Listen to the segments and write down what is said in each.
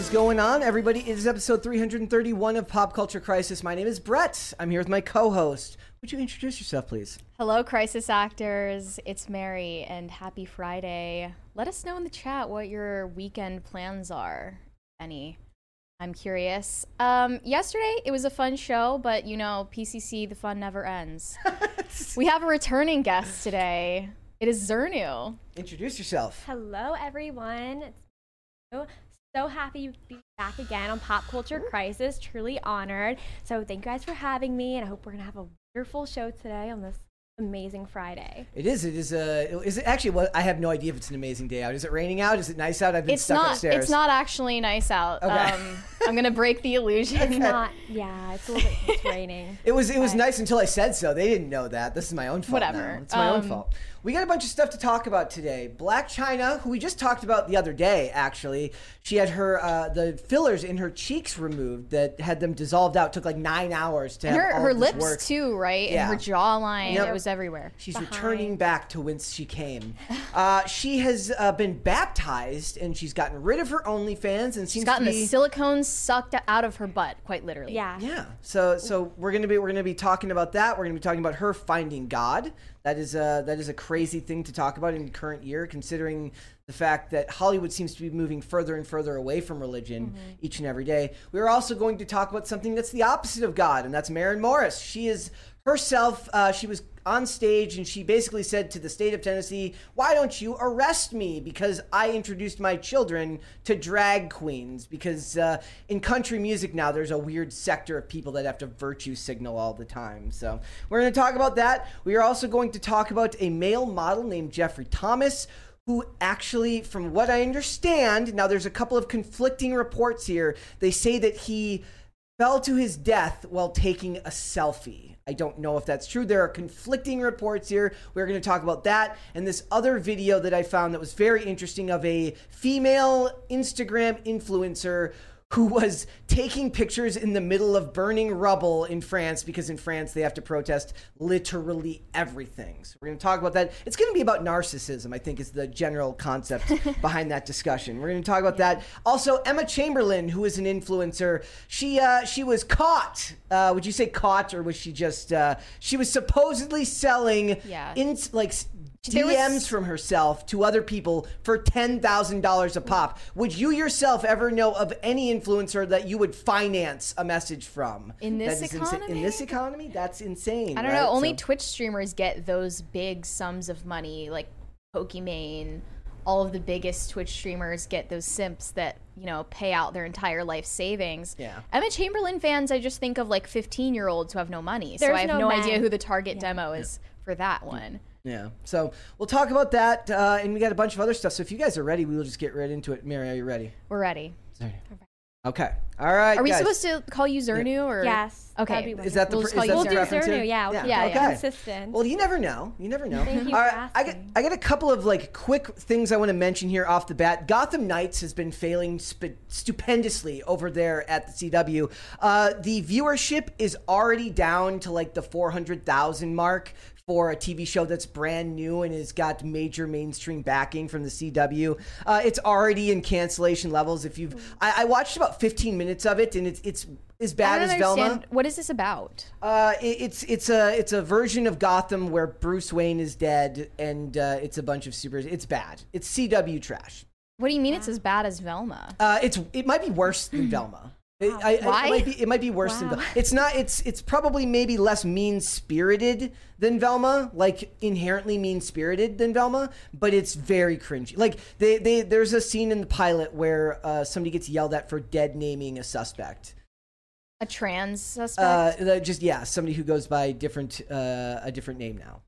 is going on, everybody? It is episode 331 of Pop Culture Crisis. My name is Brett. I'm here with my co host. Would you introduce yourself, please? Hello, crisis actors. It's Mary, and happy Friday. Let us know in the chat what your weekend plans are, any. I'm curious. Um, yesterday, it was a fun show, but you know, PCC, the fun never ends. we have a returning guest today. It is Zernu. Introduce yourself. Hello, everyone. It's Manu. so happy to be back again on Pop Culture Crisis. Truly honored. So thank you guys for having me, and I hope we're gonna have a wonderful show today on this amazing Friday. It is. It is. Uh, is it actually? Well, I have no idea if it's an amazing day out. Is it raining out? Is it nice out? I've been It's stuck not. upstairs. It's not actually nice out. Okay. Um, I'm gonna break the illusion. It's not. Yeah, it's a little bit. It's raining. It was. It was but- nice until I said so. They didn't know that. This is my own fault. Whatever. now. It's my own Um, fault. We got a bunch of stuff to talk about today. Blac Chyna, who we just talked about the other day, actually, she had her uh, the fillers in her cheeks removed that had them dissolved out. Took like nine hours to And have her all her of this lips work. too, right? Yeah. And her jawline. Yep. It was everywhere. She's Behind. returning back to whence she came. Uh, she has uh, been baptized and she's gotten rid of her OnlyFans and seems She's gotten to the silicone sucked out of her butt, quite literally. Yeah. yeah, so so we're gonna be we're gonna be talking about that. We're gonna be talking about her finding God. That is a that is a crazy thing to talk about in the current year, considering the fact that Hollywood seems to be moving further and further away from religion mm-hmm. each and every day. We are also going to talk about something that's the opposite of God, and that's Maren Morris. She is herself. Uh, she was on stage and she basically said to the state of Tennessee, "Why don't you arrest me because I introduced my children to drag queens? Because uh, in country music now, there's a weird sector of people that have to virtue signal all the time. So we're going to talk about that. We are also going to talk about a male model named Jeffrey Thomas." Who actually, from what I understand, now there's a couple of conflicting reports here. They say that he fell to his death while taking a selfie. I don't know if that's true. There are conflicting reports here. We're going to talk about that and this other video that I found that was very interesting of a female Instagram influencer who was taking pictures in the middle of burning rubble in France because in France they have to protest literally everything. So we're going to talk about that. It's going to be about narcissism, I think is the general concept behind that discussion. We're going to talk about that. Also Emma Chamberlain, who is an influencer, she uh, she was caught. Uh, would you say caught or was she just uh, she was supposedly selling Yeah. in like There was- from herself to other people for ten thousand dollars a pop. Would you yourself ever know of any influencer that you would finance a message from? In this That is insa- in economy? this economy, that's insane. I don't right? know. Only So- Twitch streamers get those big sums of money, like Pokimane. All of the biggest Twitch streamers get those simps that you know pay out their entire life savings. Yeah. Emma Chamberlain fans, I just think of like 15 year olds who have no money, so I have no no, idea who the target demo is for that one. Yeah. So we'll talk about that, uh, and we got a bunch of other stuff. So if you guys are ready, we will just get right into it. Mary, are you ready? We're ready. Okay. All right. Are we guys. supposed to call you Zernu or Yes. Okay. that'd Is that the We'll pr- call is you- that We'll do preference here? Zernu, yeah. we'll Yeah, okay. yeah. it consistent. Well, you never know. You never know. Thank you All for I got. I got a couple of like quick things I want to mention here off the bat. Gotham Knights has been failing sp- stupendously over there at the CW. Uh, the viewership is already down to like the four hundred thousand mark for a TV show that's brand new and has got major mainstream backing from the CW. Uh, it's already in cancellation levels. If you've, I, I watched about fifteen minutes of it, and it's it's as I bad don't as. Velma. What is this about? Uh, it, it's it's a it's a version of Gotham where Bruce Wayne is dead and uh, it's a bunch of supers. It's bad. It's CW trash. What do you mean it's as bad as Velma? Uh, it's it might be worse than Velma. It, I, I- Why? it might be it might be worse than Velma. It's not. It's it's probably maybe less mean spirited than Velma, like inherently mean spirited than Velma, but it's very cringy. Like they, they there's a scene in the pilot where uh, somebody gets yelled at for dead naming a suspect. A trans Uh, suspect? that- just yeah, somebody who goes by different uh, a different name now.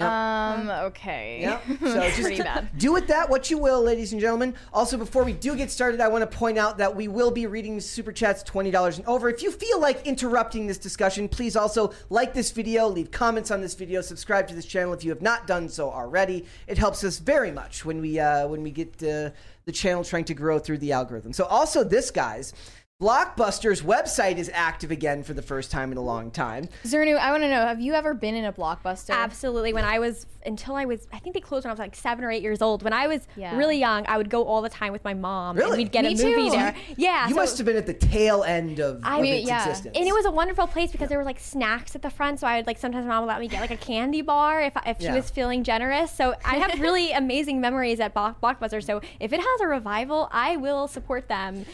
Yep. Um. Okay. Yeah. So just pretty bad. do with that what you will, ladies and gentlemen. Also, before we do get started, I want to point out that we will be reading super chats twenty dollars and over. If you feel like interrupting this discussion, please also like this video, leave comments on this video, subscribe to this channel if you have not done so already. It helps us very much when we uh, when we get uh, the channel trying to grow through the algorithm. So also this, guys. Blockbuster's website is active again for the first time in a long time. Zernu, I want to know: Have you ever been in a blockbuster? Absolutely. When I was until I was, I think they closed when I was like seven or eight years old. When I was Yeah. really young, I would go all the time with my mom, and we'd get Me a movie too. there. Yeah, You so- must have been at the tail end of, I- of its yeah. existence. And it was a wonderful place because there were like snacks at the front. So I would like sometimes mom would let me get like a candy bar if, if she was feeling generous. So I have really amazing memories at Blockbuster. So if it has a revival, I will support them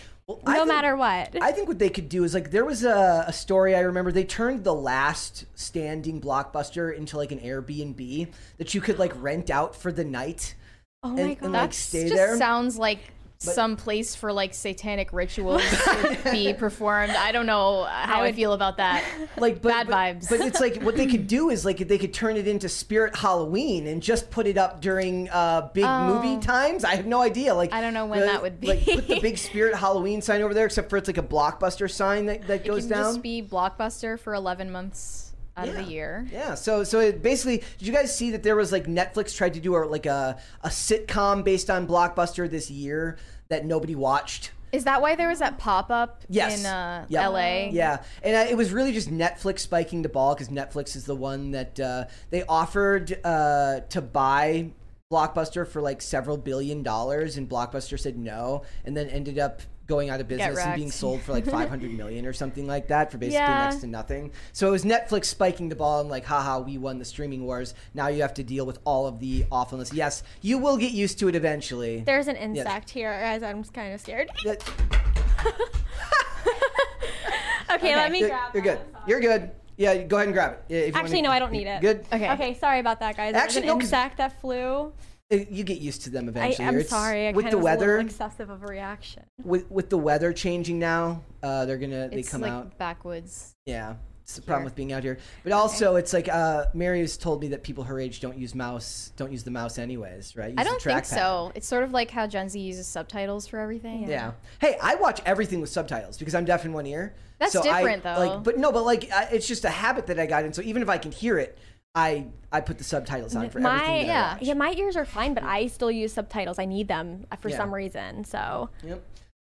Well, no think- matter what. I think what they could do is like there was a, a story I remember they turned the last standing blockbuster into like an Airbnb that you could like rent out for the night. oh and- my god. like, That stay just there. sounds like some place for like satanic rituals to be performed. I don't know how I, would- feel about that. Like but, Bad but- vibes. But it's like what they could do is like they could turn it into Spirit Halloween and just put it up during uh, big movie times. I have no idea. Like Oh. I don't know when the- that would be. Like put the big Spirit Halloween sign over there, except for it's like a blockbuster sign that, that It goes can down. just be blockbuster for 11 months out of Yeah. the year. Yeah, so so it basically, did you guys see that there was like Netflix tried to do a, like a a sitcom based on Blockbuster this year that nobody watched? Is that why there was that pop up Yes. in uh, Yep. LA? Yeah, and uh, it was really just Netflix spiking the ball because Netflix is the one that uh, they offered uh, to buy Blockbuster for like several billion dollars, and Blockbuster said no, and then ended up going out of business and being sold for like 500 million or something like that for basically Yeah. next to nothing. So it was Netflix spiking the ball and like, haha, we won the streaming wars. Now you have to deal with all of the awfulness. Yes, you will get used to it eventually. There's an insect here, as I'm kind of scared. That- Okay, let me you're, grab. you're that. good. You're good. Yeah, go ahead and grab it. If you Actually, no, I don't need it. Good. Okay. Okay, sorry about that, guys. There's Actually, an no, insect that flew. Uh, You get used to them eventually. I'm It's- sorry. I with kind the of was a weather, excessive of a reaction. with with the weather changing now, uh, they're gonna they It's come like out. backwoods. Yeah, it's the problem with being out here. But also, it's like uh, Mary has told me that people her age don't use mouse, don't use the mouse anyways, right? Use I don't think so. It's sort of like how Gen Z uses subtitles for everything. Yeah. Hey, I watch everything with subtitles because I'm deaf in one ear. That's so I- different, though. Like, but no, but like I, it's just a habit that I got in. So even if I can hear it, I I put the subtitles on for My everything. That I yeah. watch. yeah, my ears are fine, but I still use subtitles. I need them uh, for Yeah. some reason. So Yep.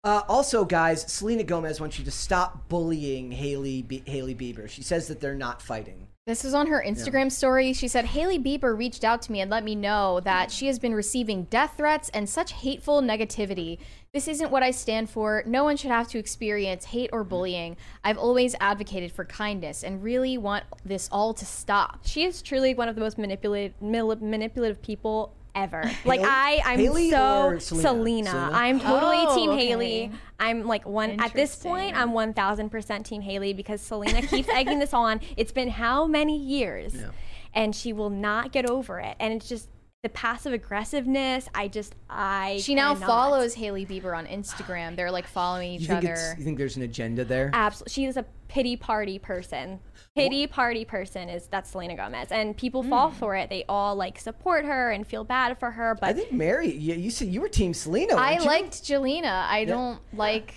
Uh, also, guys, Selena Gomez wants you to stop bullying Hailey Be- Hailey Bieber. She says that they're not fighting. This was on her Instagram story. She said, Hailey Bieber reached out to me and let me know that she has been receiving death threats and such hateful negativity. This isn't what I stand for. No one should have to experience hate or mm-hmm. bullying. I've always advocated for kindness and really want this all to stop. she is truly one of the most manipulative manipulative people ever. Like Hailey- I, I'm Hailey so Selena? Selena. Selena? I'm totally Oh, Team okay. Hailey. I'm like one at this point. I'm one thousand percent Team Hailey because Selena keeps egging this on. It's been how many years, Yeah. and she will not get over it. And it's just the passive aggressiveness. I just I She now cannot. follows Hailey Bieber on Instagram. They're like following You each think, other. you think there's an agenda there? Absolutely, she is a pity party person. Pity party person is that's Selena Gomez, and people fall hmm. for it. They all like support her and feel bad for her, but I think Mary, you, you said you were Team Selena. I you? liked Jelena. I don't like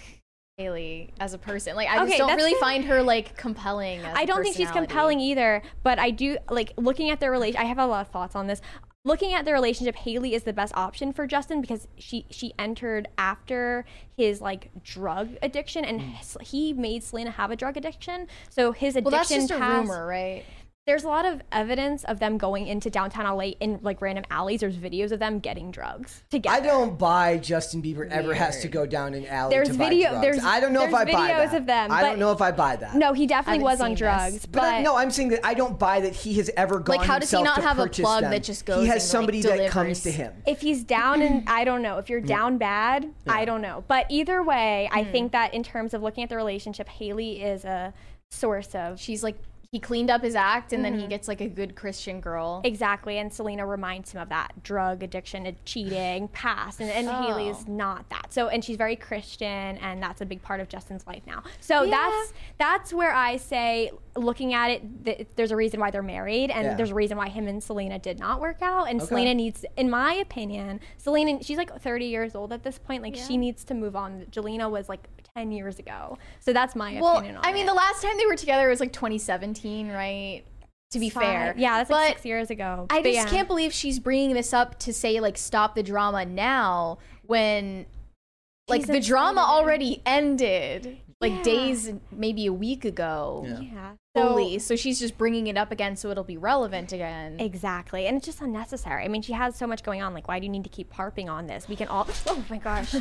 Hailey as a person. Like I Okay, just don't really fair. find her like compelling. As I a don't think she's compelling either, but I do like looking at their relation. I have a lot of thoughts on this. Looking at the relationship, Hailey is the best option for Justin because she she entered after his like drug addiction, and hmm. his- he made Selena have a drug addiction. So his addiction Well, that's just a rumor, right? There's a lot of evidence of them going into downtown LA in like random alleys. There's videos of them getting drugs together. I don't buy Justin Bieber ever has to go down an alley There's to buy drugs. there's- I don't know if I buy videos that. of them, I don't know if I buy that. No, he definitely was on drugs, this. but, But I, no, I'm saying that I don't buy that he has ever gone. Like, how does he not have a plug them. that just goes He has and, like, somebody that comes to him. if he's down and I don't know if you're down bad, I don't know. But either way, I think that in terms of looking at the relationship, Hailey is a source of She's like he cleaned up his act, and Mm-hmm. then he gets like a good Christian girl. exactly, and Selena reminds him of that drug addiction, and cheating, past, and, and Hailey is Oh. not that. So, and she's very Christian, and that's a big part of Justin's life now. So Yeah. that's that's where I say, looking at it, th- there's a reason why they're married, and Yeah. there's a reason why him and Selena did not work out. And Okay. Selena needs, in my opinion, Selena, she's like 30 years old at this point. Like she needs to move on. Jelena was like 10 years ago. So that's my well, opinion. On I mean, it. the last time they were together was like 2017, right? To be fair, yeah, that's like but six years ago. I But just yeah. can't believe she's bringing this up to say like stop the drama now when like She's the drama already ended. Like Yeah. days, maybe a week ago. Yeah. Yeah. So, Fully. So she's just bringing it up again so it'll be relevant again. Exactly. And it's just unnecessary. I mean, she has so much going on. Like, why do you need to keep harping on this? We can all. Oh my gosh. I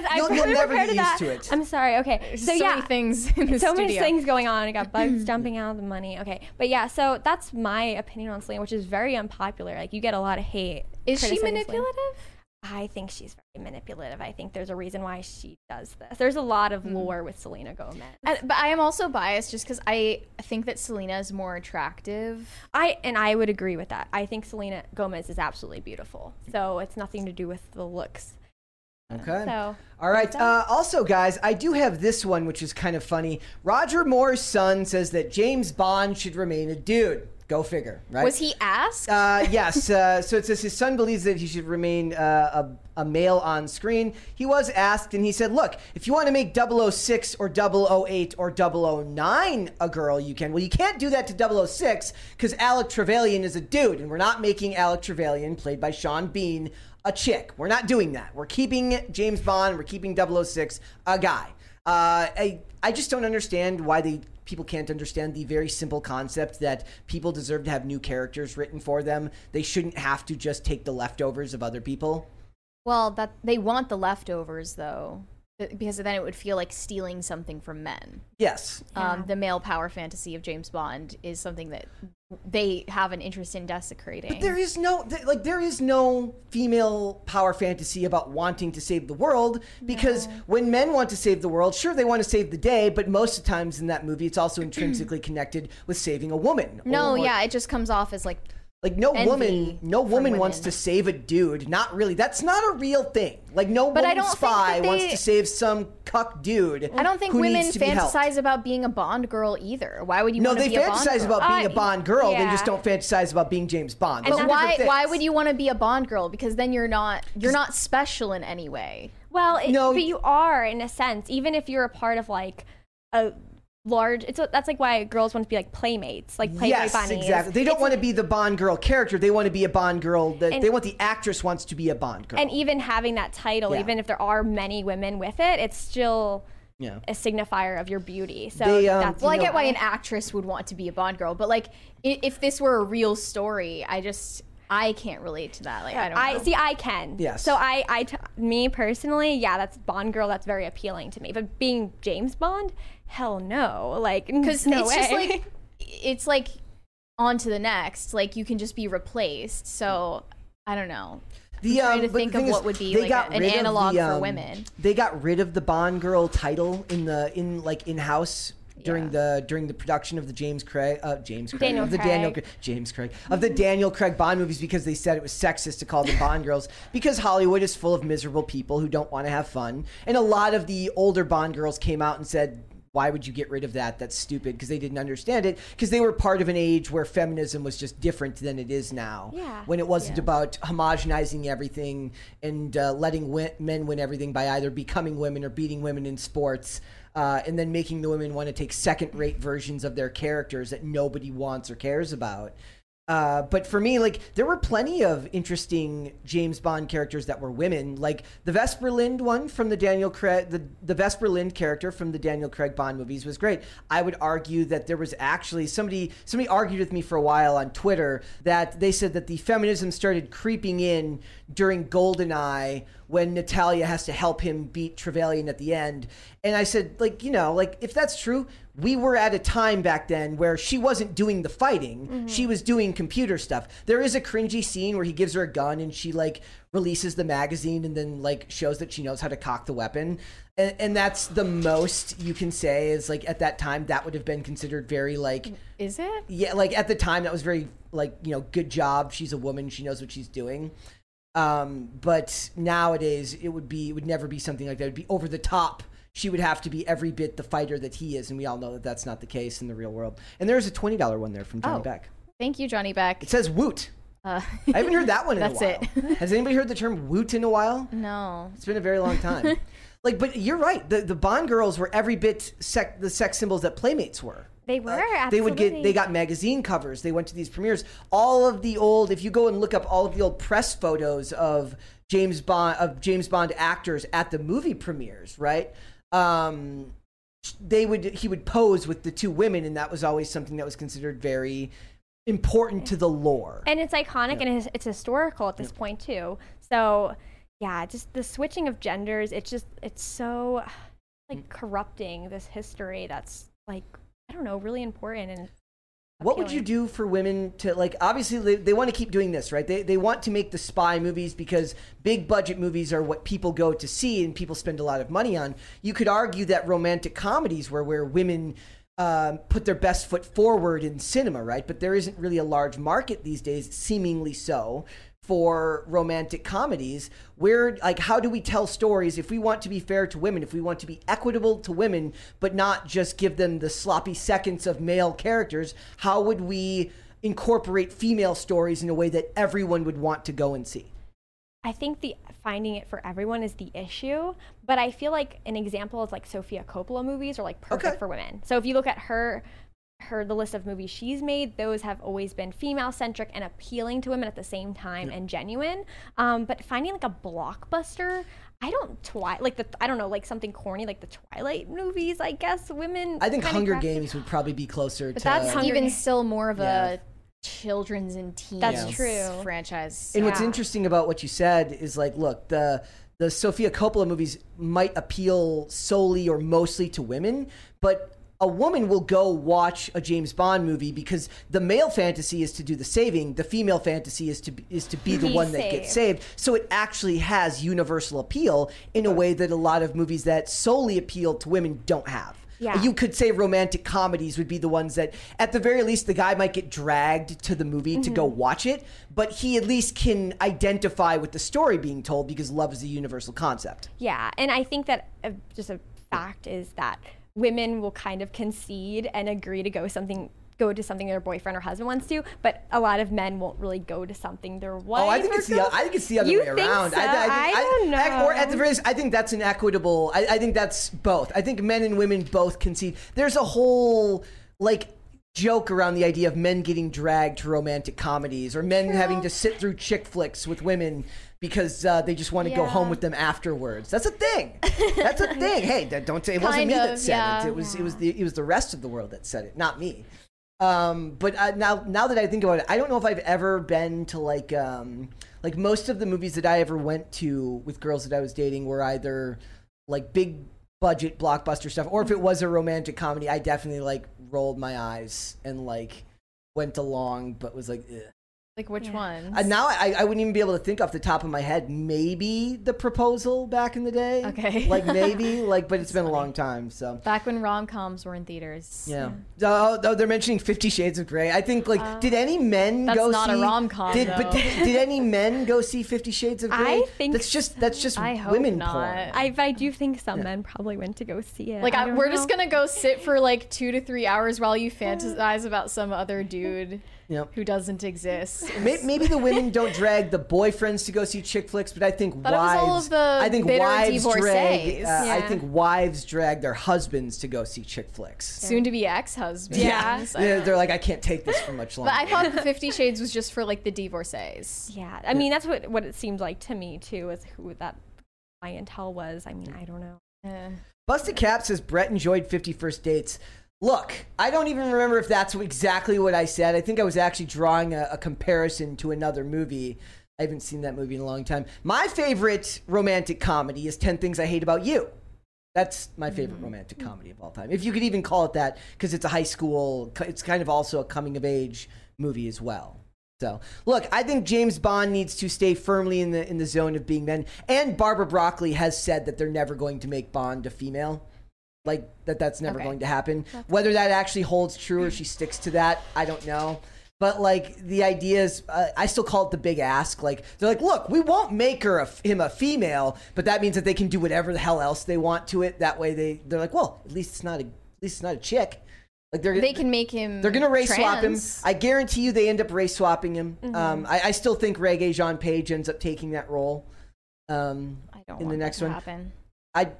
was. I You'll- was you'll never prepared get to that. used to it. I'm sorry. Okay. There's So, so yeah. many things in the so studio. many things going on. I got bugs jumping out of the money. Okay, but yeah, so that's my opinion on Selena, which is very unpopular. Like you get a lot of hate. Is she manipulative? Selena. Manipulative? I think she's very manipulative. I think there's a reason why she does this. There's a lot of Mm. lore with Selena Gomez. And, but I am also biased just because I think that Selena is more attractive. I and I would agree with that. I think Selena Gomez is absolutely beautiful. So it's nothing to do with the looks. Okay. So All right. Uh, also, guys, I do have this one, which is kind of funny. Roger Moore's son says that James Bond should remain a dude. Go figure, right? Was he asked? Uh, yes. Uh, so it says his son believes that he should remain uh, a, a male on screen. He was asked, and he said, Look, if you want to make 006 or 008 or 009 a girl, you can. Well, you can't do that to 006 because Alec Trevelyan is a dude, and we're not making Alec Trevelyan, played by Sean Bean, a chick. We're not doing that. We're keeping James Bond, we're keeping 006 a guy. Uh, I, I just don't understand why they people can't understand the very simple concept that people deserve to have new characters written for them. They shouldn't have to just take the leftovers of other people. well, that they want the leftovers though, because then it would feel like stealing something from men. Yes. Um, the male power fantasy of James Bond is something that they have an interest in desecrating. But There is no like there is no female power fantasy about wanting to save the world because when men want to save the world, sure they want to save the day, but most of the times in that movie it's also intrinsically connected with saving a woman. no, or- yeah, it just comes off as like Like no envy woman, no woman wants to save a dude. Not really. That's not a real thing. Like no But I woman don't spy that wants to save some cuck dude. I don't think who women needs to be helped. fantasize about being a Bond girl either. Why would you No, want to they be a Bond fantasize girl? about being Uh, a Bond girl. They just don't fantasize about being James Bond. Those But why different why would you want to be a Bond girl? Because then you're not you're not special in any way. Well, it, No. but you are in a sense, even if you're a part of like a large. It's a, that's like why girls want to be like playmates, like Playboy yes, bunnies. exactly. They don't It's want to be the Bond girl character. They want to be a Bond girl. That they want the actress wants to be a Bond girl. And even having that title, Yeah. even if there are many women with it, it's still yeah. a signifier of your beauty. So They, um, that's Well, I get why an actress would want to be a Bond girl, but like if this were a real story, I just I can't relate to that. Like I don't know. I see. I can. Yes. So I, I, t- me personally, yeah, that's Bond girl. That's very appealing to me. But being James Bond, hell no. Like, because no it's way. just like it's like on to the next. Like you can just be replaced. So I don't know. The, trying um, to think of thing is, what would be they like got a- an analog the, for um, women. They got rid of the Bond girl title in the in like in house during Yeah. the during the production of the James Craig uh, James Craig Daniel of the Daniel Craig. Craig- James Craig of the Daniel Craig Bond movies because they said it was sexist to call them Bond girls because Hollywood is full of miserable people who don't want to have fun and a lot of the older Bond girls came out and said why would you get rid of that? That's stupid because they didn't understand it because they were part of an age where feminism was just different than it is now. Yeah. When it wasn't Yeah. about homogenizing everything and uh, letting men win everything by either becoming women or beating women in sports, uh, and then making the women want to take second-rate versions of their characters that nobody wants or cares about. Uh, but for me, like there were plenty of interesting James Bond characters that were women, like the Vesper Lynd one from the Daniel Craig, the the Vesper Lynd character from the Daniel Craig Bond movies was great. I would argue that there was actually somebody somebody argued with me for a while on Twitter that they said that the feminism started creeping in during Goldeneye when Natalia has to help him beat Trevelyan at the end. And I said, like, you know, like if that's true, we were at a time back then where she wasn't doing the fighting; mm-hmm. she was doing computer stuff. There is a cringy scene where he gives her a gun and she like releases the magazine and then like shows that she knows how to cock the weapon. And, and that's the most you can say is like at that time that would have been considered very like Is it? yeah like at the time that was very like you know good job she's a woman she knows what she's doing um but nowadays it would be it would never be something like that. It would be over the top. She would have to be every bit the fighter that he is and we all know that that's not the case in the real world. And there's a $20 one there from johnny Oh. beck. Thank you, Johnny Beck. it says woot. Uh, i haven't heard that one in a while. That's it. has anybody heard the term woot in a while? No. it's been a very long time. Like but you're right. The, the bond girls were every bit sec, the sex symbols that playmates were they were. Uh, they would get they got magazine covers they went to these premieres all of the old if you go and look up all of the old press photos of james bond of james bond actors at the movie premieres right um they would he would pose with the two women, and that was always something that was considered very important to the lore. and it's iconic and it's, it's historical at this point too. So yeah, just the switching of genders. It's just it's so like corrupting this history. That's like I don't know, really important and. What would you do for women to like? Obviously, they, they want to keep doing this, right? They they want to make the spy movies because big budget movies are what people go to see and people spend a lot of money on. You could argue that romantic comedies, where where women um, put their best foot forward in cinema, right? But there isn't really a large market these days, seemingly so, for romantic comedies. Where like, how do we tell stories if we want to be fair to women, if we want to be equitable to women, but not just give them the sloppy seconds of male characters? How would we incorporate female stories in a way that everyone would want to go and see? I think the finding it for everyone is the issue, but I feel like an example is like Sofia Coppola movies are like perfect Okay. for women. So if you look at her her the list of movies she's made, those have always been female centric and appealing to women at the same time and genuine. Um, but finding like a blockbuster, I don't twi like the I don't know like something corny like the Twilight movies. I guess women. I think Hunger gravitate- Games would probably be closer But to. that's Hunger even Games. still more of Yeah. a children's and teens That's true. franchise. And what's interesting about what you said is like, look, the the Sofia Coppola movies might appeal solely or mostly to women, but a woman will go watch a James Bond movie because the male fantasy is to do the saving, the female fantasy is to be, is to be the Be one that gets saved. saved. So it actually has universal appeal in a way that a lot of movies that solely appeal to women don't have. Yeah. You could say romantic comedies would be the ones that, at the very least, the guy might get dragged to the movie to go watch it, but he at least can identify with the story being told because love is a universal concept. Yeah, and I think that uh, just a fact is that women will kind of concede and agree to go something go to something their boyfriend or husband wants to, but a lot of men won't really go to something their wife. Oh, I think it's the I think it's the other You way think around. so? I, I don't know. Or at the very least, I think that's an equitable. I, I think that's both. I think men and women both concede. There's a whole like joke around the idea of men getting dragged to romantic comedies or men having to sit through chick flicks with women because uh, they just want to go home with them afterwards. That's a thing. That's a thing. Hey, don't say it wasn't Kind me that said yeah. it. It was it was the it was the rest of the world that said it, not me. Um, but uh, now, now that I think about it, I don't know if I've ever been to like, um, like most of the movies that I ever went to with girls that I was dating were either like big budget blockbuster stuff, or if it was a romantic comedy, I definitely like rolled my eyes and like went along, but was like, Ugh. Like which Yeah. ones? Uh, now I, I wouldn't even be able to think off the top of my head. Maybe the proposal back in the day. Okay. Like maybe, like, but it's That's been a long time. So Back when rom coms were in theaters. yeah. Oh, oh, they're mentioning Fifty Shades of Grey. I think like, did any men That's go not a see? rom-com, Did but did, did any men go see Fifty Shades of Grey? I think that's just that's just I hope women not. porn. I, I do think some men probably went to go see it. Like I I we're just gonna go sit for like two to three hours while you fantasize about some other dude Yep. who doesn't exist. May- Maybe the women don't drag the boyfriends to go see chick flicks, but I think Thought it was wives. all of the I think bitter wives drag. divorcees. Uh, I think wives drag their husbands to go see chick flicks. Soon to be ex-husbands. Yeah. They're, they're like, I can't take this for much longer. But I thought the Fifty Shades was just for like the divorcees. Yeah, I mean that's what what it seemed like to me too, is who that clientele was. I mean, I don't know. Eh. Busted Cap says Brett enjoyed 50 First Dates. Look, I don't even remember if that's exactly what I said. I think I was actually drawing a, a comparison to another movie. I haven't seen that movie in a long time. My favorite romantic comedy is 10 Things I Hate About You. That's my favorite mm. romantic comedy of all time. If you could even call it that, because it's a high school, it's kind of also a coming of age movie as well. So, look, I think James Bond needs to stay firmly in the in the zone of being men. And Barbara Broccoli has said that they're never going to make Bond a female. Like that that's never Okay. going to happen. Whether that actually holds true or she sticks to that, I don't know. But like the idea is, uh, I still call it the big ask. Like they're like, look, we won't make her a, him a female, but that means that they can do whatever the hell else they want to it. That way they they're like, well, at least it's not a at least it's not a chick. Like they're They can make him. they're gonna race swap him. I guarantee you, they end up race swapping him. Mm-hmm. Um, I, I still think Regé-Jean Page ends up taking that role. Um, I don't in the next one. happen. I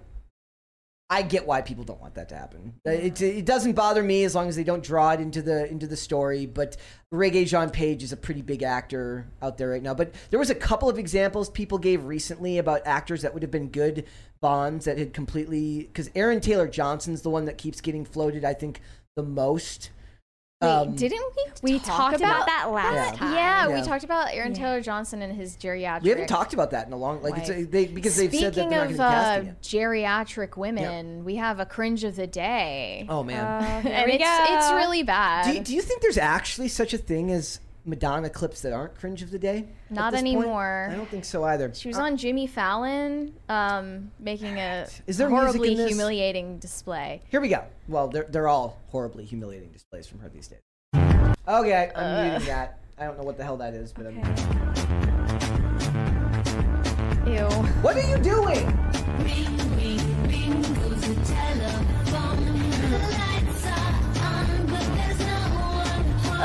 I get why people don't want that to happen. Uh, It, it doesn't bother me as long as they don't draw it into the into the story. But Regé-Jean Page is a pretty big actor out there right now. But there was a couple of examples people gave recently about actors that would have been good Bonds that had completely because Aaron Taylor Johnson's the one that keeps getting floated. I think the most. Wait, Um, didn't we? We talk talked about that last Yeah. time. Yeah, Yeah. we talked about Aaron Yeah. Taylor Johnson and his geriatric. we haven't talked about that in a long like it's, Why? they because they've Speaking said that they're not of going to cast uh, geriatric women, we have a cringe of the day. Oh man. Uh, and it's it's really bad. Do you, do you think there's actually such a thing as Madonna clips that aren't cringe of the day? Not this point? anymore. I don't think so either. she was Uh, on Jimmy Fallon, um, making a Is there horribly in humiliating display. Here we go. Well, they're they're all horribly humiliating displays from her these days. Okay, I'm Uh. muting that. I don't know what the hell that is, but I'm. Ew. What are you doing?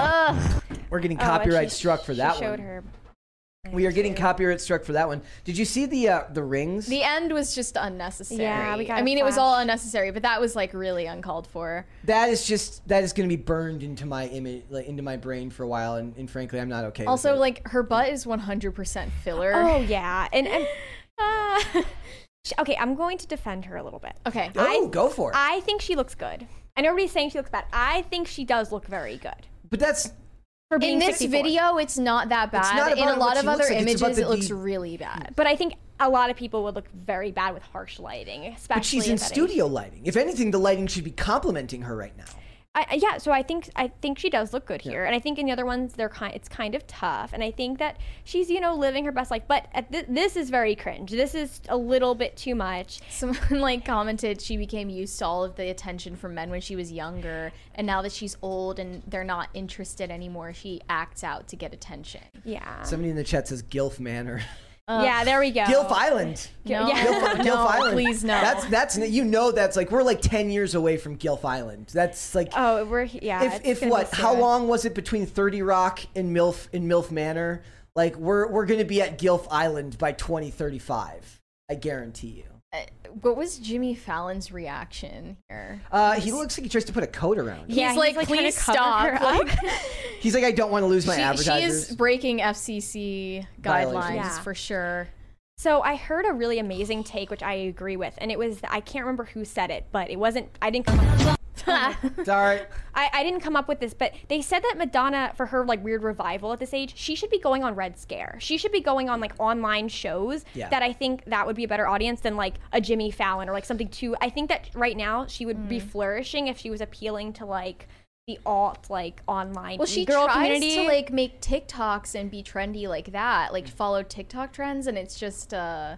Ugh. We're getting Oh, copyright she- struck for she that showed one. her. We are getting copyright struck for that one. Did you see the uh, the rings? The end was just unnecessary. Yeah, we got I a mean, it was all unnecessary, but that was like really uncalled for. that is just that is going to be burned into my image, like, into my brain for a while, and, and frankly, I'm not okay. with Also, it. like her butt is 100% filler. Oh yeah, and and uh, sh- okay, I'm going to defend her a little bit. Okay. oh, go for it. I think she looks good. And everybody's saying she looks bad. I think she does look very good. but that's For being In this 64. video, it's not that bad. not In a lot of other like, images, it looks de- really bad. But I think a lot of people would look very bad with harsh lighting, especially. but she's at in that age. studio lighting. If anything, the lighting should be complimenting her right now. I, I- yeah, so I think I think she does look good here, and I think in the other ones they're kind. It's kind of tough, and I think that she's you know living her best life. But at th- this is very cringe. This is a little bit too much. Someone like commented she became used to all of the attention from men when she was younger, and now that she's old and they're not interested anymore, she acts out to get attention. Yeah. Somebody in the chat says Gilf Manor. yeah, there we go. Gilf Island. No, Yeah. Gilf, Gilf no, Island. please no. That's that's you know that's like we're like ten years away from Gilf Island. That's like Oh, we're yeah. if if what? How soon. long was it between Thirty Rock and Milf in Milf Manor? Like we're we're gonna be at Gilf Island by twenty thirty five. I guarantee you. What was Jimmy Fallon's reaction here? Uh, he looks like he tries to put a coat around. Him. Yeah, he's, he's, like, like, trying to please cover stop. her Like. He's like, I don't want to lose my she, she advertisers. is breaking FCC Violations. guidelines Yeah. for sure. So I heard a really amazing take, which I agree with, and it was I can't remember who said it, but it wasn't. I didn't. Come up, right. I, I didn't come up with this, but they said that Madonna, for her like weird revival at this age, she should be going on Red Scare. She should be going on like online shows. Yeah. That I think that would be a better audience than like a Jimmy Fallon or like something too. I think that right now she would be mm. flourishing if she was appealing to like the alt like online Well, she girl tries community. to like make TikToks and be trendy like that, like follow TikTok trends, and it's just uh,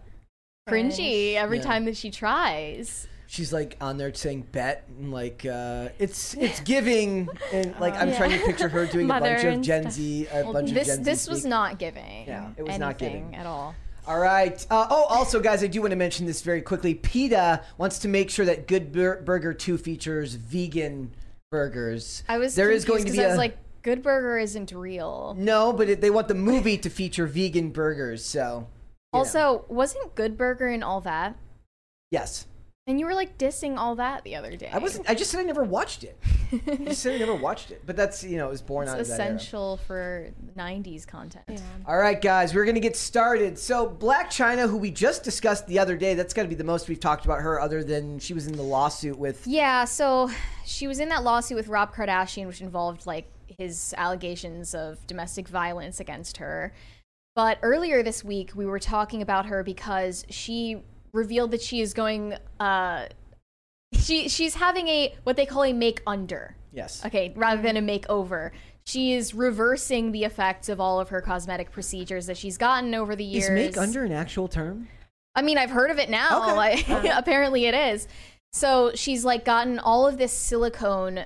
cringy every Yeah. time that she tries. She's like on there saying bet and like uh, it's it's giving and like I'm Yeah. trying to picture her doing a bunch of Gen stuff. Z a bunch of This Z this was speak. not giving. Yeah, it was not giving. at all. All right. Uh, oh, also, guys, I do want to mention this very quickly. PETA wants to make sure that Good Bur- Burger 2 features vegan burgers. I was There is going to be I was a- like, Good Burger isn't real. No, but it, they want the movie to feature vegan burgers, so. you know. Also, wasn't Good Burger and all that? Yes. And you were like dissing all that the other day. I wasn't, I just said I never watched it. I just said I never watched it. But that's, you know, it was born out It's of that era. essential for '90s content. Yeah. All right, guys, we're going to get started. So, Blac Chyna, who we just discussed the other day, that's got to be the most we've talked about her, other than she was in the lawsuit with. Yeah, so she was in that lawsuit with Rob Kardashian, which involved like his allegations of domestic violence against her. But earlier this week, we were talking about her because she revealed that she is going. Uh, she she's having a what they call a make under. Yes. Okay, rather than a makeover. She is reversing the effects of all of her cosmetic procedures that she's gotten over the years. Is make under an actual term? I mean, I've heard of it now. Okay. Like, apparently, it is. So she's like gotten all of this silicone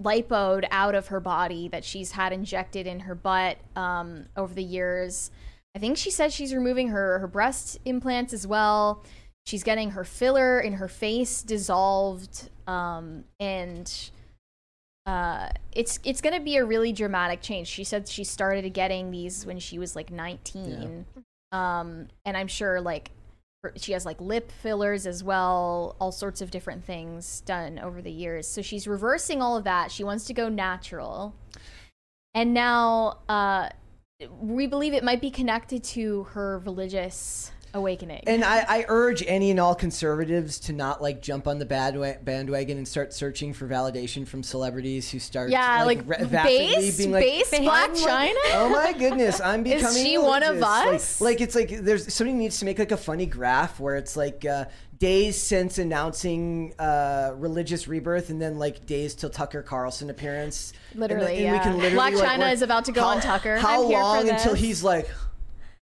lipoed out of her body that she's had injected in her butt um, over the years. I think she said she's removing her her breast implants as well. She's getting her filler in her face dissolved, um, and uh, it's it's gonna be a really dramatic change. She said she started getting these when she was like 19, um, and I'm sure like her- she has like lip fillers as well, all sorts of different things done over the years. So she's reversing all of that. She wants to go natural. And now uh, we believe it might be connected to her religious awakening. And I, I urge any and all conservatives to not like jump on the bad bandwagon and start searching for validation from celebrities who start yeah, like, vapidly base, being like, base Black "I'm like- China. oh my goodness, I'm becoming. Is she one of religious." Like- us? Like, it's like there's somebody needs to make like a funny graph where it's like uh, days since announcing uh, religious rebirth, and then like days till Tucker Carlson appearance. And Literally, and, we yeah. can literally Black like, China is about to go how- on Tucker. How I'm here for long until he's like?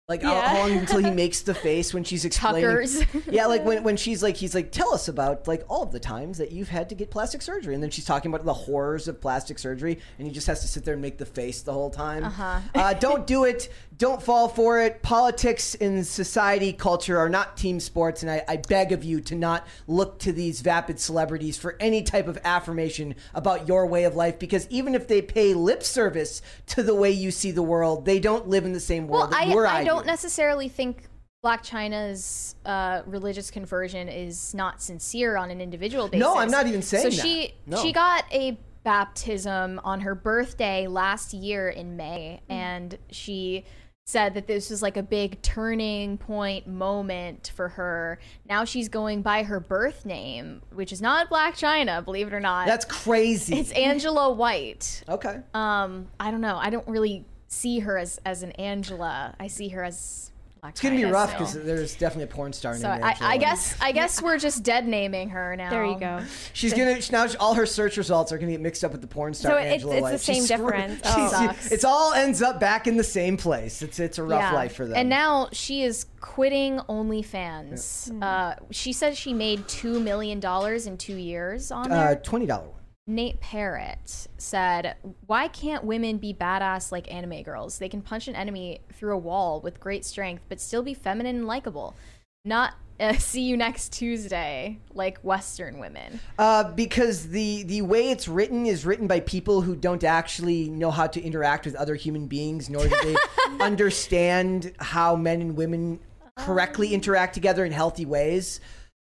Like how- Yeah. how long until he makes the face when she's explaining? Tuckers. yeah, like when, when she's like, he's like, tell us about like all of the times that you've had to get plastic surgery, and then she's talking about the horrors of plastic surgery, and he just has to sit there and make the face the whole time. Uh-huh. Uh, don't do it. Don't fall for it. Politics and society, culture are not team sports, and I, I beg of you to not look to these vapid celebrities for any type of affirmation about your way of life, because even if they pay lip service to the way you see the world, they don't live in the same Well, world that I, you or I I don't necessarily think Blac Chyna's uh, religious conversion is not sincere on an individual basis. No, I'm not even saying so that. she No. she got a baptism on her birthday last year in May, Mm. and she said that this was like a big turning point moment for her. Now she's going by her birth name, which is not Blac Chyna, believe it or not. That's crazy. it's Angela White. okay. Um, I don't know. I don't really see her as as an Angela. I see her as Black It's gonna be rough still. because there's definitely a porn star So named I, Angela I White. guess I guess we're just dead naming her now. There you go. she's gonna now all her search results are gonna get mixed up with the porn star So it's- Angela it's the White. same She's screwed. difference. Oh. Sucks. It's all ends up back in the same place. It's it's a rough Yeah. life for them. And now she is quitting OnlyFans. Uh, she says she made two million dollars in two years on uh, there. twenty dollar one. Nate Parrott said, "Why can't women be badass like anime girls? They can punch an enemy through a wall with great strength, but still be feminine and likable. Not uh, see you next Tuesday like Western women." Uh, because the the way it's written is written by people who don't actually know how to interact with other human beings, nor do they understand how men and women correctly interact together in healthy ways.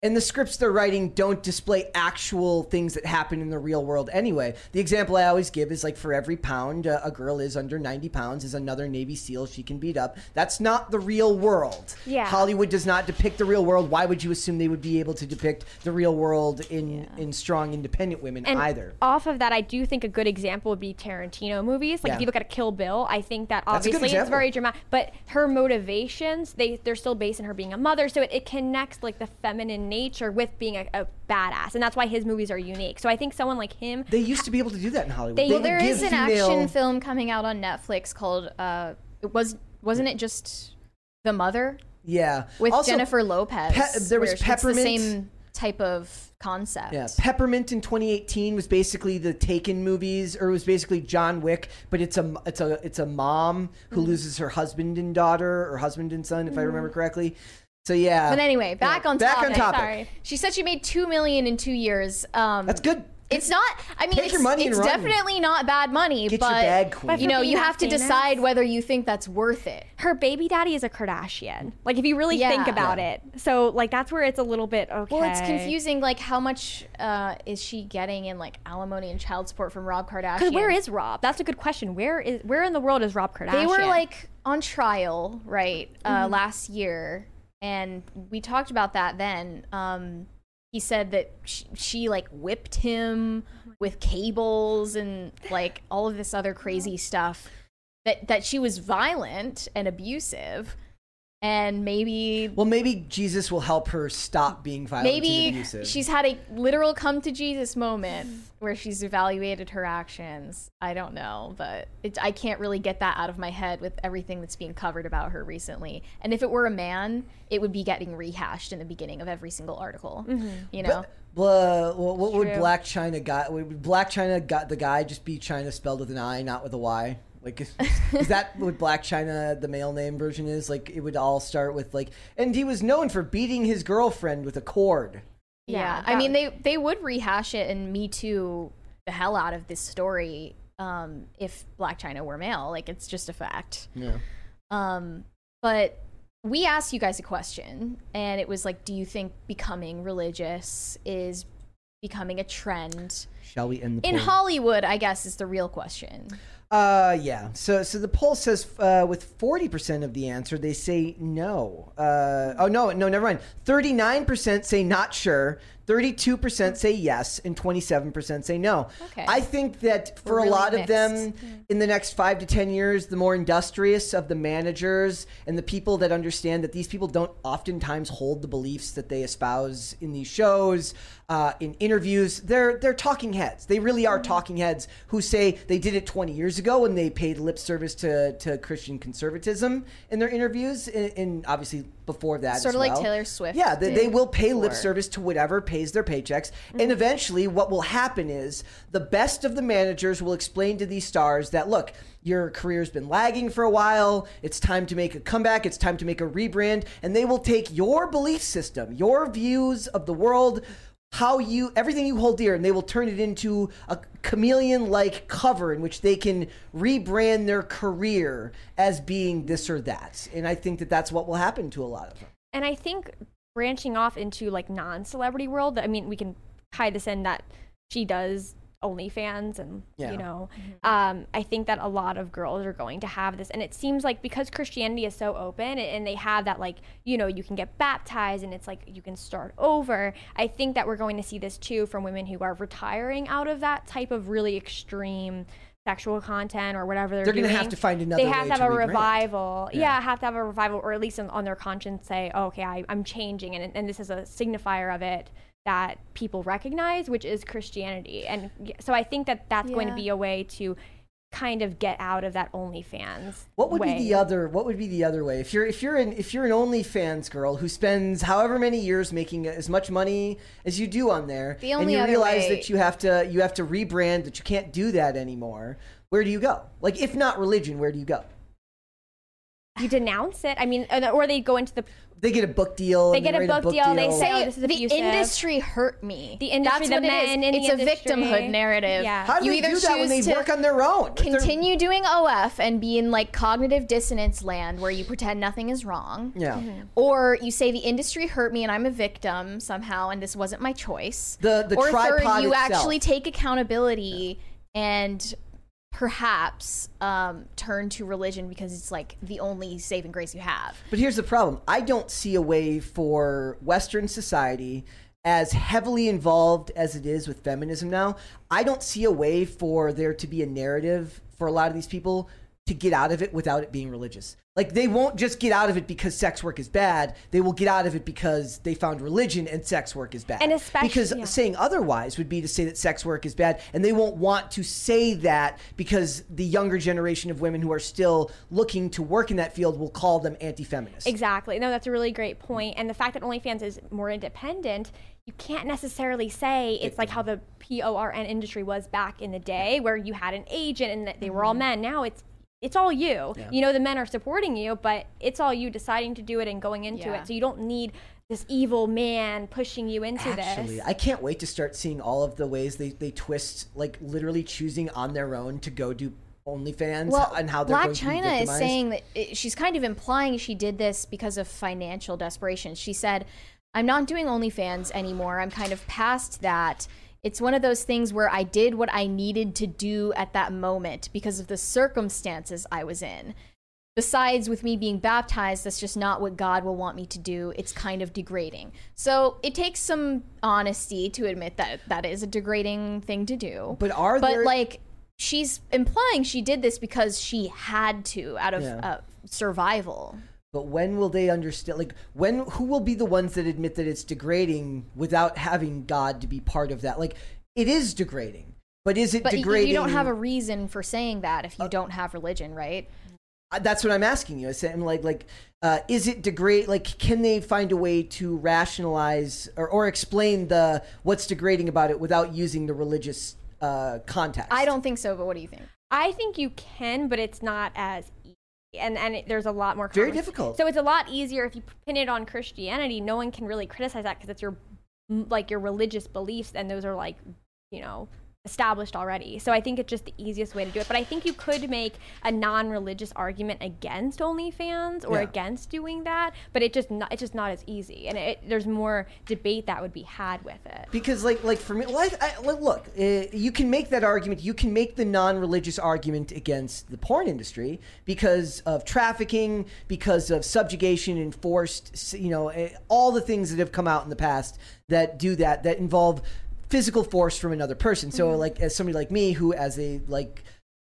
And the scripts they're writing don't display actual things that happen in the real world anyway. The example I always give is like for every pound uh, a girl is under 90 pounds is another Navy SEAL she can beat up. That's not the real world. Yeah. Hollywood does not depict the real world. Why would you assume they would be able to depict the real world in, in strong, independent women And either? off of that, I do think a good example would be Tarantino movies. Like Yeah. if you look at a Kill Bill, I think that That's a good obviously it's very dramatic, but her motivations they they're still based in her being a mother, so it, it connects like the feminine nature with being a, a badass, and that's why his movies are unique. So I think someone like him, They used to be able to do that in Hollywood. They- They Well, would there give is an female- action film coming out on Netflix called uh, it was wasn't it just The Mother Yeah. with Also, Jennifer Lopez? Pe- there was where it's Peppermint. the same type of concept. Yeah, Peppermint in 2018 was basically the Taken movies, or it was basically John Wick, but it's a it's a it's a mom who Mm-hmm. loses her husband and daughter, or husband and son, if I remember correctly. So yeah. But anyway, back Yeah, on back topic. on topic. sorry, She said she made two million in two years. Um, That's good. It's not. I mean, Take it's, your money and it's run. definitely not bad money. Get your but bag, queen. you know, you being have to famous. decide whether you think that's worth it. her baby daddy is a Kardashian. Like if you really Yeah. think about Yeah. it, so like that's where it's a little bit okay. Well, it's confusing. Like, how much uh, is she getting in like alimony and child support from Rob Kardashian? Because where is Rob? That's a good question. Where is where in the world is Rob Kardashian? they were like on trial right uh, Mm-hmm. last year, and we talked about that then. Um, he said that she, she like whipped him with cables and like all of this other crazy stuff. That that she was violent and abusive, and maybe Well, maybe Jesus will help her stop being violent and maybe abusive. she's had a literal come to Jesus moment where she's evaluated her actions. I don't know, but it, I can't really get that out of my head with everything that's being covered about her recently. And if it were a man, it would be getting rehashed in the beginning of every single article. Mm-hmm. You know, Blah, what, what would Blac Chyna guy? Would Blac Chyna got the guy just be China spelled with an I, not with a Y? Like, is, is that what Blac Chyna the male name version is? Like, it would all start with like, and he was known for beating his girlfriend with a cord. yeah. Yeah, I mean, they they would rehash it and Me Too the hell out of this story um, if Blac Chyna were male. Like, it's just a fact. Yeah. Um, but we asked you guys a question, and it was like, do you think becoming religious is becoming a trend? Shall we end the In poll? Hollywood, I guess, is the real question. Uh, yeah. So, so the poll says uh, with forty percent of the answer, they say no. Uh, oh no, no, never mind. Thirty-nine percent say not sure. Thirty-two percent say yes, and twenty-seven percent say no. Okay. I think that for We're a really lot of them, mixed. in the next five to ten years, the more industrious of the managers and the people that understand that these people don't oftentimes hold the beliefs that they espouse in these shows, uh, in interviews. They're they're talking heads. They really Mm-hmm. are talking heads who say they did it 20 years ago when they paid lip service to, to Christian conservatism in their interviews, and, and obviously before that, Sort of like well. Taylor Swift Yeah, they, they will pay lip service to whatever pays their paychecks, Mm-hmm. and eventually, what will happen is the best of the managers will explain to these stars that look. Your career's been lagging for a while. It's time to make a comeback. It's time to make a rebrand. And they will take your belief system, your views of the world, how you everything you hold dear and they will turn it into a chameleon like cover in which they can rebrand their career as being this or that. And i think that that's what will happen to a lot of them. And I think branching off into like non-celebrity world, I mean, we can tie this in that she does OnlyFans and Yeah. you know, um, I think that a lot of girls are going to have this, and it seems like because Christianity is so open and they have that like you know you can get baptized and it's like you can start over. I think that we're going to see this too from women who are retiring out of that type of really extreme sexual content or whatever they're, They're gonna have to find another They have way to have to a rebrand. revival. Yeah. Yeah. have to have a revival, or at least on, on their conscience say, oh, okay, I, I'm changing, and and this is a signifier of it that people recognize, which is Christianity. And so I think that that's going to be a way to kind of get out of that OnlyFans. what would way. be the other what would be the other way if you're if you're an if you're an onlyfans girl who spends however many years making as much money as you do on there The and you realize way- that you have to you have to rebrand that you can't do that anymore where do you go like if not religion where do you go You denounce it. I mean, or they go into the they get a book deal They and get a write book deal, they deal. say- Say Oh, this is the abusive. industry hurt me. The industry, That's the what it is. men in the It's a industry. victimhood narrative. Yeah. how do you they either do that when they choose to work on their own continue doing OF and be in like cognitive dissonance land where you pretend nothing is wrong. yeah Mm-hmm. Or you say the industry hurt me and I'm a victim somehow and this wasn't my choice. The- the or third, you itself. actually take accountability and perhaps um, turn to religion because it's like the only saving grace you have. But here's the problem. I don't see a way for Western society, as heavily involved as it is with feminism now, I don't see a way for there to be a narrative for a lot of these people to get out of it without it being religious. Like they won't just get out of it because sex work is bad. They will get out of it because they found religion and sex work is bad. And especially- because yeah. saying otherwise would be to say that sex work is bad, and they won't want to say that because the younger generation of women who are still looking to work in that field will call them anti-feminist. Exactly. No, that's a really great point. And the fact that OnlyFans is more independent, you can't necessarily say it's like how the PORN industry was back in the day, where you had an agent and that they were all mm-hmm. men. Now it's it's all you. You know, the men are supporting you, but it's all you deciding to do it and going into Yeah. it. So you don't need this evil man pushing you into Actually, this. I can't wait to start seeing all of the ways they, they twist, like literally choosing on their own to go do OnlyFans Well, and how they're Blac going to be Chyna is saying that it, she's kind of implying she did this because of financial desperation. She said, "I'm not doing OnlyFans anymore. I'm kind of past that. It's one of those things where I did what I needed to do at that moment because of the circumstances I was in." Besides, with me being baptized, that's just not what God will want me to do. It's kind of degrading. So it takes some honesty to admit that that is a degrading thing to do. But are but there- like she's implying she did this because she had to out of Yeah. uh, survival. But when will they understand? Like, when who will be the ones that admit that it's degrading without having God to be part of that? Like, it is degrading, but is it But degrading? you don't have a reason for saying that Uh, if you don't have religion, right? Uh, That's what I'm asking you. I'm like, like, uh, is it degrade? Like, can they find a way to rationalize or, or explain the what's degrading about it without using the religious uh, context? I don't think so, but what do you think? I think you can, but it's not as easy. And and it, there's a lot more Very difficult. So it's a lot easier if you pin it on Christianity. No one can really criticize that because it's your like your religious beliefs, and those are like you know established already. So I think it's just the easiest way to do it. But I think you could make a non-religious argument against OnlyFans or Yeah. against doing that, but it just not, it's just not as easy, and it, there's more debate that would be had with it. because like like for me well, I, like, look uh, you can make that argument you can make the non-religious argument against the porn industry because of trafficking because of subjugation enforced you know eh, all the things that have come out in the past that do that that involve physical force from another person. So mm-hmm. like as somebody like me who as a like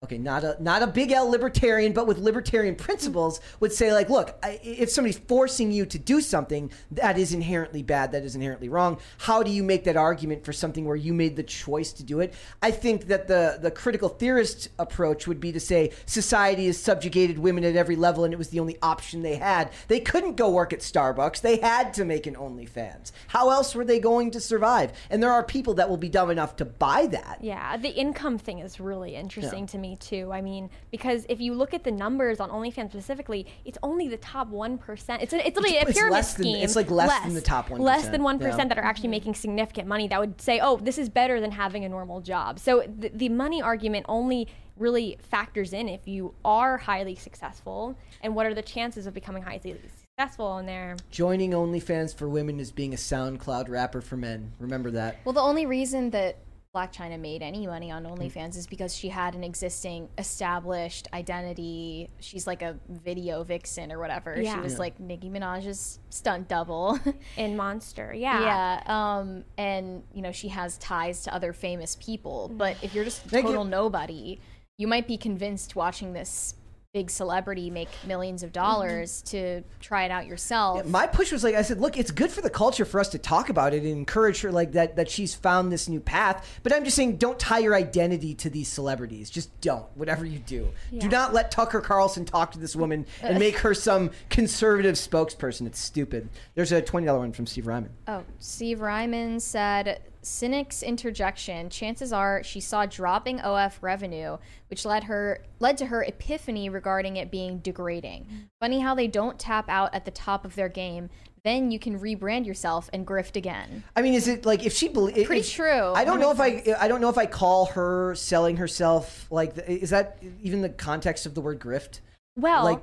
okay, not a not a big L libertarian, but with libertarian principles, would say like, look, I, if somebody's forcing you to do something that is inherently bad, that is inherently wrong, how do you make that argument for something where you made the choice to do it? I think that the the critical theorist approach would be to say society has subjugated women at every level, and it was the only option they had. They couldn't go work at Starbucks; they had to make an OnlyFans. How else were they going to survive? And there are people that will be dumb enough to buy that. Yeah, the income thing is really interesting Yeah. to me too. I mean, because if you look at the numbers on OnlyFans specifically, it's only the top one percent. It's a, it's literally It's- a it's pyramid less than- it's like less than the top one. Less than one yeah. that are actually making significant money. That would say, oh, this is better than having a normal job. So the, the money argument only really factors in if you are highly successful and what are the chances of becoming highly successful in there. Joining OnlyFans for women is being a SoundCloud rapper for men. Remember that. Well, the only reason that Blac Chyna made any money on Mm. OnlyFans is because she had an existing established identity. She's like a video vixen or whatever. Yeah. She was Yeah. like Nicki Minaj's stunt double. In Monster, yeah. yeah. Um, and you know, she has ties to other famous people. But if you're just a total nobody, you might be convinced watching this big celebrity make millions of dollars mm-hmm. to try it out yourself. My push was like I said, look, it's good for the culture for us to talk about it and encourage her like that that she's found this new path. But I'm just saying, don't tie your identity to these celebrities. Just don't. Whatever you do, do not let Tucker Carlson talk to this woman and make her some conservative spokesperson. It's stupid. There's a twenty dollar one from Steve Ryman. Oh, Steve Ryman said Cynic's interjection. Chances are she saw dropping OF revenue, which led her led to her epiphany regarding it being degrading. Funny how they don't tap out at the top of their game. Then you can rebrand yourself and grift again. I mean, is it like if she believes? Pretty true. I don't That know if makes I. I don't know if I call her selling herself like. Is that even the context of the word grift? Well, Like-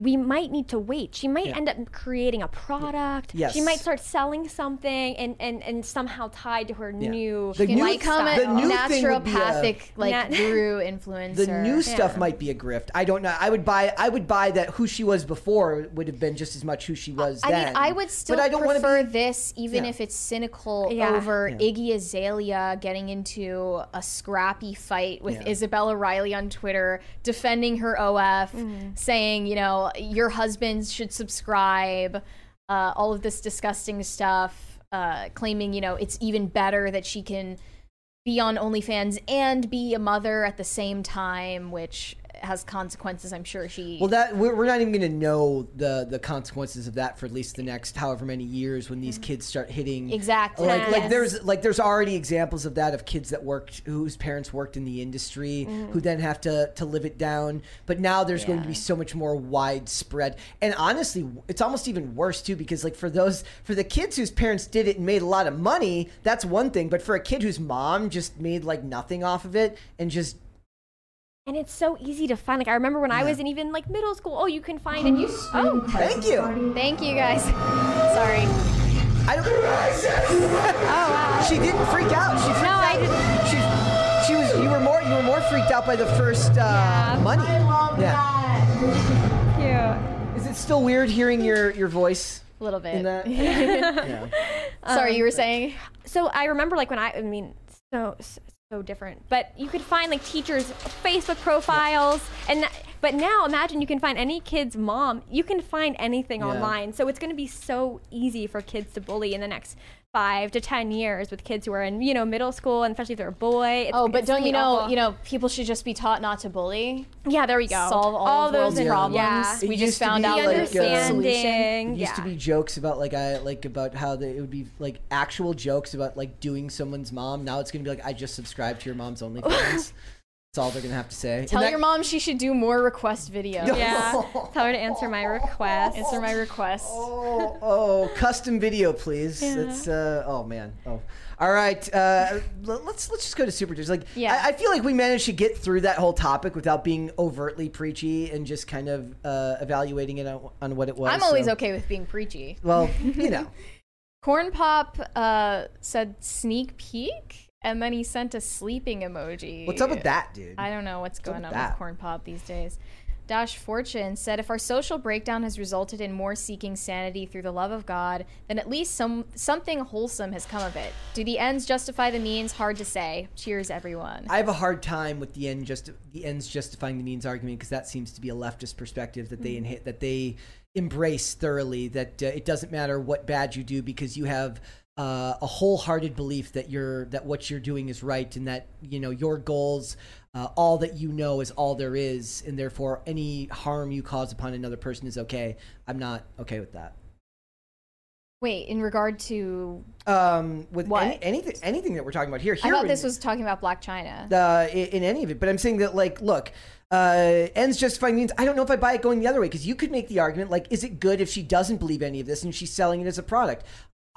we might need to wait. She might Yeah. end up creating a product. Yes. She might start selling something and, and, and somehow tied to her Yeah. new The new- can become a the new thing a- naturopathic like Nat- guru influencer. The new stuff Yeah. might be a grift. I don't know. I would buy. I would buy that who she was before would have been just as much who she was I then. mean, I would still but I don't wanna prefer be, this, even Yeah. if it's cynical, Yeah. over Yeah. Iggy Azalea getting into a scrappy fight with Yeah. Isabella Riley on Twitter, defending her OF, Mm-hmm. saying, you know, your husband should subscribe, uh, all of this disgusting stuff, uh, claiming, you know, it's even better that she can be on OnlyFans and be a mother at the same time, which has consequences. I'm sure she. Well, that we're, we're not even going to know the the consequences of that for at least the next however many years when these kids start hitting Mm-hmm. Exactly. Like, like there's like there's already examples of that of kids that worked whose parents worked in the industry who then have to to live it down. But now there's going to be Mm-hmm. So much more widespread. And honestly, it's almost even worse too because like for those for the kids whose parents did it and made a lot of money, that's one thing. But for a kid whose mom just made like nothing off of it and just And it's so easy to find. Like I remember when I was in even like middle school. Oh, you can find it. You, oh, thank you. Thank you guys. Sorry. I don't. oh wow. She didn't freak out. She freaked No, I out. didn't. She, she was. You were more. You were more freaked out by the first uh, Yeah. money. I love yeah. Cute. Is it still weird hearing your your voice A little bit. in that? yeah. Sorry, Um, you were saying? so I remember like when I, I mean, so so, different. But you could find like teachers' Facebook profiles, and but now imagine you can find any kid's mom. You can find anything Yeah. online. So it's going to be so easy for kids to bully in the next five to ten years with kids who are in you know middle school, and especially if they're a boy. It's, Oh, but it's don't you know? awful. You know, people should just be taught not to bully. Yeah, there we go. Solve all, of the world's problems. Yeah. It We used just to found be out like, the uh, understanding. It used to be jokes about like I like about how they, it would be like actual jokes about like doing someone's mom. Now it's gonna be like I just subscribed to your mom's OnlyFans. That's all they're gonna have to say. Tell that- your mom she should do more request videos. Yeah. Tell her to answer my request. Answer my request. Oh, oh, custom video, please. Yeah. It's uh, oh man. Oh, all right. Uh, let's let's just go to super chats. Like, Yeah. I, I feel like we managed to get through that whole topic without being overtly preachy and just kind of uh, evaluating it on, on what it was. I'm always so- okay with being preachy. Well, you know. Corn Pop uh, said sneak peek, and then he sent a sleeping emoji. What's up with that, dude? I don't know what's up going on that? with Corn Pop these days. Dash Fortune said, "If our social breakdown has resulted in more seeking sanity through the love of God, then at least some something wholesome has come of it. Do the ends justify the means? Hard to say. Cheers, everyone." I have a hard time with the end just the ends justifying the means argument because that seems to be a leftist perspective that they inhi- that they embrace thoroughly. That uh, it doesn't matter what bad you do because you have uh, a wholehearted belief that you're that what you're doing is right and that you know your goals. Uh, all that you know is all there is, and therefore any harm you cause upon another person is okay. I'm not okay with that. Wait, in regard to, Um, with What? any, anything, anything that we're talking about here, I here thought in- this was talking about Blac Chyna. uh, in, in any of it. But I'm saying that, like, look, uh, ends justifying means. I don't know if I buy it going the other way because you could make the argument, like, is it good if she doesn't believe any of this and she's selling it as a product?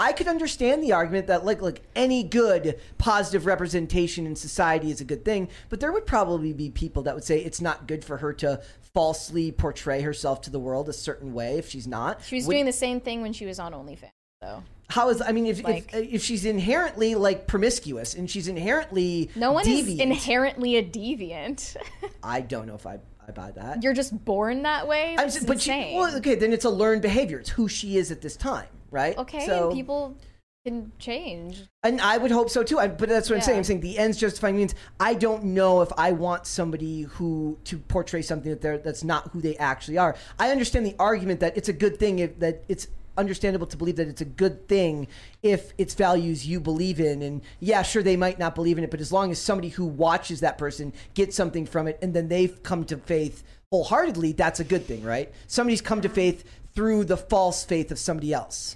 I could understand the argument that, like, like any good positive representation in society is a good thing, but there would probably be people that would say it's not good for her to falsely portray herself to the world a certain way if she's not. She was Would- doing the same thing when she was on OnlyFans, though. how is I mean if Like- if, if she's inherently like promiscuous and she's inherently No one deviant, is inherently a deviant. I don't know if I I buy that. You're just born that way. I'm That's but she, well, okay, then it's a learned behavior. It's who she is at this time, right? okay, so, and people can change. and I would hope so too. I, but that's what I'm saying. I'm saying the ends justifying means I don't know if I want somebody who to portray something that they're that's not who they actually are. I understand the argument that it's a good thing if, that it's understandable to believe that it's a good thing if it's values you believe in and yeah sure they might not believe in it but as long as somebody who watches that person gets something from it and then they've come to faith wholeheartedly that's a good thing right somebody's come to faith through the false faith of somebody else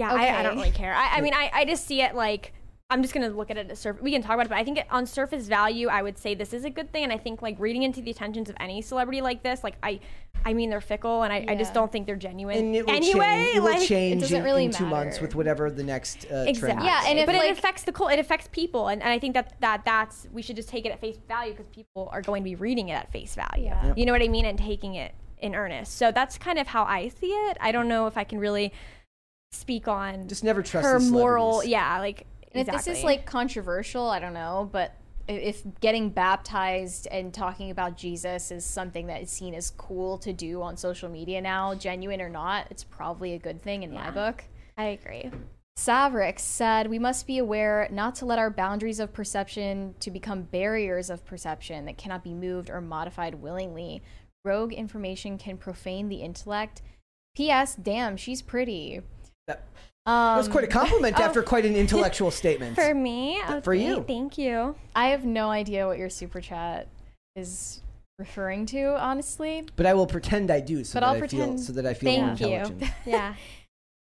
Yeah, I, I don't really care. I, I mean, I, I just see it like I'm just gonna look at it as surface. We can talk about it, but I think it, on surface value, I would say this is a good thing. And I think like reading into the attentions of any celebrity like this, like I, I mean, they're fickle, and I, I just don't think they're genuine. and it will anyway, change it will like, change doesn't in, really in two months with whatever the next uh, trend Exactly. is. Yeah, and if, but like- it affects the cult. It affects people, and, and I think that that that's we should just take it at face value because people are going to be reading it at face value. Yeah. Yep. You know what I mean, and taking it in earnest. So that's kind of how I see it. I don't know if I can really speak on just never trust her moral. Yeah, like And if this is like controversial, I don't know, but if getting baptized and talking about Jesus is something that is seen as cool to do on social media now, genuine or not, it's probably a good thing in my book. I agree. Savrik said, "We must be aware not to let our boundaries of perception to become barriers of perception that cannot be moved or modified willingly. Rogue information can profane the intellect." P.S. Damn, she's pretty. That- Um, was quite a compliment oh. after quite an intellectual statement. For me, oh, for you. Thank you. I have no idea what your super chat is referring to, honestly. But I will pretend I do, so But that I'll I pretend- feel so that I feel more Thank you. Yeah.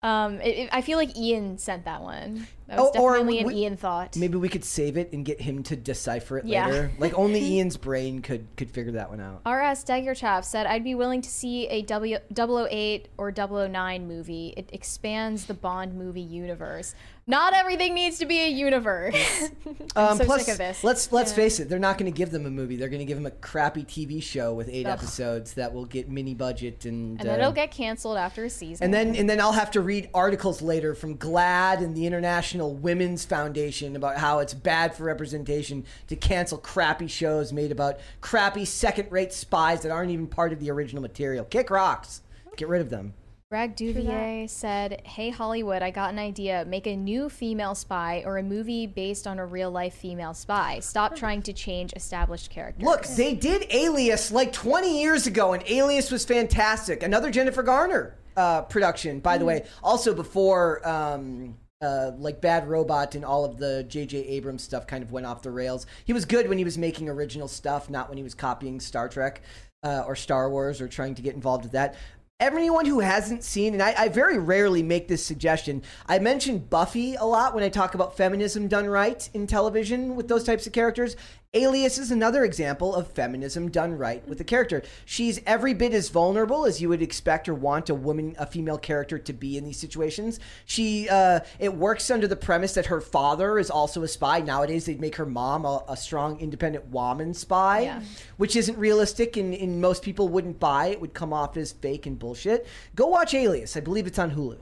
Um, it, it- I feel like Ian sent that one. That was Oh, or definitely an we- Ian thought. Maybe we could save it and get him to decipher it Yeah. later. Like only Ian's brain could could figure that one out. RS Daggerchaff said, I'd be willing to see a W- 008 or 009 movie. It expands the Bond movie universe. Not everything needs to be a universe. I'm Um, so plus, sick of this. let's let's Yeah. face it, they're not going to give them a movie. They're going to give them a crappy TV show with eight Ugh. episodes that will get mini budget and and then uh, it'll get canceled after a season. and then and then I'll have to read articles later from GLAAD and the International Women's Foundation about how it's bad for representation to cancel crappy shows made about crappy second-rate spies that aren't even part of the original material. Kick rocks. Get rid of them. Bragg Duvier said, Hey Hollywood, I got an idea. Make a new female spy or a movie based on a real life female spy. Stop trying to change established characters. Look, they did Alias like 20 years ago, and Alias was fantastic. Another Jennifer Garner uh, production, by the way. Also before um, uh, like Bad Robot and all of the J.J. Abrams stuff kind of went off the rails. He was good when he was making original stuff, not when he was copying Star Trek uh, or Star Wars or trying to get involved with that. Everyone who hasn't seen, and I, I very rarely make this suggestion, I mention Buffy a lot when I talk about feminism done right in television with those types of characters. Alias is another example of feminism done right with the character. She's every bit as vulnerable as you would expect or want a woman, a female character to be in these situations. She, uh, it works under the premise that her father is also a spy. Nowadays, they'd make her mom a, a strong, independent woman spy, Yeah. which isn't realistic and, and most people wouldn't buy. It would come off as fake and bullshit. Go watch Alias. I believe it's on Hulu.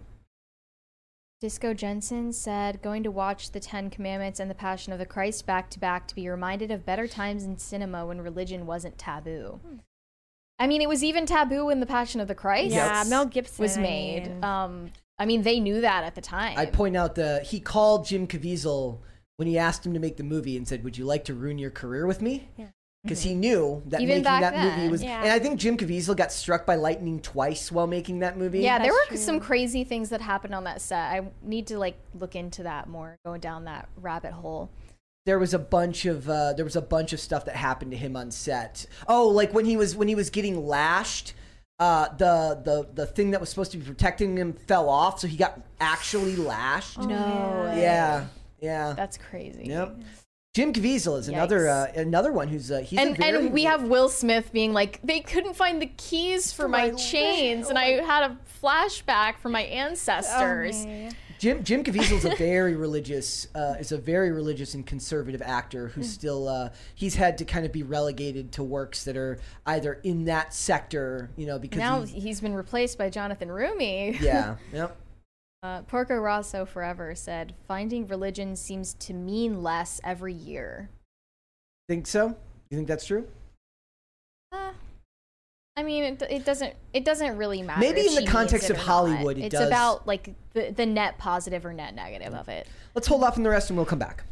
Disco Jensen said, going to watch The Ten Commandments and The Passion of the Christ back to back to be reminded of better times in cinema when religion wasn't taboo. I mean, it was even taboo when The Passion of the Christ Yeah, Yes. Mel Gibson was I made. mean. Um, I mean, they knew that at the time. I point out the he called Jim Caviezel when he asked him to make the movie and said, "Would you like to ruin your career with me?" Yeah. Because he knew that Even making back that movie was, yeah. and I think Jim Caviezel got struck by lightning twice while making that movie. yeah, there were true. some crazy things that happened on that set. I need to like look into that more, go down that rabbit hole. there was a bunch of uh, there was a bunch of stuff that happened to him on set. Oh, like when he was when he was getting lashed, uh, the the the thing that was supposed to be protecting him fell off, so he got actually lashed. Oh, no, man. Yeah, yeah. that's crazy. Yep. Jim Caviezel is another uh, another one who's uh, he's a and very, and we have Will Smith being like, they couldn't find the keys for, For my, my chains, leg. and I had a flashback from my ancestors. Okay. Jim Jim Caviezel's a very religious uh, is a very religious and conservative actor who's still uh, he's had to kind of be relegated to works that are either in that sector, you know, because now he- he's been replaced by Jonathan Roumie. yeah, yep. Uh, Porco Rosso Forever said, finding religion seems to mean less every year. Think so? You think that's true? Uh, I mean, it, it doesn't. It doesn't really matter. Maybe in the context of. Hollywood, it it's does- about like the, the net positive or net negative of it. Let's hold off on the rest and we'll come back.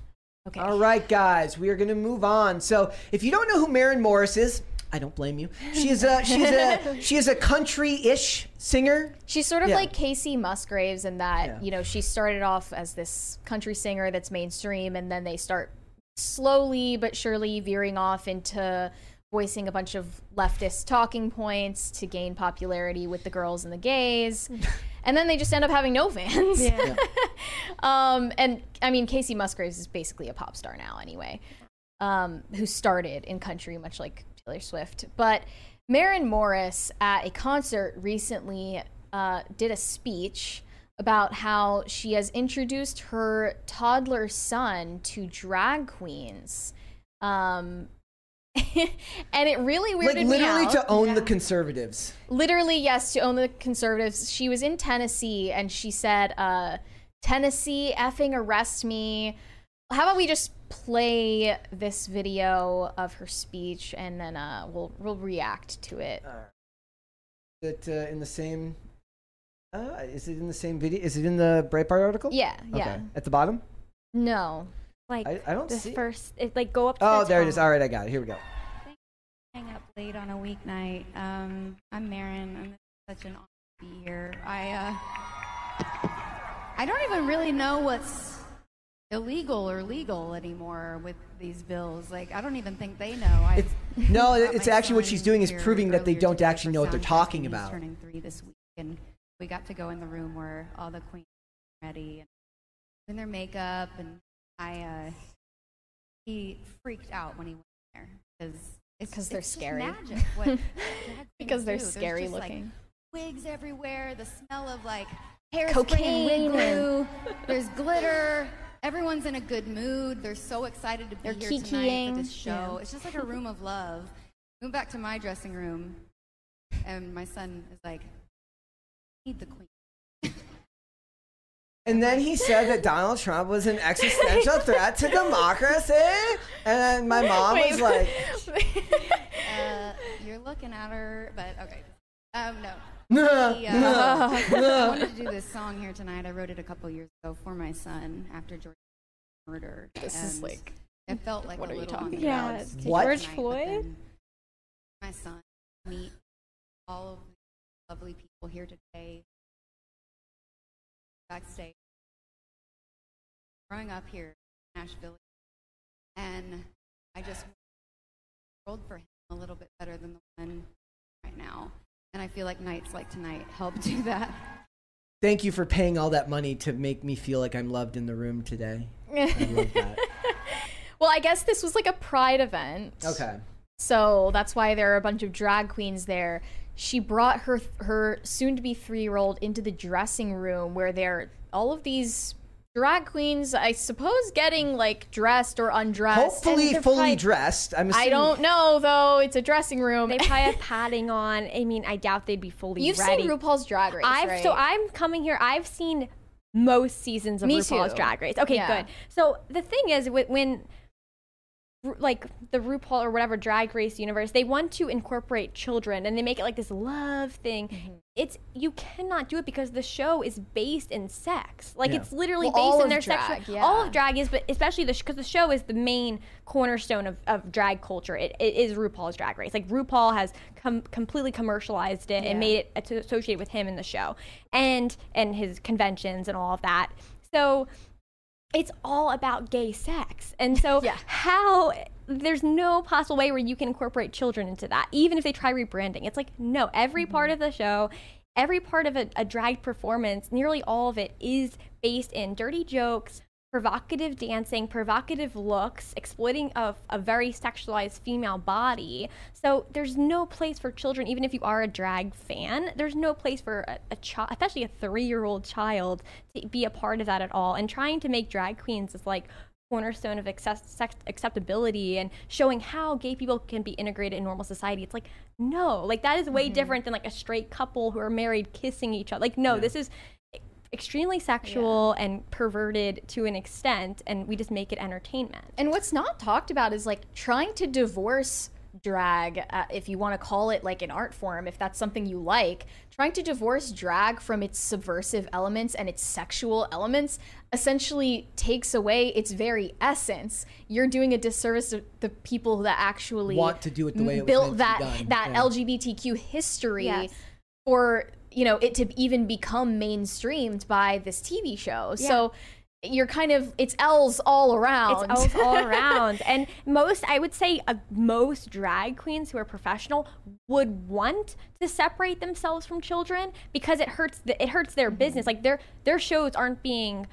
Okay. All right, guys, we are going to move on. So, if you don't know who Maren Morris is, I don't blame you. She is a she's a she is a country-ish singer. She's sort of Yeah. like Kacey Musgraves in that, Yeah. you know, she started off as this country singer that's mainstream, and then they start slowly but surely veering off into voicing a bunch of leftist talking points to gain popularity with the girls and the gays. and then they just end up having no fans. Yeah. um, and I mean, Kacey Musgraves is basically a pop star now, anyway, um, who started in country, much like Taylor Swift. But Maren Morris at a concert recently uh, did a speech about how she has introduced her toddler son to drag queens. Um, and it really Like weirded me literally out to own the conservatives. literally yes to own the conservatives she was in tennessee and she said uh tennessee effing arrest me how about we just play this video of her speech and then uh we'll we'll react to it Is it uh, in the same uh, is it in the same video? Is it in the Breitbart article? yeah yeah Okay. At the bottom? no Like I, I don't the see. first, it, like go up. To Oh, the there it is. All right, I got it. Here we go. Hang up late on a weeknight. Um, I'm Maren. I'm such an honor to be here. I uh, I don't even really know what's illegal or legal anymore with these bills. Like I don't even think they know. I It's, no, it's actually what she's doing is proving that they don't actually know what they're talking He's about. turning three this week, and we got to go in the room where all the queens are ready and doing their makeup, and I uh, he freaked out when he went there because it's 'Cause they're it's just scary. magic what because they're do. Scary just, like, looking wigs everywhere, the smell of like hairspray Cocaine and wig glue. There's glitter. Everyone's in a good mood. They're so excited to be They're here tonight for this show. Yeah. It's just like a room of love. Went back to my dressing room, and my son is like, "Need the queen." And then he said that Donald Trump was an existential threat to democracy. And then my mom Wait. was like, Uh, you're looking at her, but okay. Um, no. Nah, He, uh, I wanted to do this song here tonight. I wrote it a couple years ago for my son after George murder. this is like it felt like what a are you little on talking the about? outs Yeah, to What? do George tonight, Floyd? My son meet all of the lovely people here today backstage. Growing up here in Nashville, and I just world for him a little bit better than the one right now. And I feel like nights like tonight help do that. Thank you for paying all that money to make me feel like I'm loved in the room today. I love that. Well, I guess this was like a pride event. Okay. So that's why there are a bunch of drag queens there. She brought her her soon to be three year old into the dressing room where there all of these drag queens, I suppose, getting like dressed or undressed. Hopefully fully probably- dressed. I'm Assuming. I don't know though. It's a dressing room. They probably have padding on. I mean, I doubt they'd be fully You've ready. seen RuPaul's Drag Race, I've right? so I'm coming here. I've seen most seasons of Me RuPaul's too. Drag Race. Okay, Yeah. good. So the thing is, when, when like the RuPaul or whatever Drag Race universe, they want to incorporate children and they make it like this love thing. Mm-hmm. It's you cannot do it because the show is based in sex. Like Yeah. it's literally Well, based in their drag, sexual. yeah. All of drag is, but especially the because the show is the main cornerstone of, of drag culture. It, it is RuPaul's Drag Race. Like RuPaul has com- completely commercialized it Yeah. and made it associated with him in the show and and his conventions and all of that. So it's all about gay sex. And so Yeah. how there's no possible way where you can incorporate children into that, even if they try rebranding. It's like, no, every part mm-hmm. of the show, every part of a, a drag performance, nearly all of it is based in dirty jokes, provocative dancing, provocative looks, exploiting of a very sexualized female body. So there's no place for children, even if you are a drag fan. There's no place for a, a child, especially a three-year-old child, to be a part of that at all. And trying to make drag queens is like cornerstone of acceptability and showing how gay people can be integrated in normal society. It's like no, like that is way mm-hmm. different than like a straight couple who are married kissing each other. Like no, this is extremely sexual and perverted to an extent and we just make it entertainment. And what's not talked about is like trying to divorce drag, uh, if you want to call it like an art form, if that's something you like, trying to divorce drag from its subversive elements and its sexual elements essentially takes away its very essence. You're doing a disservice to the people that actually Want to do it the way it was built meant to that done. that Yeah. LGBTQ history Yes. for you know it to even become mainstreamed by this TV show. So you're kind of it's L's all around. It's L's all around. And most, I would say, uh, most drag queens who are professional would want to separate themselves from children because it hurts. The, it hurts their business. Like their their shows aren't being.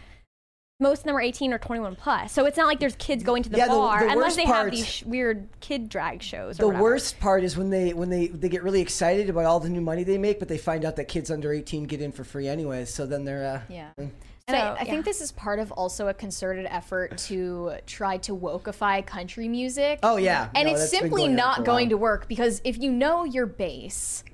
Most of them are 18 or 21 plus, so it's not like there's kids going to the Yeah, bar the unless worst they have these sh- weird kid drag shows. Or The whatever. worst part is when they when they they get really excited about all the new money they make, but they find out that kids under 18 get in for free anyways. So then they're uh, Yeah. mm. And I, So, I yeah. think this is part of also a concerted effort to try to wokeify country music. Oh yeah, and No, it's simply going not going to work because if you know your base,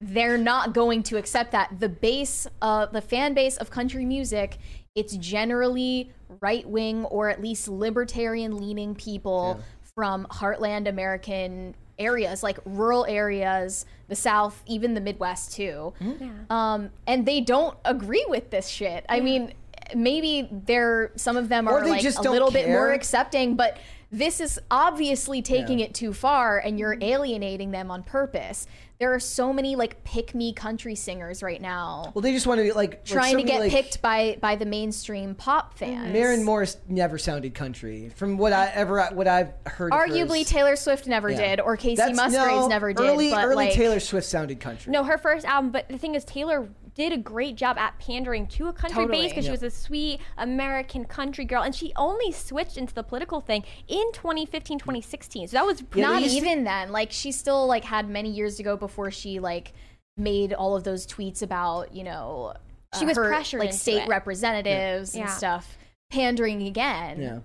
they're not going to accept that. The base, uh, the fan base of country music, it's generally right wing or at least libertarian leaning people from heartland American areas, like rural areas, the South, even the Midwest too. Mm-hmm. Um, and they don't agree with this shit. I mean, maybe they're some of them Or are like just a don't little bit more accepting, but this is obviously taking Yeah. it too far and you're alienating them on purpose. There are so many like pick me country singers right now Well, they just want to be like like trying to somebody get like, picked by by the mainstream pop fans. Maren Morris never sounded country, from what I ever what I've heard. Arguably. Taylor Swift never Yeah. did or Kacey That's- Musgraves no, never did, Early, but early like Taylor Swift sounded country. No, her first album, but the thing is, Taylor did a great job at pandering to a country Totally. base because Yep. she was a sweet American country girl, and she only switched into the political thing in 2015, 2016. So that was Yeah, not even then. Like she still like had many years to go before she like made all of those tweets about you know She uh, was her, pressured like state it. representatives and Yeah. stuff pandering again. Yeah.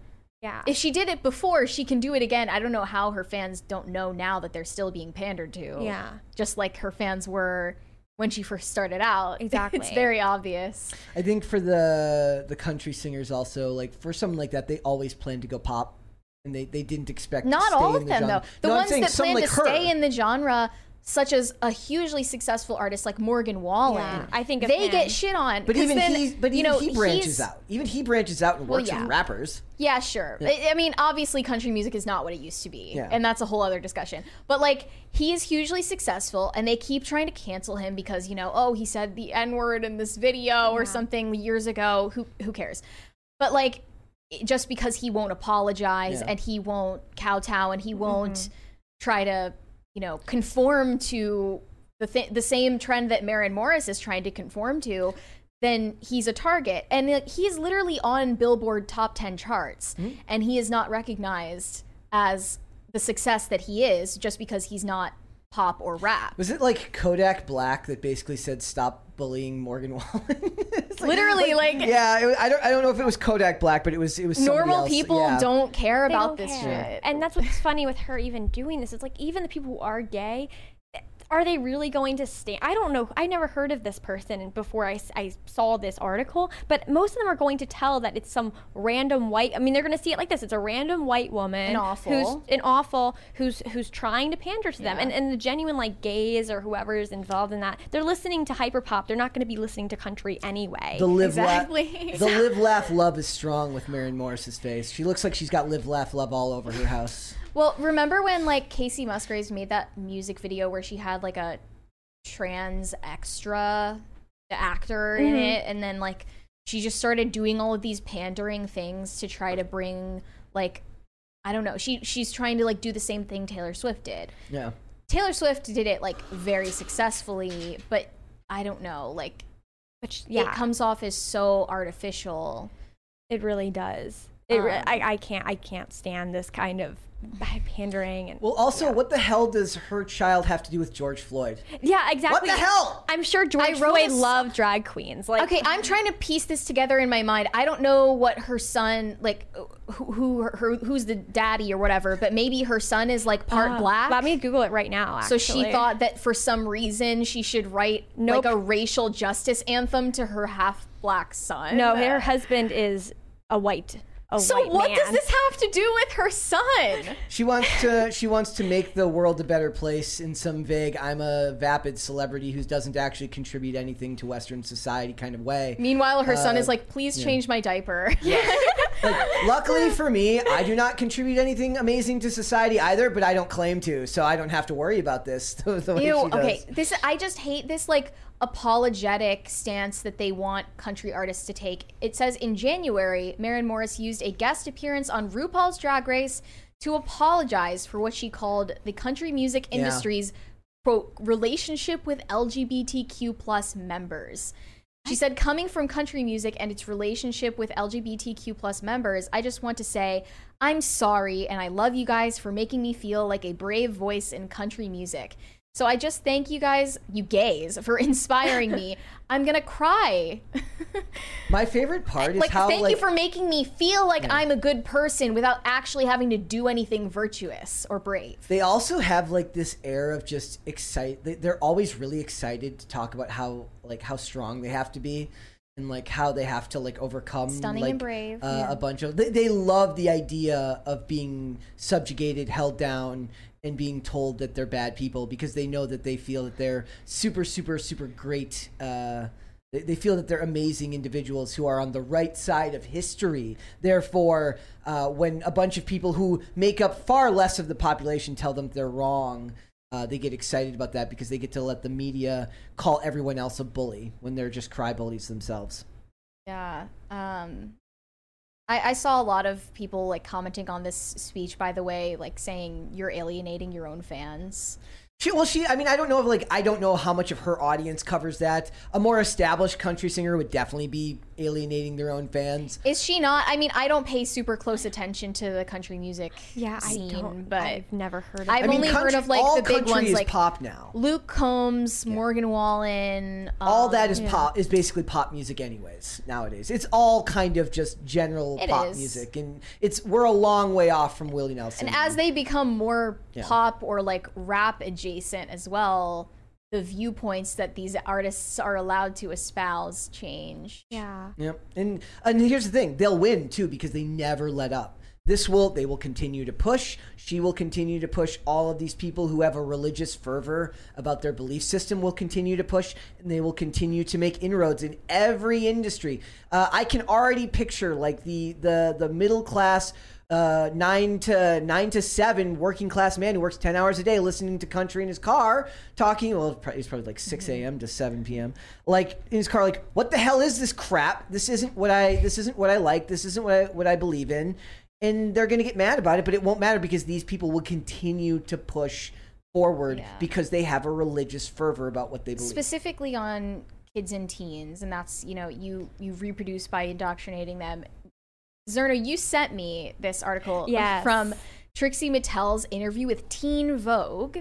yeah. If she did it before, she can do it again. I don't know how her fans don't know now that they're still being pandered to. Yeah. Just like her fans were when she first started out. Exactly. It's very obvious. I think for the the country singers also, like for something like that, they always plan to go pop, and they, they didn't expect. to Not stay all in of the them, genre. though. The No, ones that plan like to her. stay in the genre, such as a hugely successful artist like Morgan Wallen, Yeah, I think of they him. get shit on. But even then, he, but you even know, he branches out. Even he branches out and Well, works yeah. with rappers. Yeah, sure. I, I mean, obviously, country music is not what it used to be, Yeah. and that's a whole other discussion. But like, he is hugely successful, and they keep trying to cancel him because you know, oh, he said the n word in this video or something years ago. Who who cares? But like, just because he won't apologize Yeah. and he won't kowtow and he mm-hmm. won't try to, you know, conform to the th- the same trend that Maren Morris is trying to conform to. then he's a target. And like, he's literally on Billboard top 10 charts, mm-hmm. and he is not recognized as the success that he is just because he's not pop or rap. Was it like Kodak Black that basically said stop bullying Morgan Wallen? It's Literally, like- yeah, it, I don't I don't know if it was Kodak Black, but it was it was Normal else. people yeah. don't care They about don't this care. shit. And that's what's funny with her even doing this. It's like even the people who are gay, are they really going to stand? I don't know. I never heard of this person before I saw this article, but most of them are going to tell that it's some random white. I mean, they're going to see it like this: it's a random white woman An awful. who's an awful who's who's trying to pander to them, and and the genuine like gays or whoever is involved in that, they're listening to hyperpop. They're not going to be listening to country anyway. The live Exactly. laugh, the live laugh love is strong with Maren Morris's face. She looks like she's got live laugh love all over her house. Well, remember when like Kacey Musgraves made that music video where she had like a trans extra actor in mm-hmm. it, and then like she just started doing all of these pandering things to try to bring like I don't know. She she's trying to like do the same thing Taylor Swift did. Yeah. Taylor Swift did it like very successfully, but I don't know, like which yeah, it comes off as so artificial. It really does. It Um, I, I can't I can't stand this kind of pandering and Well, also, what the hell does her child have to do with George Floyd? yeah exactly. What the hell? I'm sure George wrote Floyd a s- loved drag queens. Like Okay, I'm trying to piece this together in my mind. I don't know what her son like who, who her, who's the daddy or whatever, but maybe her son is like part uh, black. Let me Google it right now. so she thought that for some reason she should write Nope. like a racial justice anthem to her half black son. no, her husband is a white. A So white what does this have to do with her son? She wants to. She wants to make the world a better place in some vague "I'm a vapid celebrity who doesn't actually contribute anything to Western society" kind of way. Meanwhile, her son Uh, is like, "Please change my diaper." Like, luckily for me, I do not contribute anything amazing to society either, but I don't claim to, so I don't have to worry about this. The, the way Ew. she does. Okay. This I just hate this like apologetic stance that they want country artists to take. It says in January, Maren Morris used a guest appearance on RuPaul's Drag Race to apologize for what she called the country music Yeah. industry's quote relationship with LGBTQ plus members. She said, coming from country music and its relationship with LGBTQ plus members, I just want to say, I'm sorry and I love you guys for making me feel like a brave voice in country music. So I just thank you guys, you gays, for inspiring me. I'm gonna cry. My favorite part is like, how thank like you for making me feel like I'm a good person without actually having to do anything virtuous or brave. They also have like this air of just excite. they- They're always really excited to talk about how like how strong they have to be, and like how they have to like overcome Stunning like, and brave, uh, yeah. a bunch of. They, they love the idea of being subjugated, held down, and being told that they're bad people because they know that they feel that they're super, super, super great. Uh, they, feel that they're amazing individuals who are on the right side of history. Therefore, uh, when a bunch of people who make up far less of the population tell them they're wrong, uh, they get excited about that because they get to let the media call everyone else a bully when they're just cry bullies themselves. Yeah. Um I, I saw a lot of people like commenting on this speech by the way, like saying you're alienating your own fans. She, well, she. I mean, I don't know if like I don't know how much of her audience covers that. A more established country singer would definitely be alienating their own fans. Is she not? I mean, I don't pay super close attention to the country music Yeah, scene, I don't. but I've never heard of. I've I mean, only country, heard of like all the big country ones is like pop now. Luke Combs, Morgan Wallen. all um, that is pop is basically pop music anyways nowadays it's all kind of just general It pop is. music and it's we're a long way off from willie nelson And as they become more Yeah. pop or like rap adjacent as well, the viewpoints that these artists are allowed to espouse change. yeah. Yep. And and here's the thing, they'll win too because they never let up. This will they will continue to push. She will continue to push all of these people who have a religious fervor about their belief system will continue to push and they will continue to make inroads in every industry. Uh, I can already picture like the the the middle class uh, nine to nine to seven working class man who works 10 hours a day listening to country in his car talking well he's probably like 6 a.m to 7 p.m like in his car like what the hell is this crap this isn't what i this isn't what i like this isn't what i what i believe in and they're gonna get mad about it but it won't matter because these people will continue to push forward Yeah. because they have a religious fervor about what they believe Specifically on kids and teens, and that's you know you you reproduce by indoctrinating them. Zerna, you sent me this article Yes. from Trixie Mattel's interview with Teen Vogue.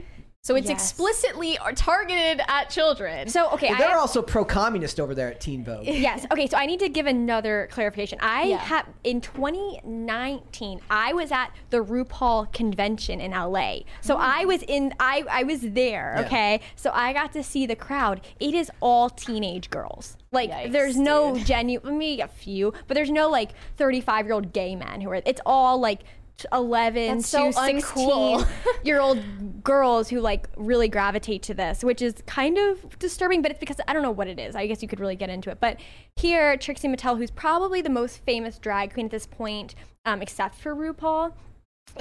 So it's Yes. explicitly targeted at children. So okay, Well, they're I, also pro-communist over there at Teen Vogue. yes. Okay, so I need to give another clarification. I Yeah. have in 2019, I was at the RuPaul convention in LA. So oh. I was in I I was there, Yeah. okay? So I got to see the crowd. It is all teenage girls. Like Yikes, there's no dude. genuine maybe a few, but there's no like 35-year-old gay men who are it's all like t- 11 That's so to 16 uncool. year old girls who like really gravitate to this, which is kind of disturbing, but it's because I don't know what it is. I guess you could really get into it. But here, Trixie Mattel, who's probably the most famous drag queen at this point, um, except for RuPaul,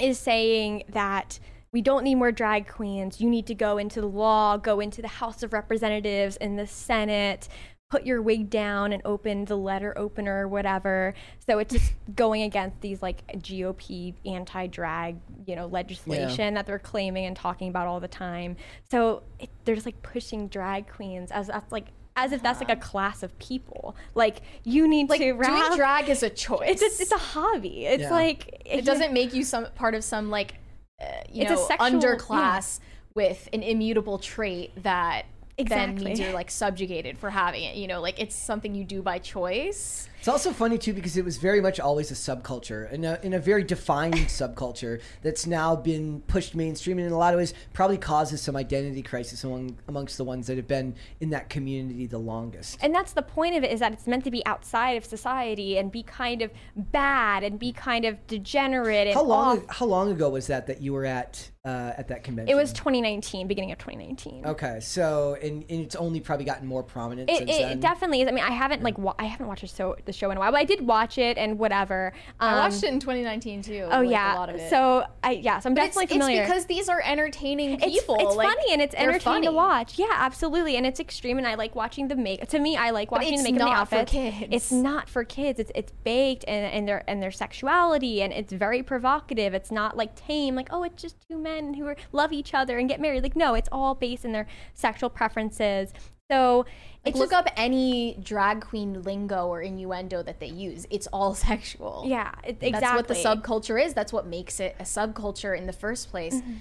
is saying that we don't need more drag queens. You need to go into the law, go into the House of Representatives and the Senate, put your wig down and open the letter opener or whatever. So it's just going against these like GOP anti-drag, you know, legislation that they're claiming and talking about all the time. So it, they're just like pushing drag queens as that's like as if that's like a class of people. Like you need like to doing rap- drag is a choice. It's a, it's a hobby. It's Yeah. like it doesn't make you some part of some like uh, you It's a know sexual- underclass with an immutable trait that then means you're like subjugated for having it. You know, like it's something you do by choice. It's also funny too because it was very much always a subculture, in a, in a very defined subculture that's now been pushed mainstream, and in a lot of ways probably causes some identity crisis among amongst the ones that have been in that community the longest. and that's the point of it is that it's meant to be outside of society and be kind of bad and be kind of degenerate and How long? off. How long ago was that that you were at uh, at that convention? It was 2019, beginning of 2019. Okay, so and, and it's only probably gotten more prominent It, it then. definitely is. I mean, I haven't like wa- I haven't watched the show the show in a while, but I did watch it and whatever. Um, I watched it in 2019 too. Oh like, yeah. a lot of it. So I yeah, so I'm But it's, definitely familiar. it's because these are entertaining people. it's like, funny and it's entertaining to watch. Yeah, absolutely. And it's extreme and I like watching the make to me I like watching it's the makeup and the not for outfits. kids. It's not for kids. It's it's baked and, and their and their sexuality and it's very provocative. It's not like tame, like, oh it's just two men who are, love each other and get married. Like no, it's all based in their sexual preferences. So Like, it's look just- up any drag queen lingo or innuendo that they use. It's all sexual. Yeah, it, exactly. That's what the subculture is. That's what makes it a subculture in the first place. Mm-hmm.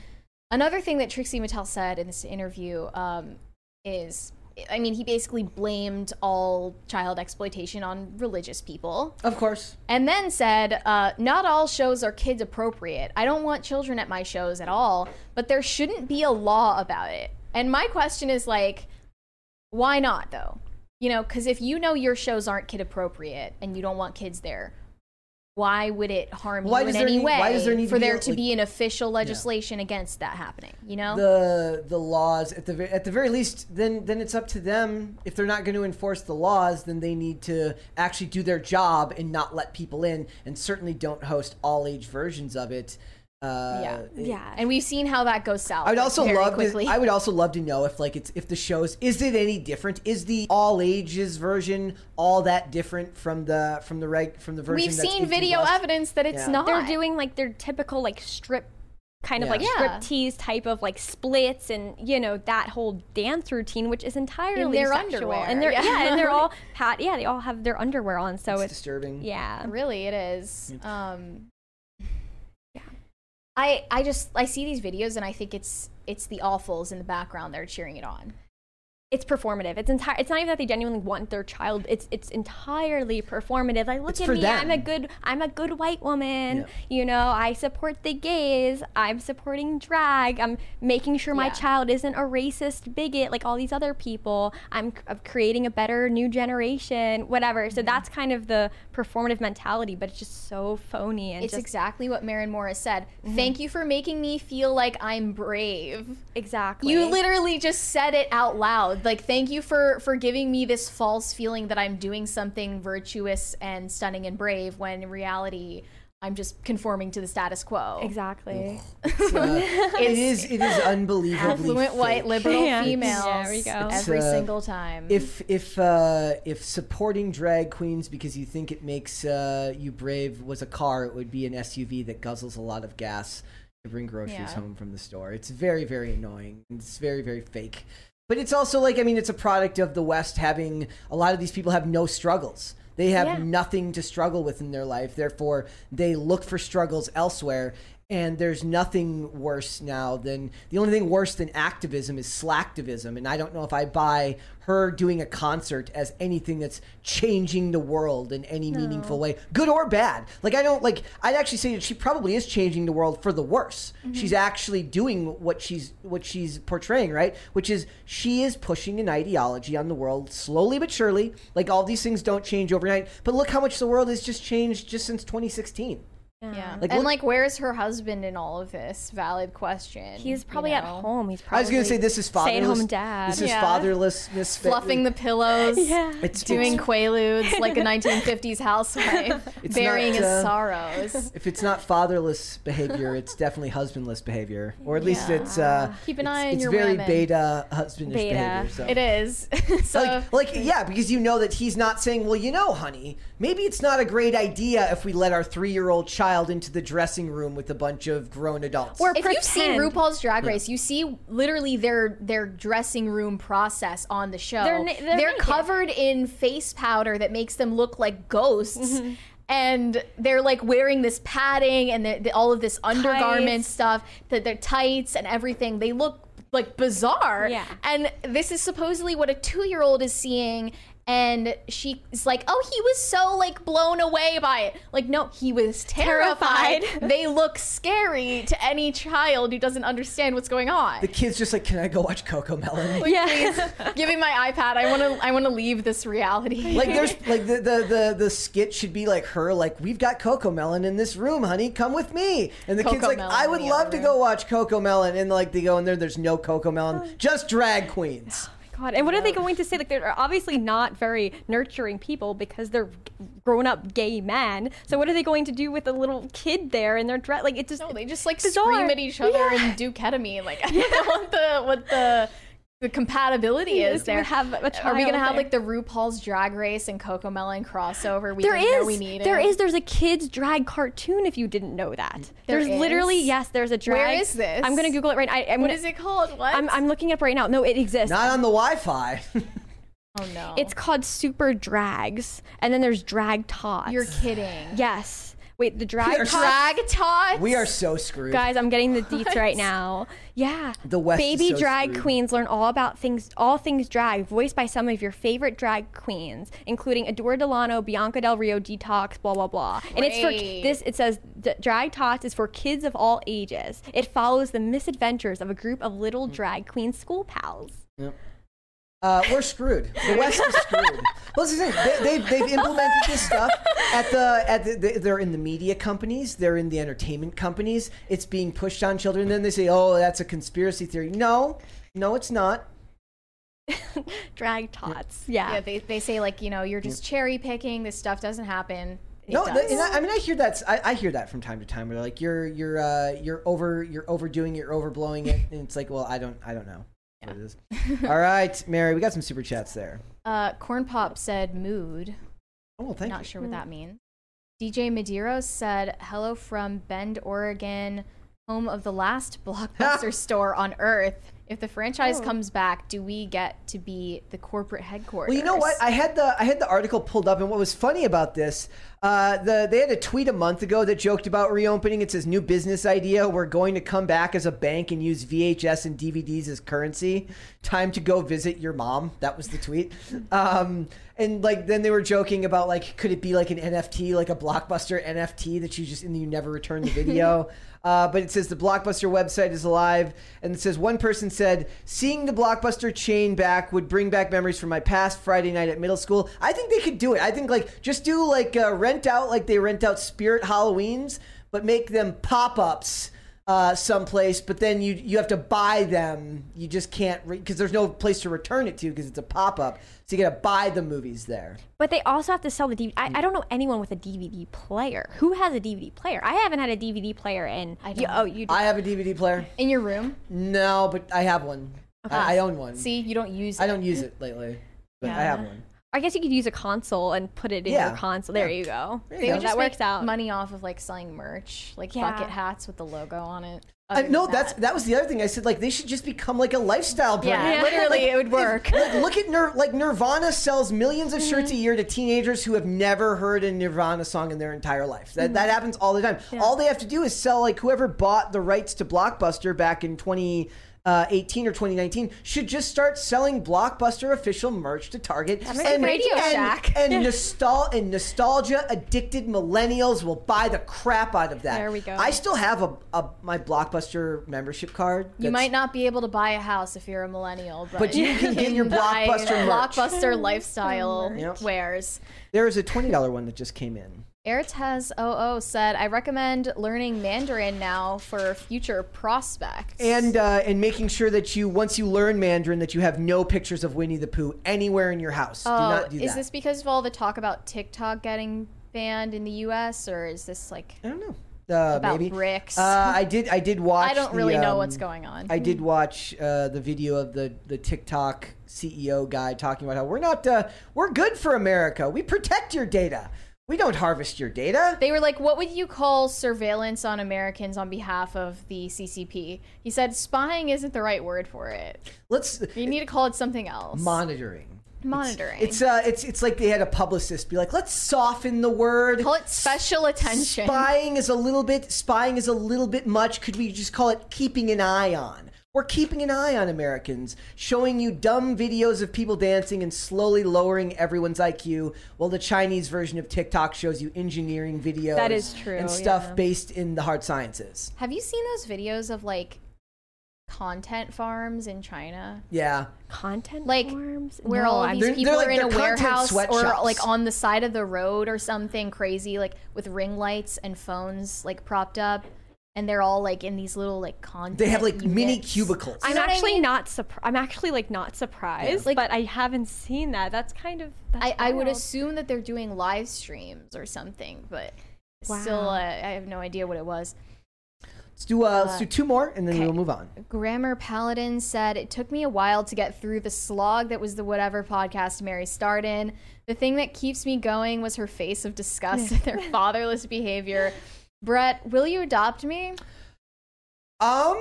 Another thing that Trixie Mattel said in this interview um, is, I mean, he basically blamed all child exploitation on religious people. of course. And then said, uh, not all shows are kids appropriate. I don't want children at my shows at all, but there shouldn't be a law about it. And my question is like, why not though? You know, because if you know your shows aren't kid appropriate and you don't want kids there, why would it harm Why you in any need- way why does there need for be there a- to like- be an official legislation against that happening? You know, the the laws at the at the very least then then it's up to them if they're not going to enforce the laws then they need to actually do their job and not let people in and certainly don't host all age versions of it uh, Yeah. yeah. and we've seen how that goes south. I would also love quickly. to, I would also love to know if like it's if the shows is it any different is the all ages version all that different from the from the reg from the version We've that's seen 18 video plus? evidence that it's Yeah. not. they're doing like their typical like strip kind of Yeah. like Yeah. strip tease type of like splits and you know that whole dance routine which is entirely their sexual underwear, and they're yeah. yeah. and they're all pat yeah they all have their underwear on so it's, it's, disturbing yeah Really, it is. Um, Yeah. I I just I see these videos and I think it's it's the awfuls in the background that are cheering it on. It's performative it's entire it's not even that they genuinely want their child it's it's entirely performative like look It's at me i'm a good i'm a good white woman Yeah. you know i support the gays i'm supporting drag i'm making sure my Yeah. child isn't a racist bigot like all these other people i'm, I'm creating a better new generation whatever Mm-hmm. so that's kind of the performative mentality but it's just so phony and It's just exactly what Maren Morris said. Thank you for making me feel like I'm brave. exactly You literally just said it out loud. Like thank you for for giving me this false feeling that I'm doing something virtuous and stunning and brave when in reality I'm just conforming to the status quo. exactly Uh, it is it is unbelievably Affluent white liberal Yeah. females There we go. Every uh, single time. if if uh, if supporting drag queens because you think it makes uh, you brave was a car, it would be an SUV that guzzles a lot of gas to bring groceries Yeah. home from the store. It's very very annoying. It's very very fake. But it's also like I mean, it's a product of the West having a lot of these people have no struggles. They have Yeah. nothing to struggle with in their life. Therefore, they look for struggles elsewhere. And there's nothing worse now than the only thing worse than activism is slacktivism. And I don't know if I buy her doing a concert as anything that's changing the world in any meaningful way, good or bad. Like I don't like. I'd actually say that she probably is changing the world for the worse. Mm-hmm. She's actually doing what she's what she's portraying, right? Which is she is pushing an ideology on the world slowly but surely. Like all these things don't change overnight, but look how much the world has just changed just since 2016. Yeah. Like, and look- like, where's her husband in all of this? Valid question. He's you probably at home. He's probably. I was gonna say this is fatherless. stay-at-home dad. This is Yeah. fatherlessness. Fluffing the pillows. yeah. It's Doing it's- quaaludes like a 1950s housewife, It's burying not, his uh, sorrows. If it's not fatherless behavior, it's definitely husbandless behavior, or at least Yeah. it's uh, Keep an it's, eye on it's your very women. beta husbandish Beta. behavior. So. It is. so like, like yeah, because you know that he's not saying, well, you know, honey, maybe it's not a great idea if we let our three-year-old child into the dressing room with a bunch of grown adults. Or if you've seen. RuPaul's Drag Race, you see literally their their dressing room process on the show. They're na- they're naked. covered in face powder that makes them look like ghosts. Mm-hmm. And they're like wearing this padding and the, the- all of this undergarment Tights. stuff, that their tights and everything. They look like bizarre. Yeah. And this is supposedly what a two year old is seeing. And she's like, oh, he was so like blown away by it. Like, no, he was terrified. Terrified. they look scary to any child who doesn't understand what's going on. the kid's just like, can I go watch Coco Melon? yeah. Give me my iPad. I want to. I want to leave this reality. like there's like the, the the the skit should be like her like we've got Coco Melon in this room, honey, come with me. And the kid's like, Melon I would love to room. go watch Coco Melon, and like they go in there, there's no Coco Melon, oh. just drag queens. God, and what are they going to say? Like they're obviously not very nurturing people because they're grown-up gay men. So what are they going to do with a little kid there in their dress? Like it just no, they just like Bizarre. scream at each other Yeah. and do ketamine. Like I don't know what the what the the compatibility Yes, is we there. would have a Are we gonna have there. like the RuPaul's Drag Race and Coco Melon crossover? We There didn't know is. we needed. There is. There's a kids drag cartoon. If you didn't know that, There there's literally yes. There's a drag. Where is this? I'm gonna Google it right. I, I'm What gonna, is it called? What? I'm, I'm looking up right now. No, it exists. Not on the Wi-Fi. oh no. It's called Super Drags, and then there's Drag Tots. You're kidding. Yes. Wait, the We drag are tots. Drag tots. we are so screwed. Guys, I'm getting the deets What? right now. Yeah. The West is Baby so drag screwed. queens learn all about things, all things drag, voiced by some of your favorite drag queens, including Adore Delano, Bianca Del Rio, Detox, blah blah blah. And it's for this. It says Drag Tots is for kids of all ages. It follows the misadventures of a group of little mm. drag queen school pals. Yep. Uh, we're screwed. The West is screwed. Well, this is the thing. They, they've, they've implemented this stuff at the at the, they- they're in the media companies, they're in the entertainment companies. It's being pushed on children. And then they say, "Oh, that's a conspiracy theory." No, no, it's not. Drag Tots. Yeah. Yeah, they, they say like you know you're just cherry picking. This stuff doesn't happen. It no, the, and I, I mean I hear that I, I hear that from time to time. Where like you're you're uh, you're over you're overdoing it, you're overblowing it, and it's like, well, I don't I don't know. What it is. All right, Mary, we got some super chats there. uh, Corn Pop said mood. Oh, well, thank you. Not you. sure what that means. DJ Medeiros said, "Hello from Bend, Oregon, home of the last blockbuster store on Earth. If the franchise Oh. comes back, do we get to be the corporate headquarters?" Well, you know what? I had the I had the article pulled up, and what was funny about this, uh, the they had a tweet a month ago that joked about reopening. It says new business idea: We're going to come back as a bank and use VHS and DVDs as currency. Time to go visit your mom. That was the tweet. Um, and like then they were joking about like could it be like an NFT, like a blockbuster NFT that you just and you never return the video. Uh, but it says the Blockbuster website is alive, and it says one person said, "Seeing the Blockbuster chain back would bring back memories from my past Friday night at middle school." I think they could do it. I think like just do like uh, rent out like they rent out Spirit Halloweens, but make them pop ups uh, someplace. But then you you have to buy them. You just can't because there's no place to return it to because it's a pop up. So you gotta buy the movies there. But they also have to sell the DVD. I, I don't know anyone with a DVD player. Who has a DVD player? I haven't had a DVD player in. I You, oh, you. I have a DVD player. in your room. No, but I have one. I, I own one. See, you don't use. It. I don't use it lately, but I have one. I guess you could use a console and put it in Yeah. your console. There you go. There They you would go. just that make works out. money off of like selling merch, like Yeah. bucket hats with the logo on it. I, no, than that's that. that was the other thing. I said like they should just become like a lifestyle brand. Yeah, literally, it would work. Like, look at Nir- like Nirvana sells millions of shirts a Mm-hmm. year to teenagers who have never heard a Nirvana song in their entire life. That Mm-hmm. that happens all the time. All they have to do is sell like whoever bought the rights to Blockbuster back in Uh, 2018 or 2019 should just start selling Blockbuster official merch to Target. makes like Radio and, Shack. and nostal and nostalgia addicted millennials will buy the crap out of that. There we go. I still have a, a my Blockbuster membership card. You might not be able to buy a house if you're a millennial, but, But you can get your Blockbuster merch. Blockbuster lifestyle Yep. wares. There is a twenty dollar one that just came in. Airtez 00 said, I recommend learning Mandarin now for future prospects. and uh, and making sure that you once you learn Mandarin that you have no pictures of Winnie the Pooh anywhere in your house. do oh, not do is that. this because of all the talk about TikTok getting banned in the US, or is this like I don't know. Uh, about maybe. BRICS? Uh, I did. I did watch. I don't the, really know um, what's going on. I did watch uh, the video of the the TikTok CEO guy talking about how we're not uh, we're good for America. We protect your data. We don't harvest your data. They were like, "What would you call surveillance on Americans on behalf of the CCP?" He said, "Spying isn't the right word for it. Let's You need to call it something else." monitoring. Monitoring. It's uh, it's it's like they had a publicist be like, let's soften the word. call it special attention. Spying is a little bit spying is a little bit much. Could we just call it keeping an eye on? We're keeping an eye on Americans, showing you dumb videos of people dancing and slowly lowering everyone's IQ, while the Chinese version of TikTok shows you engineering videos That is true, and stuff yeah. based in the hard sciences. Have you seen those videos of like content farms in China? Yeah. Content farms? Like, forms? Where No, all of these They're- people they're like- are in a they're warehouse or like on the side of the road or something crazy, like with ring lights and phones like propped up, and they're all like in these little like content. They have like mini cubicles. I'm know what I actually mean? not surprised. I'm actually like not surprised, Like- but I haven't seen that. That's kind of. That's I, I would assume that they're doing live streams or something, but still, uh, I have no idea what it was. Let's do uh, let's do two more and then okay. we'll move on. Grammar Paladin said, It took me a while to get through the slog that was the whatever podcast Mary starred in. The thing that keeps me going was her face of disgust at their fatherless behavior. Brett, will you adopt me? Um,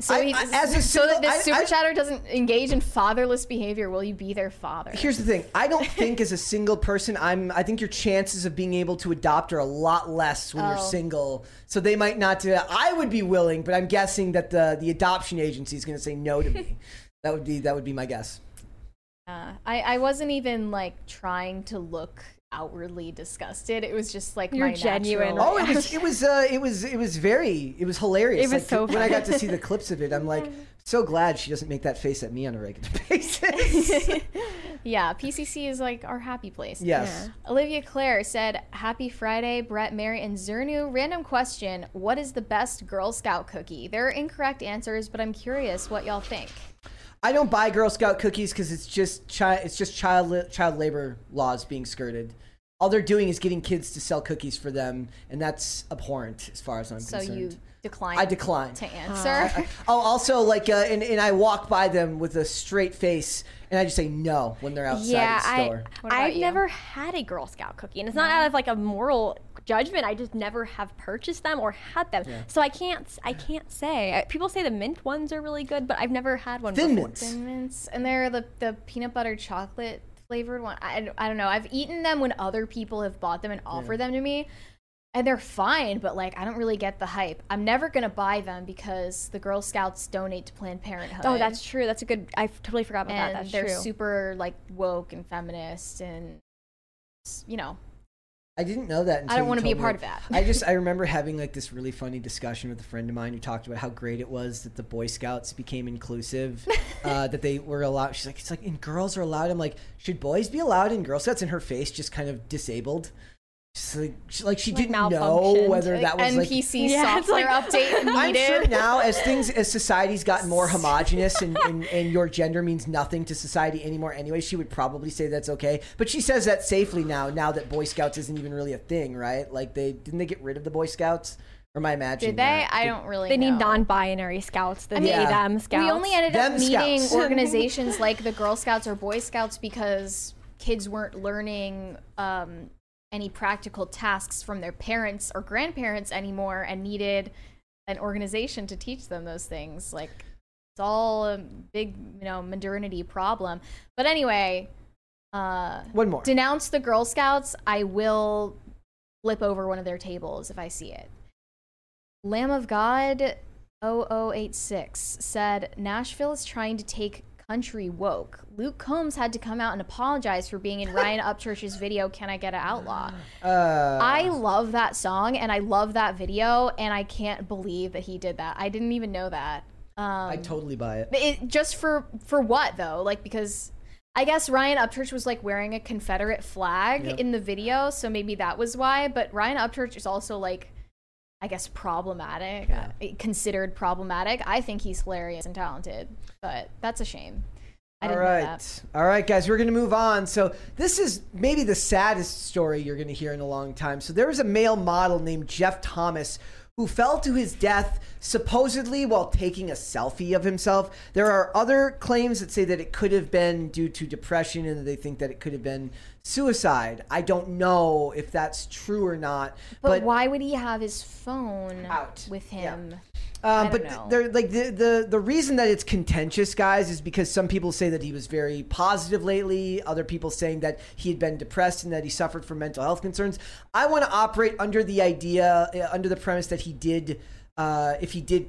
So, I- he- I- as a so that this I- super I- chatter doesn't engage in fatherless behavior, will you be their father? Here's the thing. I don't think as a single person, I'm. I think your chances of being able to adopt are a lot less when you're Oh. single. So they might not. Uh, I would be willing, but I'm guessing that the the adoption agency is going to say no to me. that would be that would be my guess. Uh, I, I wasn't even like trying to look outwardly disgusted. It was just like You're my genuine, natural Oh, it was it was uh, it was it was very it was hilarious. It was Like, so when I got to see the clips of it, I'm like so glad she doesn't make that face at me on a regular basis. Yeah, PCC is like our happy place. yes. Olivia Claire said, Happy Friday, Brett, Mary, and Zernu. Random question What is the best Girl Scout cookie? There are incorrect answers, but I'm curious what y'all think. I don't buy Girl Scout cookies because it's just chi- it's just child li- child labor laws being skirted. All they're doing is getting kids to sell cookies for them, and that's abhorrent as far as I'm So concerned. So you decline I decline. to answer. Oh, also like, uh, and, and I walk by them with a straight face, and I just say no when they're outside yeah, the store. What about I, I've you? never had a Girl Scout cookie, and it's not out of like a moral judgment. I just never have purchased them or had them, so I can't. I can't say. I- People say the mint ones are really good, but I've never had one. Thin before. mints. Thin mints, and they're the, the peanut butter chocolate flavored one. I, I don't know. I've eaten them when other people have bought them and offered them to me, and they're fine, but like I don't really get the hype. I'm never gonna buy them because the Girl Scouts donate to Planned Parenthood. Oh, that's true. That's a good. I totally forgot about that. and That's they're true. super like woke and feminist and you know I didn't know that. Until I don't wanna be a told me part of that. I just I remember having like this really funny discussion with a friend of mine who talked about how great it was that the Boy Scouts became inclusive, uh, that they were allowed. She's like, it's like, and girls are allowed. I'm like, should boys be allowed in Girl Scouts? And her face just kind of disabled. She's like, she, like she Like didn't know malfunctioned. whether that was like. NPC Yeah, software like- update needed. I'm sure now, as things, as society's gotten more homogenous and, and, and your gender means nothing to society anymore anyway, she would probably say that's okay. But she says that safely now, now that Boy Scouts isn't even really a thing, right? Like they didn't they get rid of the Boy Scouts? Or am I imagining Did they? that? I Did- don't really. They need non-binary scouts. The mean, they Yeah. them scouts. We only ended up meeting Scouts. organizations like the Girl Scouts or Boy Scouts because kids weren't learning um, any practical tasks from their parents or grandparents anymore and needed an organization to teach them those things. Like it's all a big, you know, modernity problem. But anyway, uh, One more. denounce the Girl Scouts. I will flip over one of their tables if I see it. Lamb of God 0086 said Nashville is trying to take country woke. Luke Combs had to come out and apologize for being in Ryan Upchurch's video Can I Get an Outlaw? Uh, I love that song and I love that video and I can't believe that he did that. I didn't even know that. Um, I totally buy it. it just for for what though? Like because I guess Ryan Upchurch was like wearing a Confederate flag Yep. in the video, so maybe that was why. But Ryan Upchurch is also like, I guess problematic, Yeah. uh, considered problematic. I think he's hilarious and talented, but that's a shame. I didn't All right. know that. All right, guys, we're going to move on. So, this is maybe the saddest story you're going to hear in a long time. So, there was a male model named Jeff Thomas who fell to his death supposedly while taking a selfie of himself. There are other claims that say that it could have been due to depression and that they think that it could have been suicide. I don't know if that's true or not. But, why would he have his phone Out. with Yeah. Um, but they're like the, the the reason that it's contentious, guys, is because some people say that he was very positive lately. Other people saying that he had been depressed and that he suffered from mental health concerns. I want to operate under the idea, uh, under the premise that he did, uh, if he did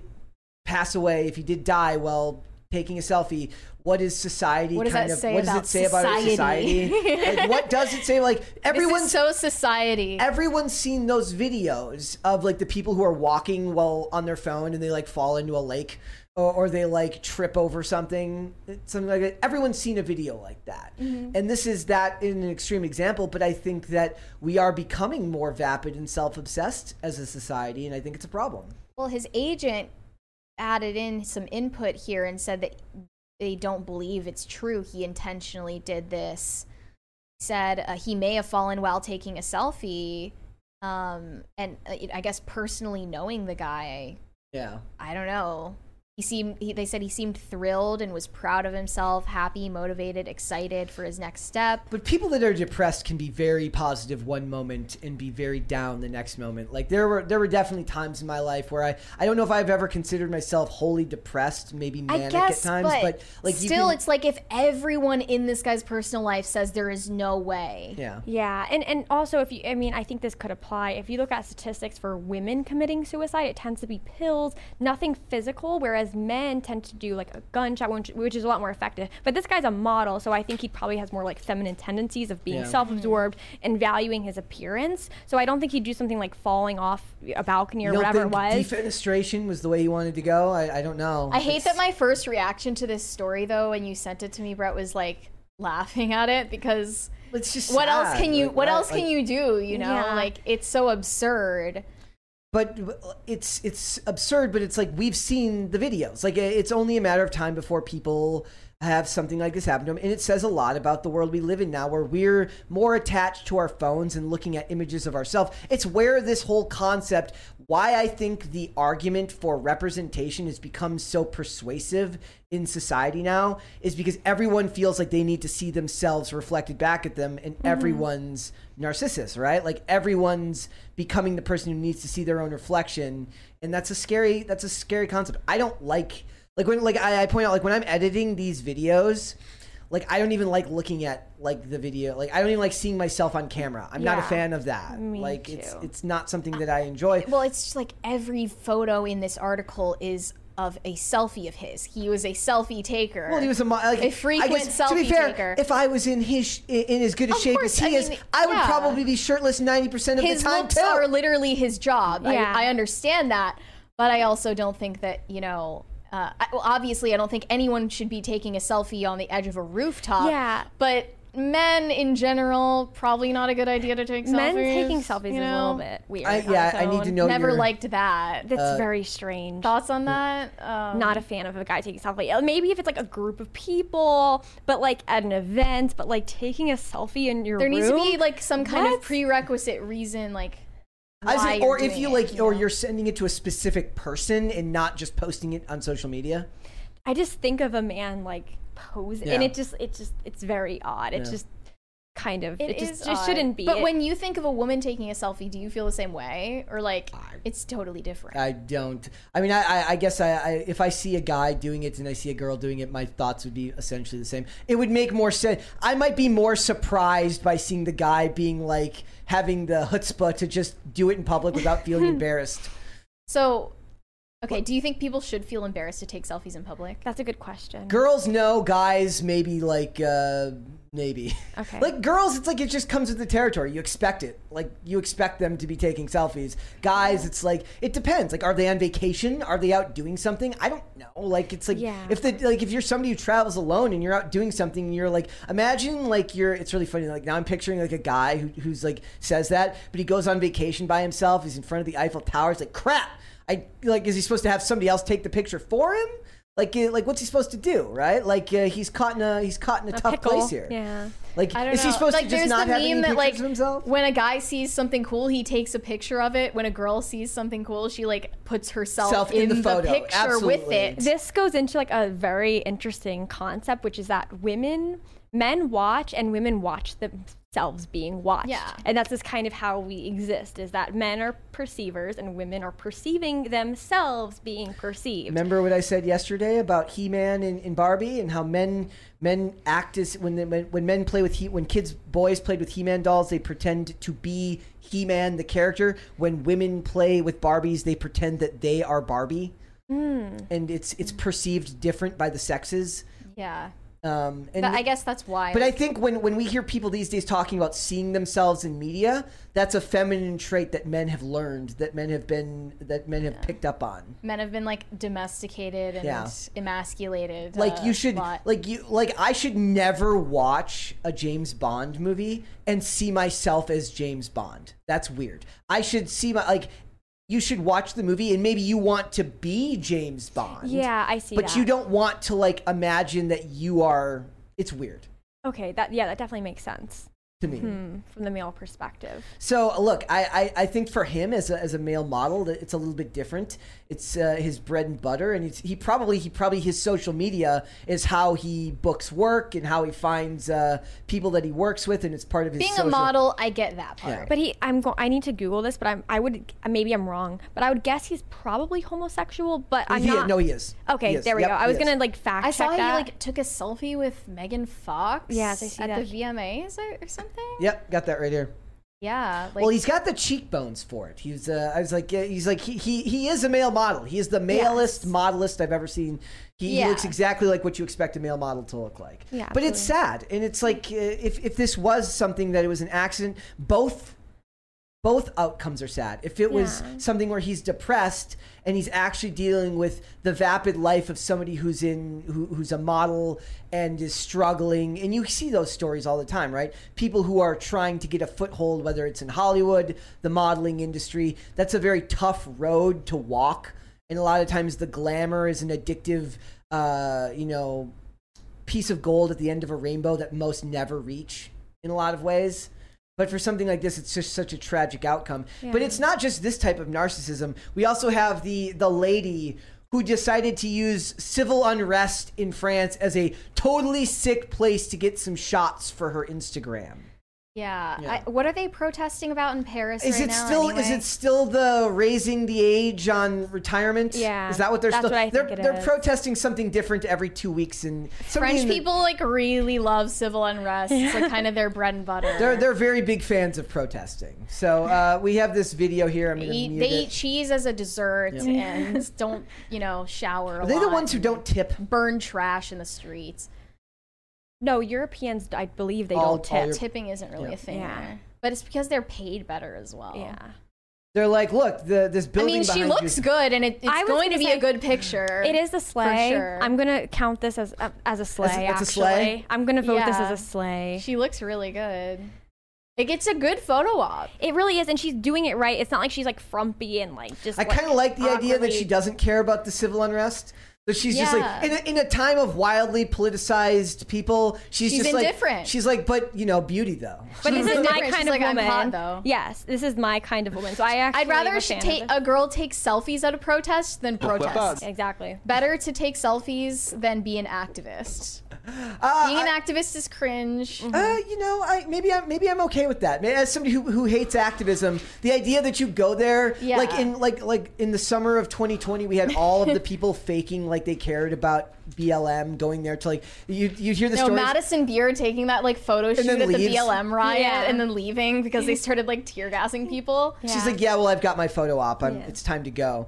pass away, if he did die while taking a selfie. What is society What does kind that of? say what does it say about our society? society? like, what does it say? Like everyone's so society. everyone's seen those videos of like the people who are walking while on their phone and they like fall into a lake or, or they like trip over something something like that everyone's seen a video like that mm-hmm. and this is that in an extreme example but i think that we are becoming more vapid and self-obsessed as a society and i think it's a problem Well, his agent added in some input here and said that they don't believe it's true. He intentionally did this. Said uh, he may have fallen while taking a selfie. Um, and uh, I guess personally knowing the guy, yeah I don't know. He seemed. He, they said he seemed thrilled and was proud of himself, happy, motivated, excited for his next step. But people that are depressed can be very positive one moment and be very down the next moment. Like there were there were definitely times in my life where I I don't know if I've ever considered myself wholly depressed, maybe I manic guess, at times, but, but, like still, can- it's like if everyone in this guy's personal life says there is no way. yeah. Yeah, and and also if you, I mean, I think this could apply. If you look at statistics for women committing suicide, it tends to be pills, nothing physical, whereas men tend to do like a gunshot, which, which is a lot more effective. But this guy's a model, so I think he probably has more like feminine tendencies of being Yeah. self-absorbed and valuing his appearance. So I don't think he'd do something like falling off a balcony or You don't whatever it was. defenestration was the way he wanted to go? I, I don't know. I hate It's- that my first reaction to this story, though, when you sent it to me, Brett, was like laughing at it because It's just what else can you like, what right? else can you do? You know, Yeah. like it's so absurd. But it's it's absurd but it's like we've seen the videos. Like it's only a matter of time before people have something like this happen to them and it says a lot about the world we live in now where we're more attached to our phones and looking at images of ourselves. It's where this whole concept why i think the argument for representation has become so persuasive in society now is because everyone feels like they need to see themselves reflected back at them and mm-hmm. everyone's narcissus right? Like everyone's becoming the person who needs to see their own reflection and that's a scary that's a scary concept. I don't like like when like I, I point out like when i'm editing these videos like i don't even like looking at like the video like i don't even like seeing myself on camera i'm not a fan of that Me like it's too. it's not something that i enjoy Well, it's just like every photo in this article is of a selfie of his. He was a selfie taker. Well, he was a mo- like, A frequent I guess, To be fair, taker. if I was in his in as good a Of shape course, as he I is, mean, I would yeah. probably be shirtless ninety percent of his the time looks too. are literally his job. Yeah. I, I understand that, but I also don't think that you know. Uh, I, well, obviously, I don't think anyone should be taking a selfie on the edge of a rooftop. Yeah. but men in general, probably not a good idea to take selfies. Men taking selfies you is a little bit weird. I- yeah, I need to know Never your- liked that. That's Uh, very strange. Thoughts on that? Um, not a fan of a guy taking a selfie. Uh, Maybe if it's like a group of people, but like at an event, but like taking a selfie in your there room. needs to be like some kind What? of prerequisite reason, like. I why say, you're or if doing you it, like, or know? you're sending it to a specific person and not just posting it on social media. I just think of a man like posing, and it just, it just, it's very odd. It's Yeah. just, kind of. It, It, just, just shouldn't be. But It- when you think of a woman taking a selfie, do you feel the same way, or like it's totally different? I don't. I mean, I, I, I guess I, I, if I see a guy doing it and I see a girl doing it, my thoughts would be essentially the same. It would make more sense. I might be more surprised by seeing the guy being like having the chutzpah to just do it in public without feeling embarrassed. so, okay, do you think people should feel embarrassed to take selfies in public? that's a good question. Girls, no. Guys, maybe like uh, maybe. Okay. Like girls, it's like it just comes with the territory. You expect it. Like you expect them to be taking selfies. Guys, it's like it depends. Like, are they on vacation? Are they out doing something? I don't know. Like, it's like Yeah. if the like if you're somebody who travels alone and you're out doing something, and you're like, imagine like you're. It's really funny. Like now I'm picturing like a guy who, who's like says that, but he goes on vacation by himself. He's in front of the Eiffel Tower. It's like crap. I like. Is he supposed to have somebody else take the picture for him? Like, uh, like what's he supposed to do, right? Like, uh, he's caught in a he's caught in a, A tough pickle. place here. Yeah. Like, I don't is know. he supposed like, to just there's not the have any meme pictures that like of himself? when a guy sees something cool, he takes a picture of it. When a girl sees something cool, she like puts herself Self in, in the the, photo. picture with it. This goes into like a very interesting concept, which is that women, men watch and women watch themselves being watched. Yeah. And that's just kind of how we exist is that men are perceivers and women are perceiving themselves being perceived. Remember what I said yesterday about He-Man and, and Barbie and how men men act as when they, when, when men play with he when kids boys played with He-Man dolls they pretend to be He-Man the character when women play with Barbies they pretend that they are Barbie Hmm. and it's it's perceived different by the sexes yeah, um, and but I guess that's why. But I think when, when we hear people these days talking about seeing themselves in media, that's a feminine trait that men have learned, that men have been that men have picked up on. men have been like domesticated and Yeah. emasculated. Like uh, you should lot. like you like I should never watch a James Bond movie and see myself as James Bond. That's weird. I should see my like you should watch the movie and maybe you want to be James Bond. Yeah, I see But that. you don't want to like imagine that you are it's weird Okay, that yeah, that definitely makes sense to me. hmm, from the male perspective. So look, I, I, I think for him as a, as a male model, it's a little bit different. It's uh, his bread and butter, and it's, he probably he probably his social media is how he books work and how he finds uh, people that he works with, and it's part of his being social- a model, I get that part. Yeah. But he, I'm going. I need to Google this, but I'm. I would. Maybe I'm wrong, but I would guess he's probably homosexual. But I'm He- not. no, he is. Okay, He is. there we Yep, go. I was gonna like fact I check saw he that. like took a selfie with Megan Fox. Yes, I see at that. the VMAs or, or something. Yep, got that right here. Yeah, like well, he's got the cheekbones for it. He's, uh, I was like, yeah, he's like, he, he, he is a male model. He is the malest Yes. modelist I've ever seen. He, he looks exactly like what you expect a male model to look like. Yeah, but it's sad, and it's like uh, if if this was something that it was an accident, both both outcomes are sad. If it was Yeah. something where he's depressed and he's actually dealing with the vapid life of somebody who's in who, who's a model and is struggling, and you see those stories all the time, right? People who are trying to get a foothold, whether it's in Hollywood, the modeling industry. That's a very tough road to walk, and a lot of times the glamour is an addictive, uh, you know, piece of gold at the end of a rainbow that most never reach in a lot of ways. But for something like this, it's just such a tragic outcome. But it's not just this type of narcissism. We also have the the lady who decided to use civil unrest in France as a totally sick place to get some shots for her Instagram. Yeah. Yeah. I, what are they protesting about in Paris Is right it now? still is it still the raising the age on retirement? Yeah, Is that what they're that's still what I they're think they're protesting something different every 2 weeks and French in the- people like really love civil unrest. It's like kind of their bread and butter. They're they're very big fans of protesting. So uh, we have this video here. I'm They eat, they eat cheese as a dessert Yep. and don't, you know, shower. Are they the ones who don't tip? burn trash in the streets? No, Europeans. I believe they All- don't all tip. your- Tipping isn't really Yeah. a thing Yeah. there, but it's because they're paid better as well. yeah. They're like, look, the this I building. mean, she behind looks you, good, and it, I it's was going to gonna be say, a good picture. It is a sleigh. sure. I'm gonna count this as uh, as a sleigh. it's a actually, sleigh? I'm gonna vote this Yeah. as a sleigh. She looks really good. It gets a good photo op. It really is, and she's doing it right. It's not like she's like frumpy and like just. I kind of like the idea that awkwardly- she doesn't care about the civil unrest. That she's just Yeah. like in a, in a time of wildly politicized people. She's, She's just like indifferent. she's like, but you know, beauty though. But this is She's my different. kind She's of like, I'm woman. hot, though. Yes, this is my kind of woman. So I actually. I'd rather a she fan take of a girl take selfies at a protest than protest. Exactly. Better to take selfies than be an activist. Uh, Being an I- activist is cringe. Uh, you know, I maybe I'm maybe I'm okay with that. Maybe as somebody who, who hates activism, the idea that you go there, Yeah. like in like like in the summer of 2020, we had all of the people faking like they cared about BLM, going there to like you you hear the story. No, stories. Madison Beer taking that like photo shoot at leaves. the BLM riot Yeah. and then leaving because they started like tear gassing people. She's like, yeah, well, I've got my photo op. I'm, Yeah. It's time to go.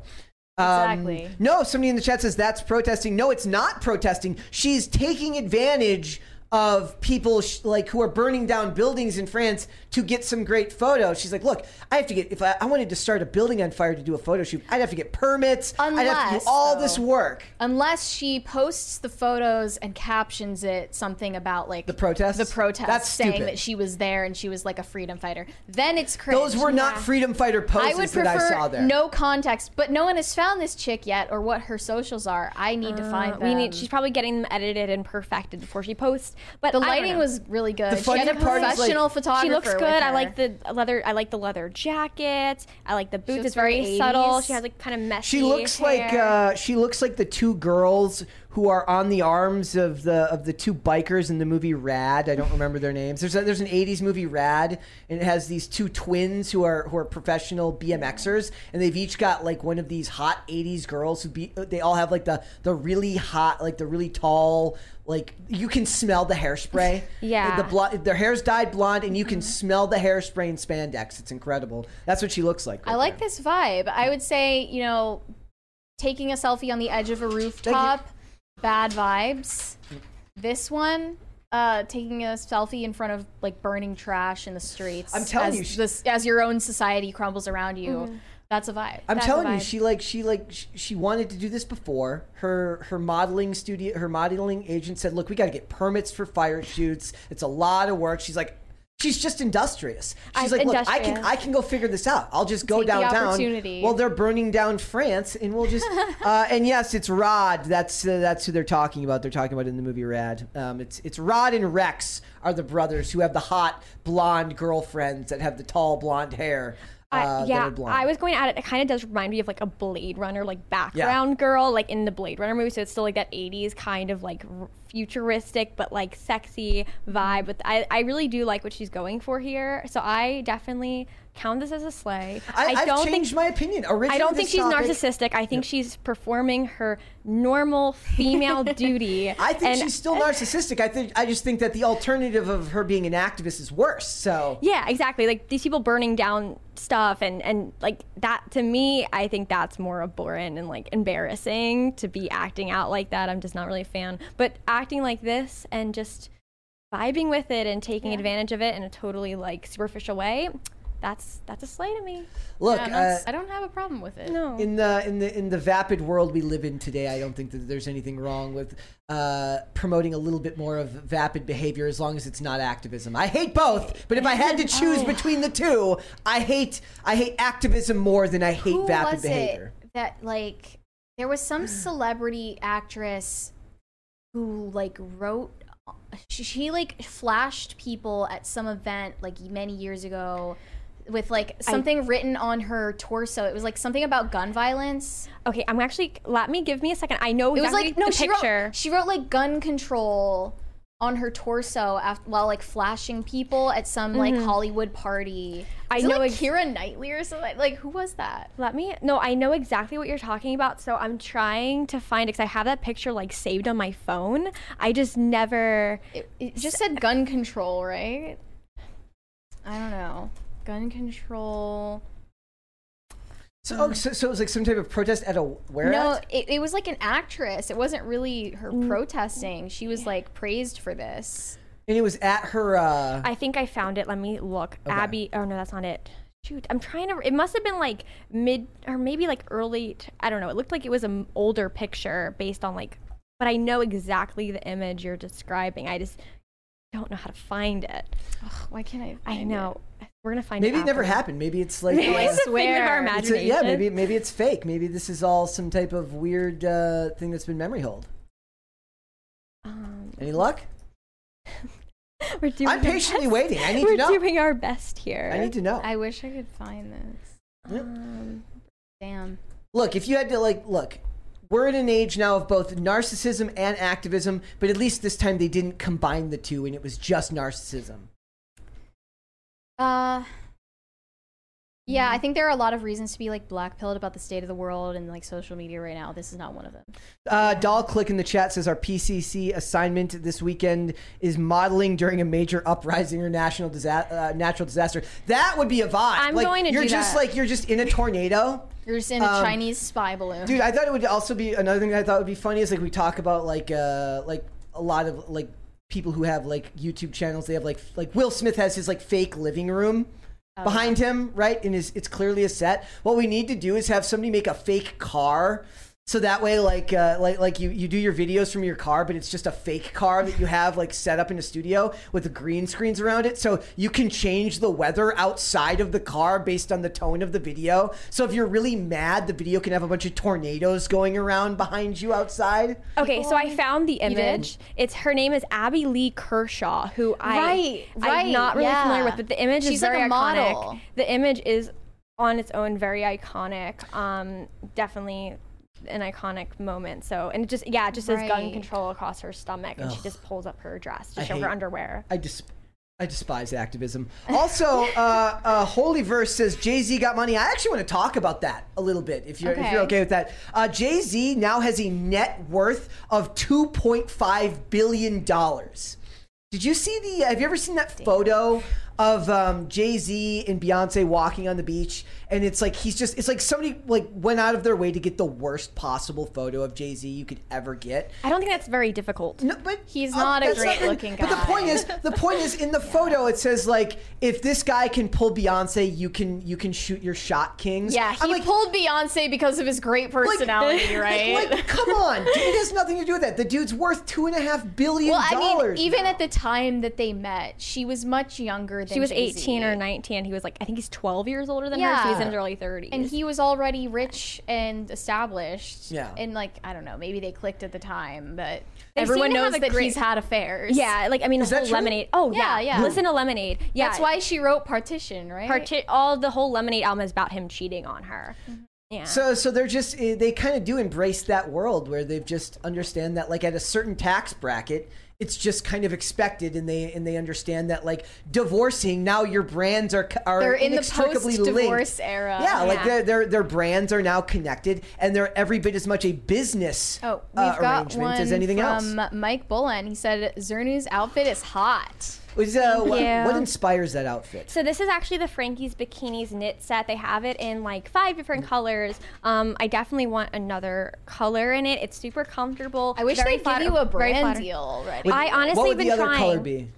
Um, no, somebody in the chat says that's protesting. No, it's not protesting. She's taking advantage of people sh- like who are burning down buildings in France to get some great photos. She's like, look, I have to get if I, I wanted to start a building on fire to do a photo shoot, I'd have to get permits. I'd have to Unless, do all though- this work. Unless she posts the photos and captions it something about like The protest, the protest, That's saying stupid. that she was there and she was like a freedom fighter. Then it's cringe. Those were not freedom fighter posts I would that I saw prefer there. no context, but no one has found this chick yet or what her socials are. I need to find Uh, them. we need. She's probably getting them edited and perfected before she posts. But the lighting was really good. The she had a funny part is, like, professional photographer. She looks with good. I like the leather. I like the leather jacket. I like the boots. It's very, very subtle. She has like kind of messy. She looks like uh, she looks like the two girls who are on the arms of the of the two bikers in the movie Rad. I don't remember their names. There's a, there's an '80s movie Rad, and it has these two twins who are who are professional BMXers, and they've each got like one of these hot '80s girls who be. They all have like the the really hot, like the really tall. Like you can smell the hairspray. Yeah. the blonde, their hair's dyed blonde, and you can mm-hmm. smell the hairspray and spandex. It's incredible. That's what she looks like. I like there. this vibe. I would say, you know, taking a selfie on the edge of a rooftop, bad vibes. This one, uh, taking a selfie in front of like burning trash in the streets. I'm telling as you, she- this as your own society crumbles around you. That's a vibe. I'm That's telling the you, she like she like sh- she wanted to do this before. Her her modeling studio, her modeling agent said, "Look, we got to get permits for fire shoots. It's a lot of work." She's like, she's just industrious. She's I- like, "Look, I can. I can go figure this out. I'll just go Take downtown. opportunity. Well, they're burning down France, and we'll just uh, and yes, it's Rod. That's uh, that's who they're talking about. They're talking about in the movie Rad. Um, it's it's Rod and Rex are the brothers who have the hot blonde girlfriends that have the tall blonde hair. Uh, yeah. I was going to add it. It kind of does remind me of like a Blade Runner like background girl, like in the Blade Runner movie. So it's still like that '80s kind of like futuristic but like sexy vibe. But I, I really do like what she's going for here. So I definitely count this as a slay. I, I've don't changed think my opinion. Originally, I don't think she's topic- narcissistic. I think she's performing her normal female duty. I think and- she's still narcissistic. I think I just think that the alternative of her being an activist is worse. So Yeah, exactly. Like these people burning down stuff and and like that to me, I think that's more abhorrent and like embarrassing to be acting out like that. I'm just not really a fan. But acting like this and just vibing with it and taking advantage of it in a totally like superficial way, that's that's a slay to me. look, Yeah, uh, I don't have a problem with it. No. in the in the in the vapid world we live in today, I don't think that there's anything wrong with uh, promoting a little bit more of vapid behavior as long as it's not activism. I hate both, but if I had to choose Oh. between the two, I hate I hate activism more than I hate Who vapid was behavior. it that like there was some celebrity actress who like wrote she, she like flashed people at some event like many years ago with like something written on her torso. It was like something about gun violence. Okay, I'm actually let me give me a second. I know It was like no, she picture. wrote she wrote like gun control on her torso after, while like flashing people at some like mm-hmm. Hollywood party. I Was it, know like ex- Keira Knightley or something. Like who was that? Let me. No, I know exactly what you're talking about. So I'm trying to find because I have that picture like saved on my phone. I just never. It, it just said gun control, right? I don't know. Gun control. So, oh, so, so it was like some type of protest at a where? no, it, it was like an actress. It wasn't really her Mm. protesting. She was like praised for this. and it was at her. Uh, I think I found it. Let me look. Abbey. Oh no, that's not it. Shoot, I'm trying to. It must have been like mid or maybe like early. T- I don't know. It looked like it was an older picture based on like. But I know exactly the image you're describing. I just don't know how to find it. Ugh, why can't I? I find know. We're gonna find. maybe it never happened. Maybe it's like Maybe uh, it's a figment of our It's It's imagination. a- yeah, maybe maybe it's fake. Maybe this is all some type of weird uh, thing that's been memory hold. Um, Any luck? we're doing. I'm our patiently best. waiting. I need We're to know. doing our best here. I need to know. I wish I could find this. Yep. Um, damn. Look, if you had to like look, we're in an age now of both narcissism and activism, but at least this time they didn't combine the two and it was just narcissism. Uh, yeah, I think there are a lot of reasons to be like blackpilled about the state of the world and like social media right now. This is not one of them. Uh, Doll Click in the chat says our PCC assignment this weekend is modeling during a major uprising or national disa- uh, natural disaster. That would be a vibe. I'm like, going to You're do just that. like you're just in a tornado. You're just in a Um, Chinese spy balloon. Dude, I thought it would also be another thing that I thought would be funny is like we talk about like uh like a lot of like people who have like YouTube channels. They have like like Will Smith has his like fake living room oh, behind him, right? And is it's clearly a set. What we need to do is have somebody make a fake car. So that way, like, uh, like, like you, you do your videos from your car, but it's just a fake car that you have like set up in a studio with the green screens around it. So you can change the weather outside of the car based on the tone of the video. So if you're really mad, the video can have a bunch of tornadoes going around behind you outside. Okay, so I found the image. It's her name is Abbey Lee Kershaw, who I Right, right, I'm not really yeah. familiar with, but the image She's is like very a iconic. model. The image is on its own very iconic. Um, definitely an iconic moment. So and it just yeah, it just says gun control across her stomach, and she just pulls up her dress to I show hate- her underwear. I just. I despise activism. Also, uh, uh, Holy Verse says Jay Z got money. I actually want to talk about that a little bit, if you're if you're Okay. okay with that. Uh, Jay Z now has a net worth of two point five billion dollars. Did you see the? Have you ever seen that photo of um, Jay Z and Beyonce walking on the beach? And it's like he's just. It's like somebody like went out of their way to get the worst possible photo of Jay Z you could ever get. I don't think that's very difficult. No, but He's uh, not a great looking guy. But the point is, the point is, in the photo, it says like, if this guy can pull Beyonce, you can you can shoot your shot kings. yeah, he like, pulled Beyonce because of his great personality, right? Like, come on, dude, it has nothing to do with that. The dude's worth two and a half billion well, I mean, dollars. even now. at the time that they met, she was much younger than She was Jay-Z. 18 or 19. He was like, I think he's 12 years older than her. So he's in Yeah. his early 30s. and he was already rich and established. Yeah. and like I don't know, maybe they clicked at the time, but They everyone seem to have knows that great- he's had affairs. yeah, like I mean, Is the that whole? Lemonade. Oh Yeah, yeah, yeah. Listen to Lemonade. Yeah, that's why she wrote Partition, right? Parti- all the whole Lemonade album is about him cheating on her. Yeah. So, so they're just eh, they kind of do embrace that world where they've just understand that like at a certain tax bracket, it's just kind of expected, and they and they understand that like divorcing now your brands are are They're in the inextricably post-divorce linked. era. Yeah, like their their their brands are now connected, and they're every bit as much a business Oh, we've uh, got arrangement one as anything from else. Mike Bolin. He said Zernu's outfit is hot. Was, uh, what, what inspires that outfit? So this is actually the Frankie's Bikinis knit set. They have it in like five different colors. Um, I definitely want another color in it. It's super comfortable. I wish they'd flat- give you a very brand deal already. I honestly what would been the other trying. color be?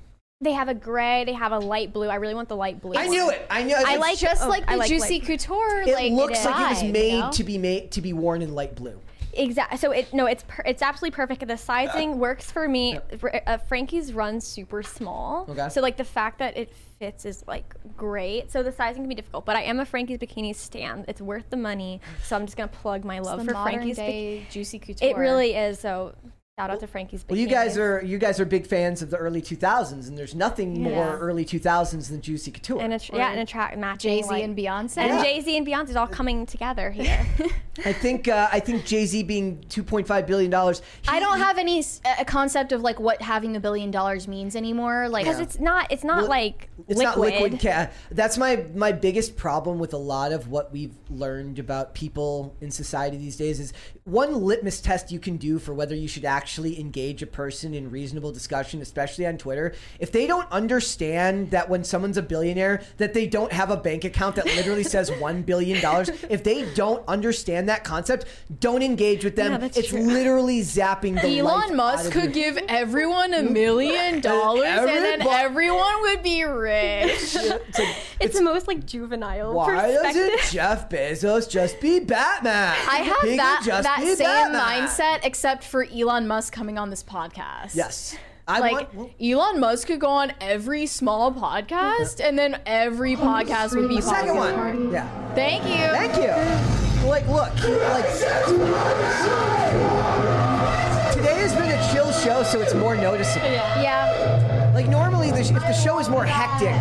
They have a gray. They have a light blue. I really want the light blue. I one. knew it. I knew it. I like just oh, like the like Juicy light- Couture. It like, looks like it was made you know? to be made to be worn in light blue. Exactly. So it no, it's per- it's absolutely perfect. The sizing works for me. Fr- Uh, Frankie's runs super small, Okay. so like the fact that it fits is like great. So the sizing can be difficult, but I am a Frankie's bikini stand. It's worth the money, so I'm just gonna plug my love the for Frankie's. bik- day Juicy Couture. it really is. So shout out to Frankie's. Well, you guys are you guys are big fans of the early 2000s, and there's nothing more early 2000s than Juicy Couture. and a tr- yeah, and a track matching Jay Z like- and Beyonce. and Yeah. Jay Z and Beyonce is all coming together here. I think uh, I think Jay Z being 2.5 billion dollars. I don't have any s- a concept of like what having a billion dollars means anymore. Like, Because it's not it's not Well, like It's liquid. not liquid ca That's my my biggest problem with a lot of what we've learned about people in society these days is one litmus test you can do for whether you should actually engage a person in reasonable discussion, especially on Twitter. If they don't understand that when someone's a billionaire, that they don't have a bank account that literally says one billion dollars. If they don't understand that concept, don't engage with them. Yeah, it's true. literally zapping the life Elon out Musk of could you. give everyone a million dollars and then everyone would be rich. It's like, It's the most like juvenile Why perspective. doesn't Jeff Bezos just be Batman? I have He could that just that same Batman. mindset, except for Elon Musk coming on this podcast. Yes. I Like want. Elon Musk could go on every small podcast, and then every oh, podcast would be second popular. one. Yeah. Thank you. Thank you. Like, look, like. Today has been a chill show, so it's more noticeable. yeah. Like normally, the sh- if the show is more hectic,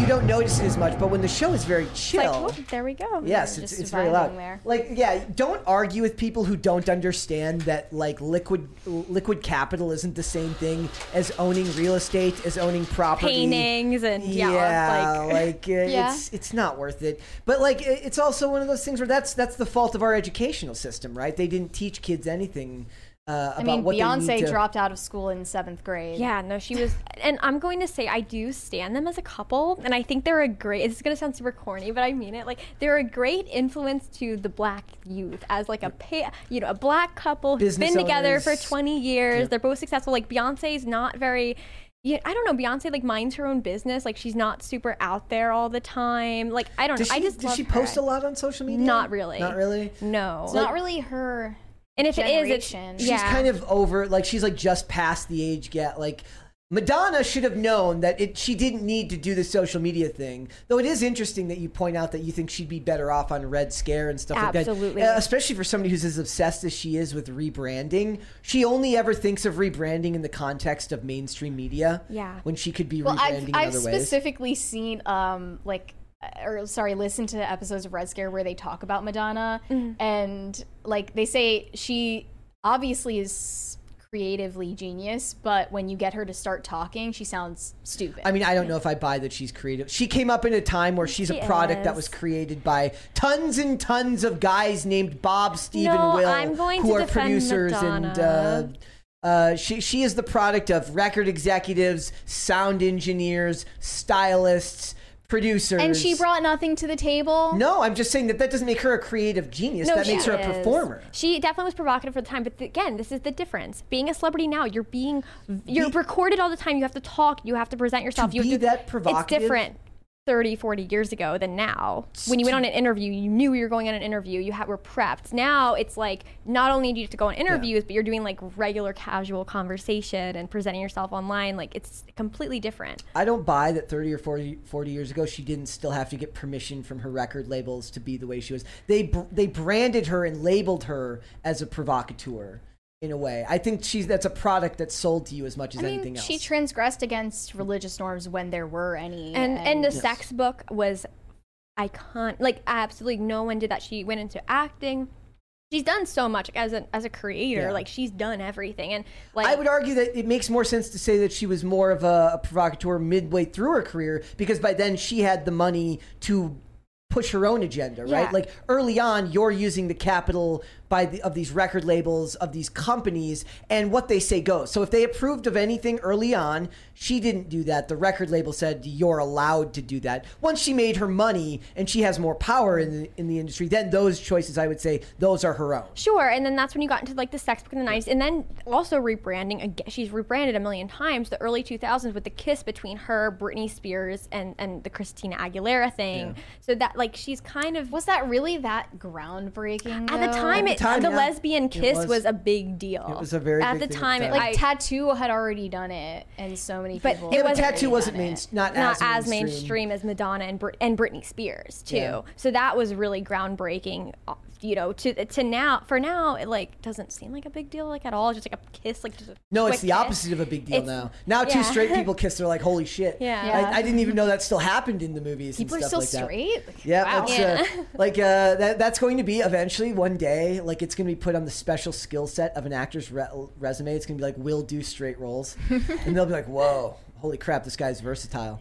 you don't notice it as much. But when the show is very It's like, chill, oh, there we go. yes, You're it's, it's very loud. there. Like yeah, don't argue with people who don't understand that like liquid liquid capital isn't the same thing as owning real estate, as owning property. Paintings and yeah, Yeah, like, like, uh, Yeah. it's it's not worth it. But like it's also one of those things where that's that's the fault of our educational system, right? They didn't teach kids anything uh, about I mean, what they Beyonce need to. dropped out of school in seventh grade. Yeah, no, she was, and I'm going to say I do stand them as a couple, and I think they're a great. It's gonna sound super corny, but I mean it. Like they're a great influence to the black youth as like a pay, you know, a black couple who's Business been together for 20 years. Yep. They're both successful. Like Beyonce's not very. Yeah, I don't know. Beyonce like minds her own business. Like she's not super out there all the time. Like I don't Does know. she, I just does love she her. post a lot on social media? Not really. Not really. No. It's not really her. And if it is, it's. She's yeah. kind of over. Like she's like just past the age gap. Like Madonna should have known that it. She didn't need to do the social media thing. Though it is interesting that you point out that you think she'd be better off on Red Scare and stuff like Absolutely. that. Uh, especially for somebody who's as obsessed as she is with rebranding. She only ever thinks of rebranding in the context of mainstream media. Yeah. When she could be Well, I've, rebranding in I've other ways. specifically seen um like or sorry, listen to episodes of Red Scare where they talk about Madonna Mm-hmm. and like they say she obviously is creatively genius, but when you get her to start talking, she sounds stupid. I mean, I don't know if I buy that she's creative. She came up in a time where she's She a product that was created by tons and tons of guys named Bob, Steve, No, and Will, I'm going who to are producers and. Uh, uh, she she is the product of record executives, sound engineers, stylists, producers. and she brought nothing to the table. No, I'm just saying that that doesn't make her a creative genius. No, that makes her a performer. She definitely was provocative for the time, but th- again, this is the difference. Being a celebrity now, you're being you're Be- recorded all the time. You have to talk. You have to present yourself. you be have to, that provocative- It's different. 30 40 years ago than now. When you went on an interview you knew you were going on an interview you ha- were prepped. Now it's like not only do you have to go on interviews but you're doing like regular casual conversation and presenting yourself online like it's completely different. I don't buy that 30 or 40, 40 years ago she didn't still have to get permission from her record labels to be the way she was. They br- they branded her and labeled her as a provocateur in a way. I think she's that's a product that's sold to you as much as I mean, anything else. she transgressed against religious norms when there were any. and and the Yes. sex book was icon like absolutely no one did that she went into acting she's done so much as a as a creator Yeah. like she's done everything and like I would argue that it makes more sense to say that she was more of a, a provocateur midway through her career because by then she had the money to push her own agenda, right? Yeah. Like early on, you're using the capital by the, of these record labels of these companies, and what they say goes. So if they approved of anything early on, she didn't do that. The record label said you're allowed to do that. Once she made her money and she has more power in the in the industry, then those choices, I would say, those are her own. Sure, and then that's when you got into like the sex book in the '90s, and then also rebranding. Again, she's rebranded a million times. The early 2000s with the kiss between her, Britney Spears, and and the Christina Aguilera thing. So that like she's kind of was that really that groundbreaking? at the time, it, time, the yeah. lesbian kiss was. was, a big deal. It was a very at big the thing at time. it, like I- t.A.T.u. had already done it, and so many But people. it Yeah, but wasn't- t.A.T.u. wasn't main, not, not as as mainstream as Madonna and Brit- and Britney Spears too. Yeah. So that was really groundbreaking. Uh, You know, to to now for now it like doesn't seem like a big deal like at all. Just like a kiss, like just a No, it's the kiss. opposite of a big deal It's- now. Now two yeah. straight people kiss, they're like, holy shit. Yeah. Yeah. I, I didn't even know that still happened in the movies. people and are stuff still like that. straight. Like, Yeah, wow. that's Yeah. Uh, like uh, that, that's going to be eventually one day. Like it's going to be put on the special skill set of an actor's re- resume. It's going to be like, will do straight roles, and they'll be like, whoa, holy crap, this guy's versatile.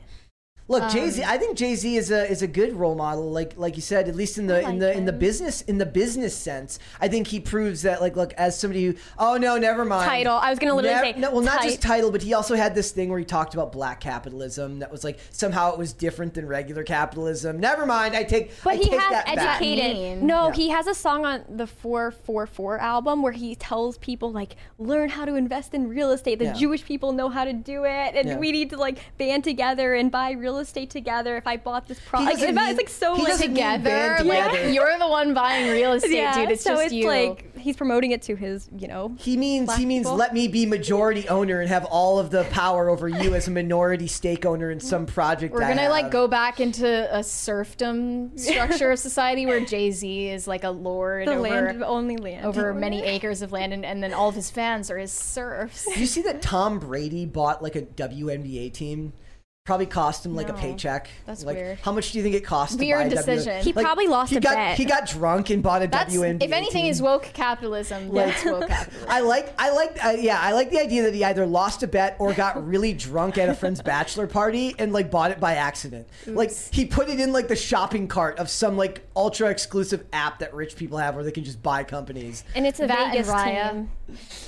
Look, Jay Z. Um, I think Jay Z is a is a good role model. Like like you said, at least in the I in like the in the business in the business sense, I think he proves that. Like, look, as somebody who, oh no, never mind. Title. I was gonna literally Nev- say no, well, not just title, but he also had this thing where he talked about black capitalism. That was like somehow it was different than regular capitalism. Never mind. I take. But I he take has that back. educated. mean? No, Yeah. he has a song on the 444 album where he tells people like learn how to invest in real estate. The Yeah. Jewish people know how to do it, and Yeah. we need to like band together and buy real estate together. If I bought this He product, like, it's like so he like together, like together. you're the one buying real estate, yeah, dude. It's so just it's you. like he's promoting it to his, you know. He means Black he means people? let me be majority owner and have all of the power over you as a minority stake owner in some project. We're I gonna like have. go back into a serfdom structure of society where Jay Z is like a lord The over land only land over many acres of land, and, and then all of his fans are his serfs. Do you see that Tom Brady bought like a WNBA team? Probably cost him like a paycheck. That's like, weird. How much do you think it cost? Weird to buy a decision. WNBA? He probably lost he a got, bet. He got drunk and bought a That's WNBA. if anything team. is woke capitalism. That's woke capitalism. I like, I like, uh, yeah, I like the idea that he either lost a bet or got really drunk at a friend's bachelor party and like bought it by accident. Like he put it in like the shopping cart of some like ultra exclusive app that rich people have where they can just buy companies. and it's a That and Vegas Raya. team.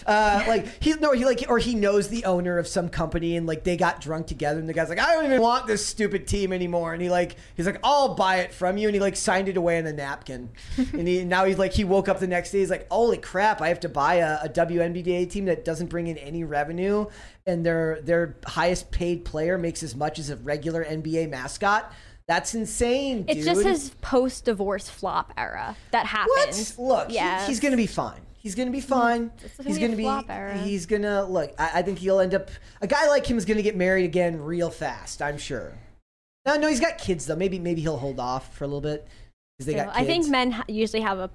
Uh, like he no, he like or he knows the owner of some company and like they got drunk together and the guy's like, I don't even want this stupid team anymore. And he like he's like, I'll buy it from you. And he like signed it away on a napkin. and he now he's like he woke up the next day. He's like, holy crap, I have to buy a, a WNBA team that doesn't bring in any revenue, and their their highest paid player makes as much as a regular NBA mascot. That's insane, It's dude. just his post-divorce flop era that happens. What? Look, he- he's gonna be fine. He's gonna be mm-hmm. fine. It's He's gonna gonna be be. era. He's gonna look. I, I think he'll end up. A guy like him is gonna get married again real fast. I'm sure. No, no, he's got kids though. Maybe, maybe he'll hold off for a little bit because they got. I think men usually have a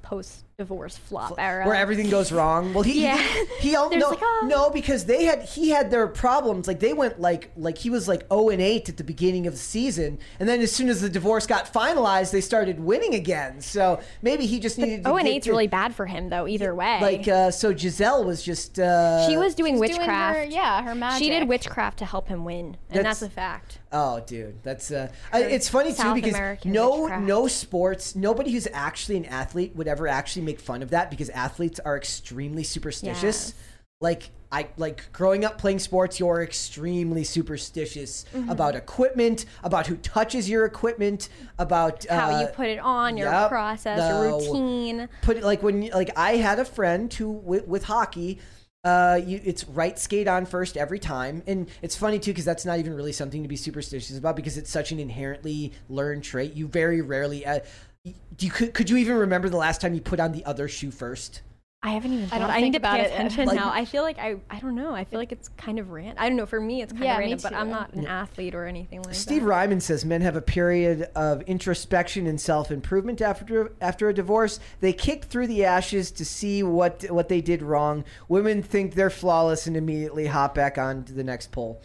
post-divorce flop era where everything goes wrong. Well, he Yeah. he, he all, There's no like, oh. no because they had he had their problems. Like they went like like he was like zero and eight at the beginning of the season, and then as soon as the divorce got finalized, they started winning again. So maybe he just needed. to Oh, and get eight's to- really bad for him though. Either way, Like uh, so, Giselle was just. Uh, she was doing She's doing witchcraft. her- yeah, her magic. She did witchcraft to help him win, and That's- that's, a fact. Oh, dude, that's uh, it's funny too because American no witchcraft. no sports, nobody who's actually an athlete would ever actually make fun of that because athletes are extremely superstitious. Yes. Like I like growing up playing sports, you're extremely superstitious Mm-hmm. about equipment, about who touches your equipment, about How uh, you put it on, your yep, process, no. your routine. put it like when like I had a friend who with, with hockey. Uh, you, it's right skate on first every time, and it's funny too because that's not even really something to be superstitious about because it's such an inherently learned trait. You very rarely. Uh, do you could could you even remember the last time you put on the other shoe first? I haven't even. Thought. don't I, think need to about pay it. attention Like- now. I feel like I. I don't know. I feel like it's kind of random. I don't know. For me, it's kind Yeah, of random, but I'm not an athlete or anything like Steve that. Steve Ryman says men have a period of introspection and self improvement after after a divorce. They kick through the ashes to see what what they did wrong. Women think they're flawless and immediately hop back on to the next pole.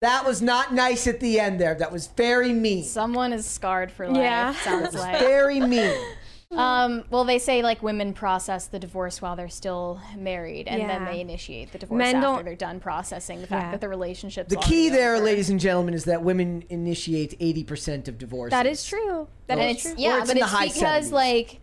That was not nice at the end there. That was very mean. Someone is scarred for life. Yeah. Sounds like. Very mean. Um, well, they say like women process the divorce while they're still married, and then they initiate the divorce Men after don't- they're done processing the fact Yeah. that the relationship. The key there, over. ladies and gentlemen, is that women initiate 80% of divorces. That is true. That Well, is true. it's Or yeah, it's but in the it's high because 70s. like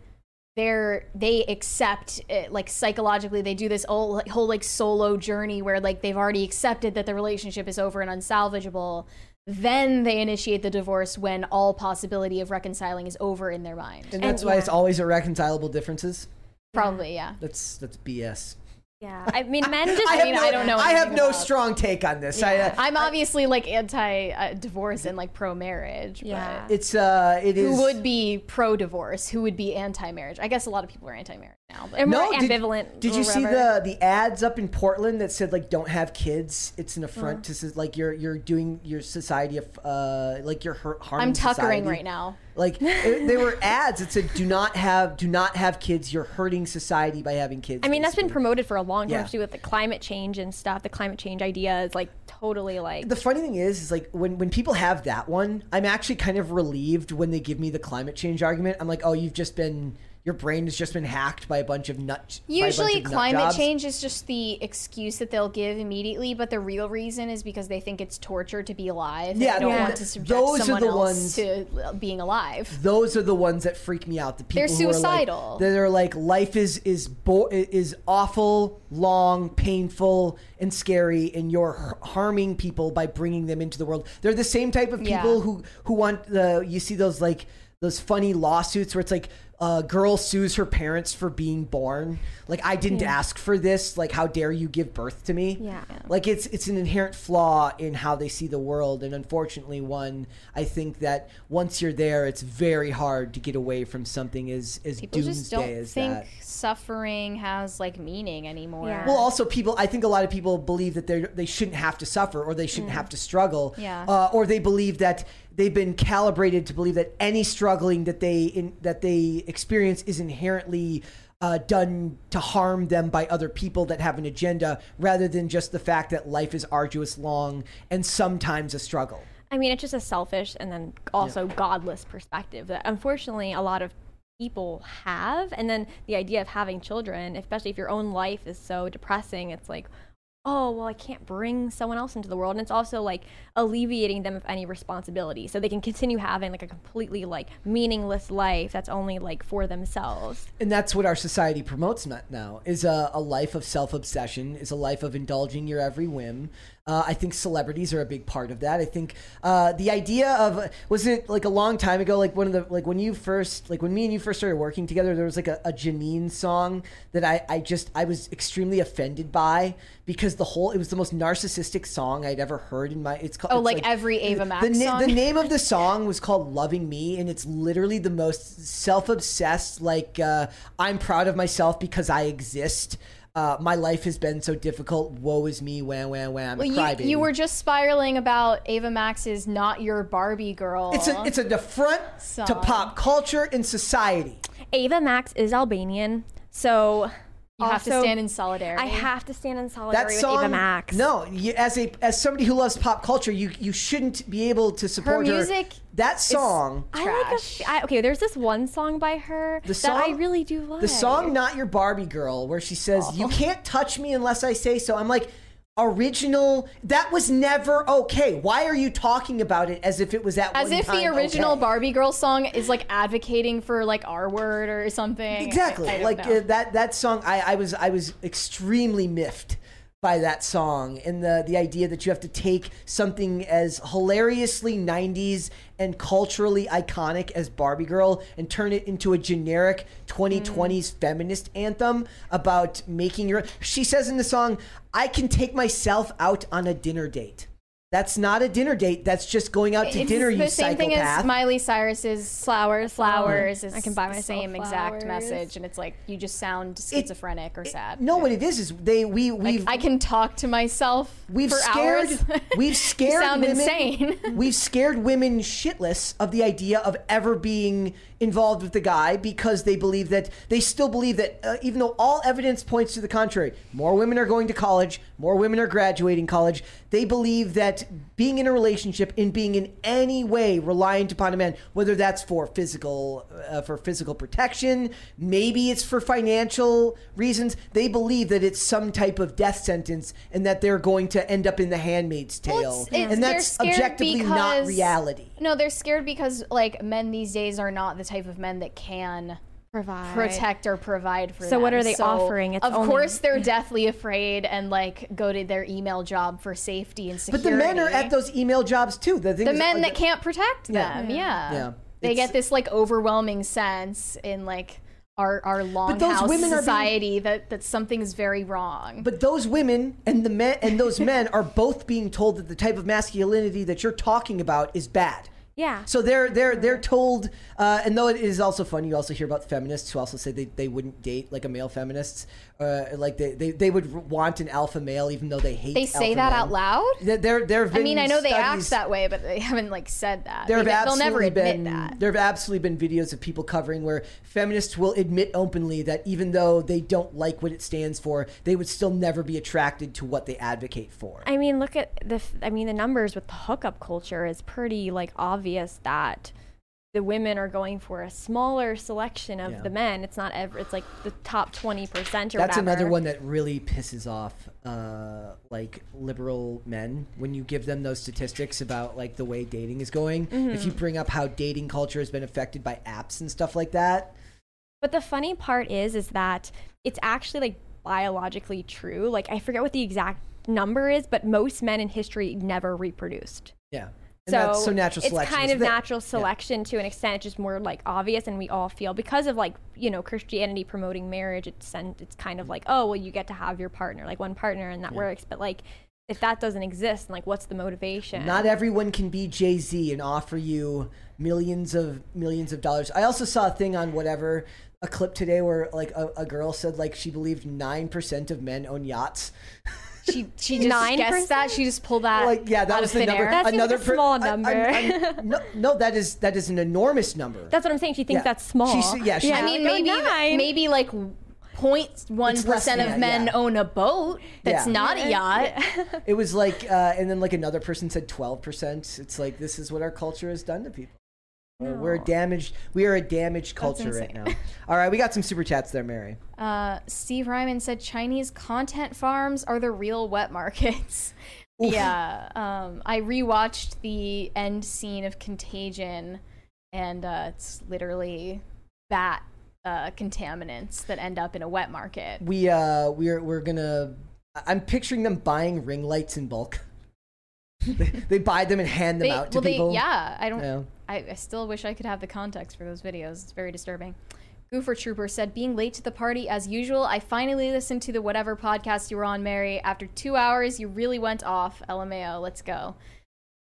they're they accept it, like psychologically they do this whole, whole like solo journey where like they've already accepted that the relationship is over and unsalvageable then they initiate the divorce when all possibility of reconciling is over in their mind And that's And- why it's always irreconcilable differences. probably yeah That's that's BS. Yeah. I mean, men just. I, have mean, no, I don't know I have no about- strong take on this. I, uh, i'm obviously like anti-divorce and like pro-marriage Yeah. but it's uh, it is. who would be pro-divorce who would be anti-marriage i guess a lot of people are anti-marriage now but more did- ambivalent. Did, you see the the ads up in Portland that said like don't have kids? It's an affront Mm. to like you're you're doing your society of uh like you're har- harming. i'm tuckering society. right now Like it, they were ads that said do not have do not have kids. You're hurting society by having kids. I mean, that's been promoted for a long time Yeah. to do with the climate change and stuff. The climate change idea is like totally like. the funny thing is, is like when, when people have that one, I'm actually kind of relieved when they give me the climate change argument. I'm like, oh, you've just been your brain has just been hacked by a bunch of nut. bunch Usually, of climate jobs. change is just the excuse that they'll give immediately, but the real reason is because they think it's torture to be alive. Yeah, they don't Yeah. want to subject those are someone the else ones- to uh, being alive. Those are the ones that freak me out. The people They're who are suicidal. like, that are like life is is bo- is awful, long, painful, and scary, and you're harming people by bringing them into the world. They're the same type of people Yeah. who who want the. You see those like those funny lawsuits where it's like a girl sues her parents for being born. Like I didn't ask for this. Like how dare you give birth to me? Yeah. Like it's it's an inherent flaw in how they see the world, and unfortunately, one I think that once you're there, it's very hard to get away from something as as People just don't as think that. suffering has like meaning anymore. Yeah. Well, also people. I think a lot of people believe that they they shouldn't have to suffer or they shouldn't have to struggle. Yeah. Uh, or they believe that they've been calibrated to believe that any struggling that they in, that they experience is inherently uh, done to harm them by other people that have an agenda, rather than just the fact that life is arduous, long, and sometimes a struggle. I mean, it's just a selfish and then also godless perspective that unfortunately a lot of people have. And then the idea of having children, especially if your own life is so depressing, it's like, oh, well, I can't bring someone else into the world. And it's also like alleviating them of any responsibility so they can continue having like a completely like meaningless life that's only like for themselves. and that's what our society promotes now is a, a life of self-obsession is a life of indulging your every whim uh, i think celebrities are a big part of that i think uh, the idea of was it like a long time ago like one of the like when you first like when me and you first started working together there was like a, a janine song that I, I just i was extremely offended by because the whole it was the most narcissistic song i'd ever heard in my it's called Oh, it's like every Ava Max the, na- the name of the song was called "Loving Me," and it's literally the most self-obsessed. Like, uh, I'm proud of myself because I exist. Uh, my life has been so difficult. Woe is me. Wham wham wham. Well, crybaby. you, you were just spiraling about Ava Max's "Not Your Barbie Girl." It's a it's an affront to pop culture and society. Ava Max is Albanian, so you have to stand in solidarity. I have to stand in That solidarity song, with Ava Max. no, you, as a as somebody who loves pop culture, you you shouldn't be able to support her. music That song, I like a trash. okay, there's this one song by her The that I really do like. the song "Not Your Barbie Girl," where she says, Oh. "You can't touch me unless I say so." I'm like, original. That was never okay. Why are you talking about it as if it was at As if the original okay? Barbie Girl song is like advocating for like R word or something. Exactly. I- I like uh, that that song I, I was I was extremely miffed by that song and the the idea that you have to take something as hilariously 90s and culturally iconic as Barbie Girl and turn it into a generic 2020s mm. feminist anthem about making your she says in the song I can take myself out on a dinner date. That's not a dinner date. That's just going out to it's dinner, the you same thing as. Miley Cyrus's "Flowers, Flowers." Is I can buy the myself same exact message, and it's like you just sound schizophrenic or sad. no, what it is is they we we I can talk to myself We've for scared hours. we've scared sound women, insane. we've scared women shitless of the idea of ever being involved with the guy because they believe that they still believe that uh, even though all evidence points to the contrary, more women are going to college, more women are graduating college. They believe that being in a relationship and being in any way reliant upon a man, whether that's for physical uh, for physical protection, maybe it's for financial reasons, they believe that it's some type of death sentence and that they're going to end up in the Handmaid's Tale, Well, it's- it's- and that's objectively not reality. No, they're scared because like men these days are not the type of men that can provide protect or provide for them, So them. what are they offering? It's of only- course they're deathly afraid and like go to their email job for safety and security. But security. the men are at those email jobs too. The, thing the is, men uh, that can't protect Yeah. them. Yeah. Yeah. They It's- get this like overwhelming sense in like our our those longhouse women are being- society that that something is very wrong. But those women and the men and those men are both being told that the type of masculinity that you're talking about is bad. Yeah. So they're they're they're told, uh, and though it is also fun, you also hear about feminists who also say they, they wouldn't date like a male feminist, uh, like they, they they would want an alpha male even though they hate. they say alpha that men. out loud. There there there have I mean, I know they act that way, but they haven't like said that. There They, have they'll never absolutely admit been that. there have absolutely been videos of people covering where feminists will admit openly that even though they don't like what it stands for, they would still never be attracted to what they advocate for. I mean, look at the. I mean, the numbers with the hookup culture is pretty like obvious that the women are going for a smaller selection of Yeah. the men. It's not ever. It's like the top twenty percent or That's whatever. another one that really pisses off uh, like liberal men when you give them those statistics about like the way dating is going. If you bring up how dating culture has been affected by apps and stuff like that, But the funny part is, is that it's actually like biologically true. Like I forget what the exact number is, but most men in history never reproduced. yeah. That's so natural it's kind of there. natural selection to an extent, just more like obvious, and we all feel because of like you know Christianity promoting marriage. It's and it's kind of like oh well, you get to have your partner, like one partner, and that works. But like if that doesn't exist, like what's the motivation? Not everyone can be Jay Z and offer you millions of millions of dollars. I also saw a thing on whatever a clip today where like a, a girl said like she believed nine percent of men own yachts. She she just 9? guessed that. She just pulled that like yeah, that out was the number. air. That seems like Another a small I- I'm- number. I'm- no, no, that is that is an enormous number. That's what I'm saying. She thinks Yeah. that's small. She s- yeah, she- I mean, like, oh, maybe nine. maybe like 0.1 It's percent of that, men yeah. own a boat that's Yeah. not a yacht. It was like, uh, and then like another person said twelve percent. It's like this is what our culture has done to people. We're- We're a damaged. We are a damaged culture right now. All right, we got some super chats there, Mary. Uh, Steve Ryman said Chinese content farms are the real wet markets. yeah, um, I rewatched the end scene of Contagion, and uh, it's literally bat uh, contaminants that end up in a wet market. We uh, we're we're gonna. I'm picturing them buying ring lights in bulk. they, they buy them and hand them They, out to well, people. they, yeah, I don't. Yeah. I, I still wish I could have the context for those videos. It's very disturbing. Goofer Trooper said, being late to the party as usual. I finally listened to the whatever podcast you were on, Mary. After two hours, you really went off. LMAO, let's go.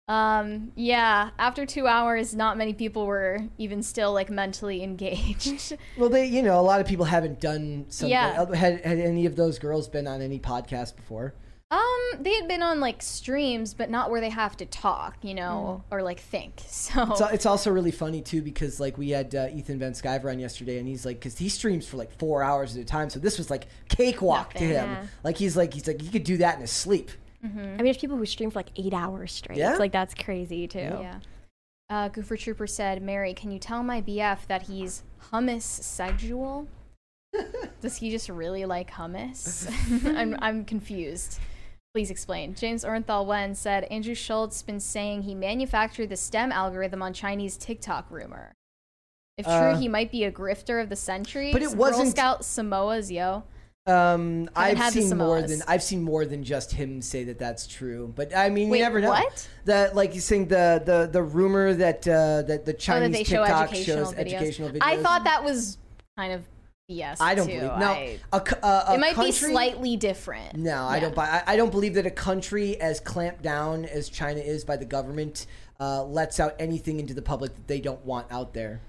Um, yeah, after two hours, not many people were even still like mentally engaged. Well, they, you know, a lot of people haven't done something. Yeah. Had, had any of those girls been on any podcast before? Um, they had been on like streams, but not where they have to talk, you know, or like think. So It's, it's also really funny too because like we had uh, Ethan Van Sciver on yesterday, and he's like, because he streams for like four hours at a time, so this was like cakewalk to him. Yeah. Like he's like he's like he could do that in his sleep. I mean, there's people who stream for like eight hours straight. Yeah? It's like that's crazy too. Yeah. Uh, Goofer Trooper said, Mary, can you tell my BF that he's hummus sexual? Does he just really like hummus? I'm, I'm confused. Please explain. James Orenthal Wen said, Andrew Schulz been saying he manufactured the STEM algorithm on Chinese TikTok rumor. If true, Uh, he might be a grifter of the century. but it wasn't- Girl Scout Samoas, yo. Um, I've seen more than I've seen more than just him say that that's true. But I mean, Wait, you never know. what? That like you saying the the the rumor that uh, that the Oh, Chinese that they show TikTok educational shows videos. educational videos. I thought that was kind of BS. I don't too. believe no. I- a co- uh, a it might country, be slightly different. No, I don't buy. I, I don't believe that a country as clamped down as China is by the government uh, lets out anything into the public that they don't want out there.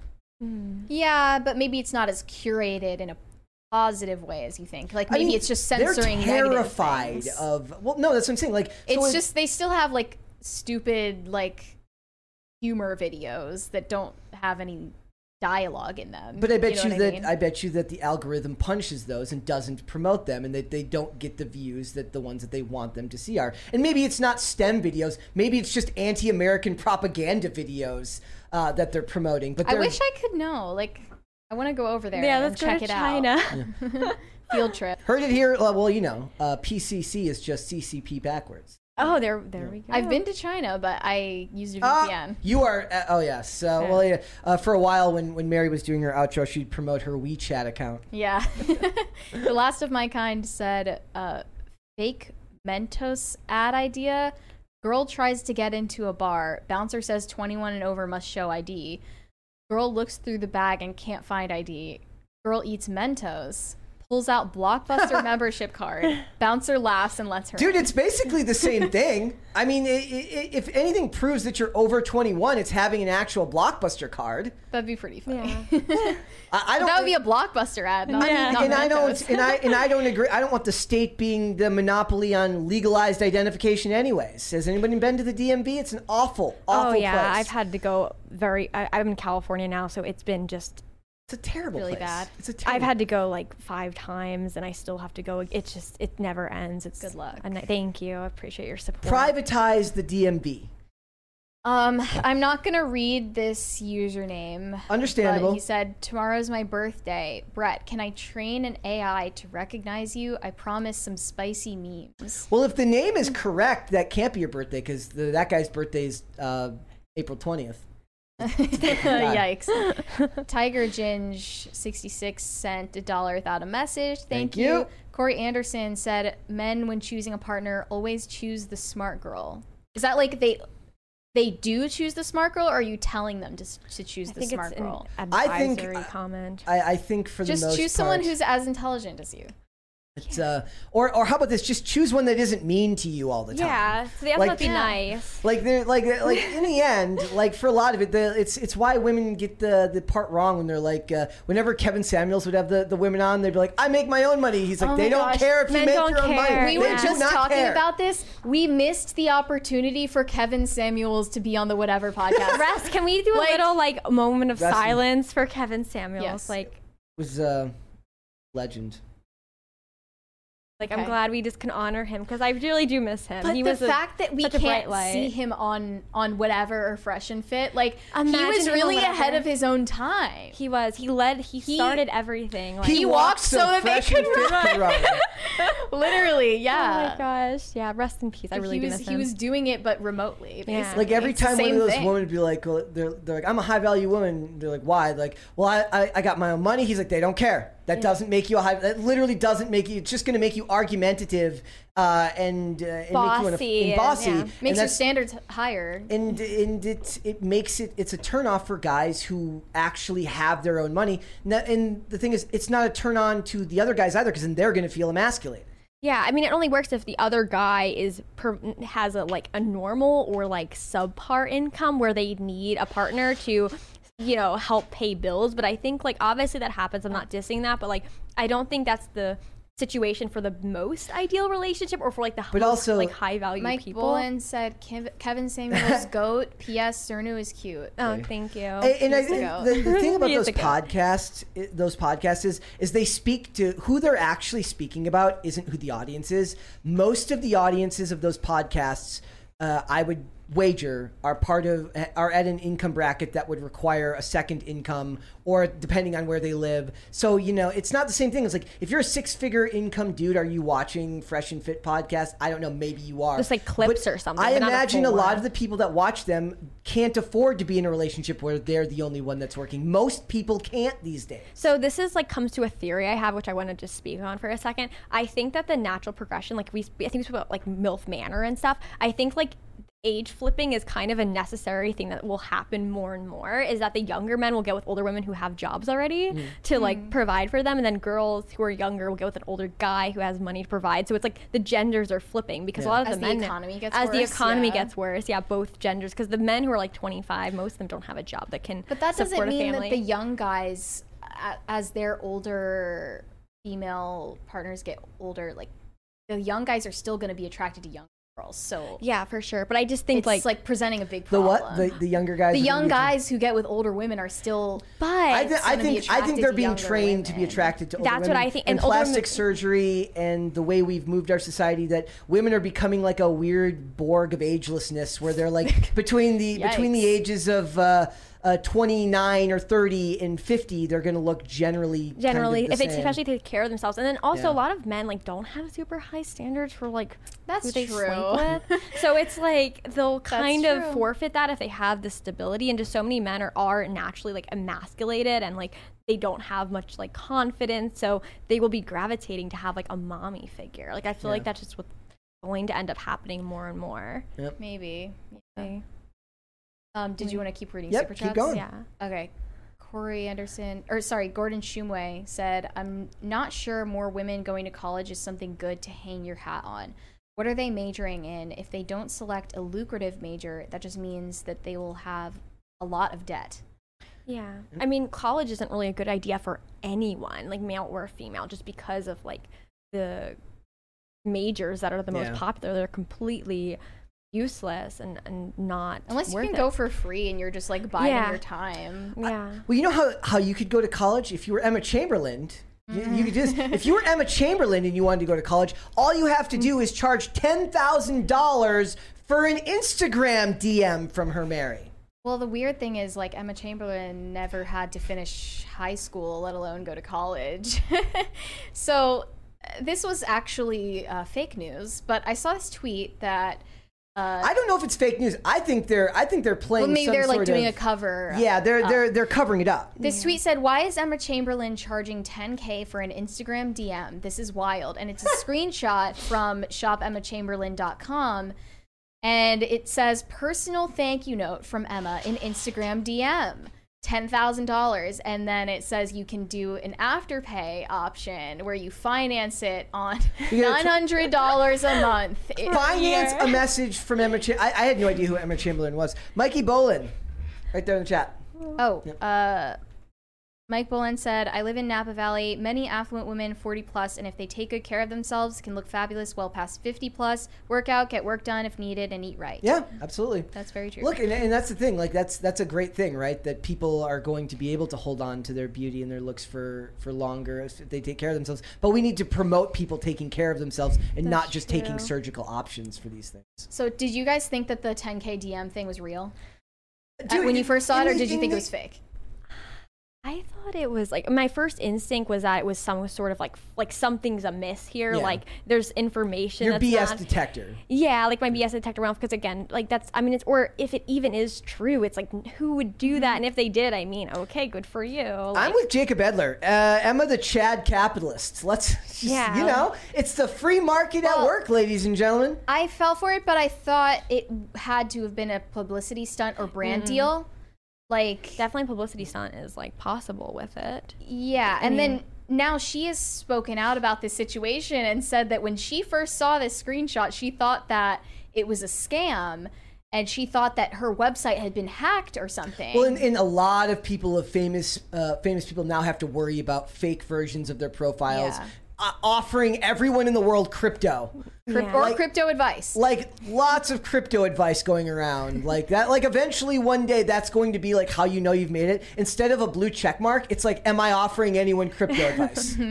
Yeah, but maybe it's not as curated in a positive way as you think. Like I maybe mean, it's just censoring They're terrified of. Well, no, that's what I'm saying. Like, so it's if- just they still have like stupid like humor videos that don't have any dialogue in them. But I bet you, know what that mean? I, bet you that the algorithm punishes those and doesn't promote them, and that they don't get the views that the ones that they want them to see are. And maybe it's not STEM videos. Maybe it's just anti-American propaganda videos uh, that they're promoting. But I they're, wish I could know. Like I want to go over there Yeah, and let's go check to it China. out. Field trip. heard it here. Uh, well, you know, uh, PCC is just CCP backwards. Oh, there, there we go. I've been to China, but I used a Uh, VPN. you are. Uh, oh yes. Uh, Well, yeah. Uh, for a while, when when Mary was doing her outro, she'd promote her WeChat account. Yeah. the last of my kind said, uh, fake Mentos ad idea. Girl tries to get into a bar. Bouncer says 21 and over must show ID. Girl looks through the bag and can't find ID. Girl eats Mentos. Pulls out Blockbuster membership card. Bouncer laughs and lets her. Dude, in. it's basically the same thing. I mean, i i if anything proves that you're over 21, it's having an actual blockbuster card. That'd be pretty funny. I, I don't. that would be a Blockbuster ad. Not, I not and I don't, and I and I don't agree. I don't want the state being the monopoly on legalized identification. Anyways, has anybody been to the DMV? It's an awful, awful oh yeah, place. I've had to go very. I, I'm in California now, so it's been just. It's a terrible Really place. bad. It's a terrible. I've had to go like five times, and I still have to go. It's just it never ends. It's Good luck. a thank you. I appreciate your support. privatize the DMV. Um, I'm not gonna read this username. Understandable. He said, "Tomorrow's my birthday. Brett, can I train an AI to recognize you? I promise some spicy memes." Well, if the name is correct, that can't be your birthday because that guy's birthday is uh, April 20th. Yikes! Tiger Ginge, 66 sent a dollar without a message. Thank, Thank you. Corey Anderson said, "Men, when choosing a partner, always choose the smart girl." Is that like they they do choose the smart girl, or are you telling them to, to choose I the think smart it's girl? an I think- advisory comment. I, I think for Just the most choose someone who's as intelligent as you. It's, uh, or or how about this? Just choose one that isn't mean to you all the time. yeah, so that's Like- not be Yeah. nice. Like they're like like in the end, like for a lot of it, the, it's it's why women get the the part wrong when they're like, uh, whenever Kevin Samuels would have the, the women on, they'd be like, I make my own money. He's like, Oh they don't gosh, care if you men make don't your own money. We They were just talking care. about this. We missed the opportunity for Kevin Samuels to be on the Whatever podcast. Rest. Can we do a Like- little like moment of Rest in- silence for Kevin Samuels? Yes. Like, was uh, legend. Like I'm glad we just can honor him because I really do miss him. But he the was a- fact that we such can't see him on on whatever or fresh and fit, like he was really ahead of his own time. he was. He led. He, He- started everything. Like, He walked so that they fresh and could fit run. run. Literally, yeah. Oh my gosh. Yeah. Rest in peace. I really he do was miss he was doing it, but remotely. Yeah. Like every It's time one of those thing. women would be like, well, they're, they're like, I'm a high value woman. They're like, why? Like, well, I, I, I got my own money. He's like, they don't care. That doesn't make you a high. That literally doesn't make you. It's just going to make you argumentative uh, and, uh, and make you Bossy an, and and- bossy. yeah. And makes your standards higher. and and it it makes it it's a turnoff for guys who actually have their own money. And, that, and the thing is, it's not a turn on to the other guys either, because then they're going to feel emasculated. Yeah, I mean, it only works if the other guy is per- has a like a normal or like subpar income where they need a partner to, you know, help pay bills. But I think like obviously that happens. I'm not dissing that, but like I don't think that's the situation for the most ideal relationship or for like the But most, also- like high value Mike people. Bolin said Kev- Kevin Samuels goat. P.S. Cernu is cute. oh, thank you. And, and I Years think ago. the, the thing about those podcasts, those podcasts is, is they speak to who they're actually speaking about isn't who the audience is. Most of the audiences of those podcasts, uh, I would wager, are part of are at an income bracket that would require a second income, or depending on where they live. So you know, it's not the same thing. It's like if you're a six figure income dude, are you watching Fresh and Fit podcast? I don't know. Maybe you are. Just like clips But or something, I not a imagine a lot of the people that watch them can't afford to be in a relationship where they're the only one that's working. Most people can't these days. So this is like comes to a theory I have, which I want to just speak on for a second. I think that the natural progression, like we, I think we spoke about like MILF Manor and stuff. I think like age flipping is kind of a necessary thing that will happen more and more. Is that the younger men will get with older women who have jobs already Mm. to like provide for them, and then girls who are younger will get with an older guy who has money to provide. So it's like the genders are flipping because a lot of As the the men economy gets as the economy yeah. gets worse, yeah, both genders because the men who are like 25, most of them don't have a job that can But that doesn't support a mean that the young guys, as their older female partners get older, like the young guys are still going to be attracted to young girls. So Yeah, for sure. But I just think it's like, like, presenting a big problem. The what? The, the younger guys. The young guys who get with older women are still. but I, th- I gonna be think I think they're being younger trained to be attracted to older That's what women. I think, And, and plastic women- surgery and the way we've moved our society that women are becoming like a weird Borg of agelessness, where they're like between the between the ages of. Uh, uh, 29 or 30 and 50 they're going to look generally kind of generally the if they same. especially take care of themselves and then also Yeah. a lot of men like don't have super high standards for like That's who they true. sleep with so it's like they'll kind of true. forfeit that if they have the stability and just so many men are, are naturally like emasculated and like they don't have much like confidence so they will be gravitating to have like a mommy figure like i feel like that's just what's going to end up happening more and more Maybe. Okay. Um, did you want to keep reading Yep, super keep going. yeah Okay. Corey Anderson, or sorry, Gordon Shumway said, I'm not sure more women going to college is something good to hang your hat on. What are they majoring in? If they don't select a lucrative major, that just means that they will have a lot of debt. Yeah. I mean, college isn't really a good idea for anyone, like male or female, just because of like the majors that are the most Yeah. popular. They're completely useless and, and not Unless you worth can it. go for free and you're just like biding Yeah. your time. Yeah. Well, you know how, how you could go to college if you were Emma Chamberlain. You, you could just if you were Emma Chamberlain and you wanted to go to college, all you have to do is charge ten thousand dollars for an Instagram DM from her Mary. Well, the weird thing is, like, Emma Chamberlain never had to finish high school, let alone go to college. so, uh, this was actually uh, fake news, but I saw this tweet that. Uh, I don't know if it's fake news. I think they're I think they're playing. well, maybe some they're like doing of- a cover. Yeah, they're up. they're they're covering it up. This tweet said, "Why is Emma Chamberlain charging 10k for an Instagram DM? This is wild." And it's a screenshot from shopemmachamberlain.com. And it says personal thank you note from Emma in Instagram DM. $10,000 and then it says you can do an afterpay option where you finance it on $900 a month. Finance a message from Emma. I, I had no idea who Emma Chamberlain was. Mikey Bolin, right there in the chat. Oh, uh, Mike Bolin said, I live in Napa Valley. Many affluent women, 40 plus, and if they take good care of themselves, can look fabulous well past 50 plus. Work out, get work done if needed, and eat right. Yeah, absolutely. That's very true. Look, and, and that's the thing. Like that's that's a great thing, right? That people are going to be able to hold on to their beauty and their looks for for longer if they take care of themselves. But we need to promote people taking care of themselves and not just taking surgical options for these things. So, did you guys think that the 10K DM thing was real Dude, when you first saw it, or did you in think it was fake? I thought it was like my first instinct was that it was some sort of like like something's amiss here. Yeah. Like there's information. Your that's BS not- detector. Yeah, like my BS detector went off because again, like that's I mean it's or if it even is true, it's like who would do that? And if they did, I mean, okay, good for you. I'm with Jacob Edler. Uh, Emma, the Chad capitalist. Let's, just, Yeah. you know, it's the free market at work, ladies and gentlemen. I fell for it, but I thought it had to have been a publicity stunt or brand Mm-hmm. deal. Like, definitely publicity stunt is like possible with it. Yeah, and mean- then now she has spoken out about this situation and said that when she first saw this screenshot, she thought that it was a scam and she thought that her website had been hacked or something. Well, and, and a lot of people of famous uh, famous people now have to worry about fake versions of their profiles, Yeah. Uh, offering everyone in the world crypto. Cryp- Yeah. or like- crypto advice. Like lots of crypto advice going around like that. Like eventually one day that's going to be like how you know you've made it. Instead of a blue check mark, it's like, am I offering anyone crypto advice?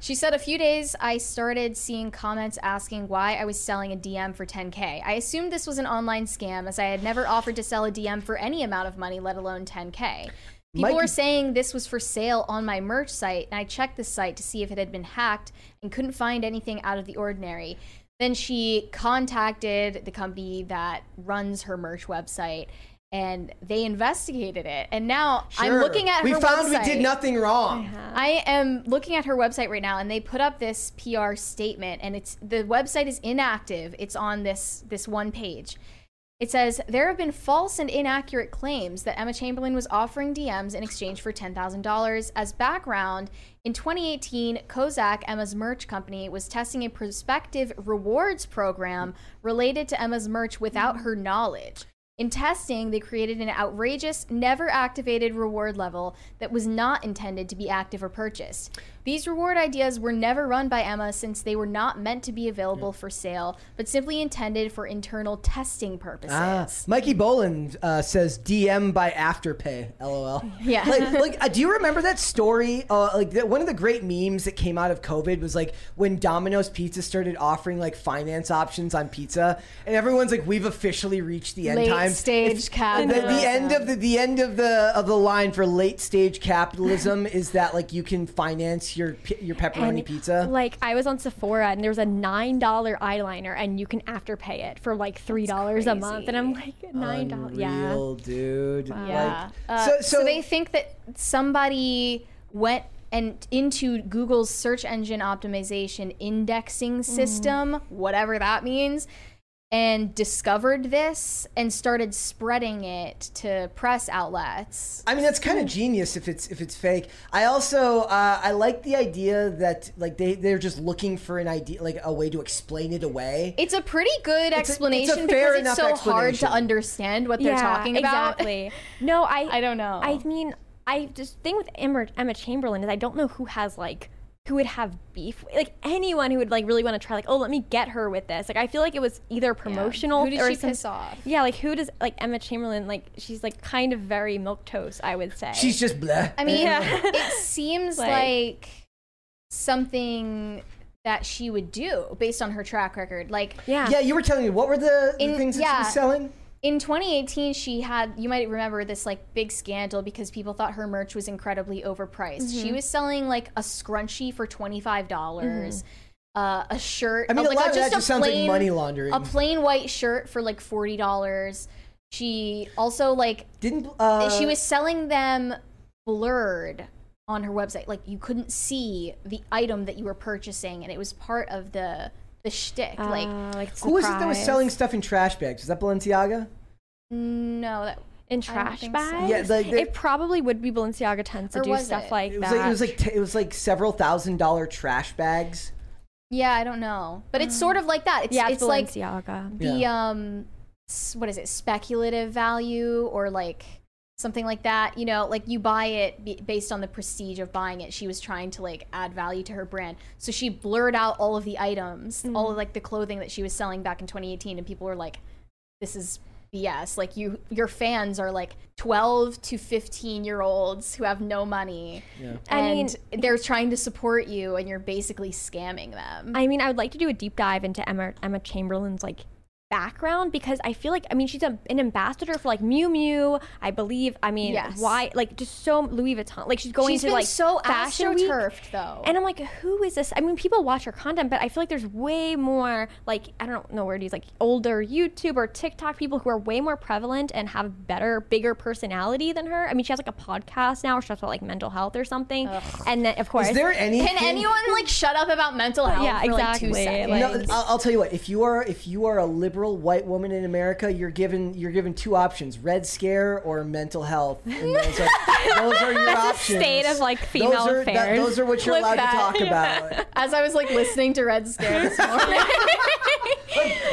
She said a few days I started seeing comments asking why I was selling a DM for 10k. I assumed this was an online scam as I had never offered to sell a DM for any amount of money, let alone 10k. People Mike- were saying this was for sale on my merch site, and I checked the site to see if it had been hacked and couldn't find anything out of the ordinary. Then she contacted the company that runs her merch website and they investigated it. And now I'm looking at her website. We her found website. we did nothing wrong. I am looking at her website right now, and they put up this PR statement, and it's the website is inactive. It's on this this one page. It says there have been false and inaccurate claims that Emma Chamberlain was offering DMs in exchange for ten thousand dollars. As background, in 2018, Kozak, Emma's merch company, was testing a prospective rewards program related to Emma's merch without her knowledge. In testing, they created an outrageous, never activated reward level that was not intended to be active or purchased. These reward ideas were never run by Emma since they were not meant to be available for sale, but simply intended for internal testing purposes. Ah, Mikey Bolin uh, says DM by Afterpay. LOL. Yeah. Like, like, uh, do you remember that story? Uh, like, that one of the great memes that came out of COVID was like when Domino's Pizza started offering like finance options on pizza, and everyone's like, "We've officially reached the end Late time." stage the, capitalism. the end of the the end of the of the line for late stage capitalism is that like you can finance your your pepperoni And, pizza. Like I was on Sephora and there was a nine dollar eyeliner and you can afterpay it for like three dollars a month and I'm like nine dollars. Yeah. Unreal, dude. Yeah. Like, Uh, so, so, so, they think that somebody went and into Google's search engine optimization indexing system, whatever that means, and discovered this and started spreading it to press outlets. I mean, that's kind of genius if it's if it's fake. I also uh, I like the idea that like they they're just looking for an idea like a way to explain it away. It's a pretty good a- it's a explanation fair because it's so hard to understand what they're talking about. Exactly. No, I I don't know. I mean, I just thing with Emma, Emma Chamberlain is I don't know who has like who would have beef like anyone who would like really want to try like oh let me get her with this like I feel like it was either promotional Who or she some- piss off? yeah like who does like Emma Chamberlain like she's like kind of very milk toast I would say She's just bleh. I mean, Yeah. it seems Like- like something that she would do based on her track record. Like yeah yeah. You were telling me what were the, the In- things that she was selling? In 2018, she had you might remember this like big scandal because people thought her merch was incredibly overpriced. Mm-hmm. She was selling like a scrunchie for twenty five dollars. Uh, a shirt. Mm-hmm. I mean, a like lot of that a just sounds like plain- money laundering. A plain white shirt for like forty dollars. She also like Didn't uh, she was selling them blurred on her website like you couldn't see the item that you were purchasing and it was part of the the shtick. Uh, like like Who was it that was selling stuff in trash bags? Was that Balenciaga? no, that in trash think so. bags? Yeah, like they- it probably would be Balenciaga tends to do stuff it? like It was that. like it was like t- it was like several thousand dollar trash bags. yeah, I don't know, but it's sort of like that. It's yeah, it's, it's, like Balenciaga. the Yeah. um what is it speculative value or like something like that you know like you buy it b- based on the prestige of buying it she was trying to like add value to her brand so she blurred out all of the items mm-hmm. all of like the clothing that she was selling back in 2018 and people were like this is BS. Like you, your fans are like 12 to 15 year olds who have no money, Yeah. I mean- and they're trying to support you, and you're basically scamming them. I mean, I would like to do a deep dive into Emma Emma Chamberlain's like background because I feel like I mean she's a, an ambassador for like Miu Miu, I believe. I mean, Yes. why like just so Louis Vuitton. Like she's going She's to been like so fashion week. astroturfed though. And I'm like, who is this? I mean, people watch her content, but I feel like there's way more, like, I don't know where it is, like older YouTube or TikTok people who are way more prevalent and have better, bigger personality than her. I mean, she has like a podcast now where she talks about like mental health or something. And then, of course, Is there any? Can anyone like shut up about mental health Yeah, for like two exactly. seconds? Like- No, I'll, I'll tell you what. If you are if you are a liberal white woman in America, you're given you're given two options: Red Scare or mental health. And those are, those are your That's a options. state of, like, Those female are- that- those are what you're Flip allowed that. to talk about. As I was like listening to Red Scare this morning.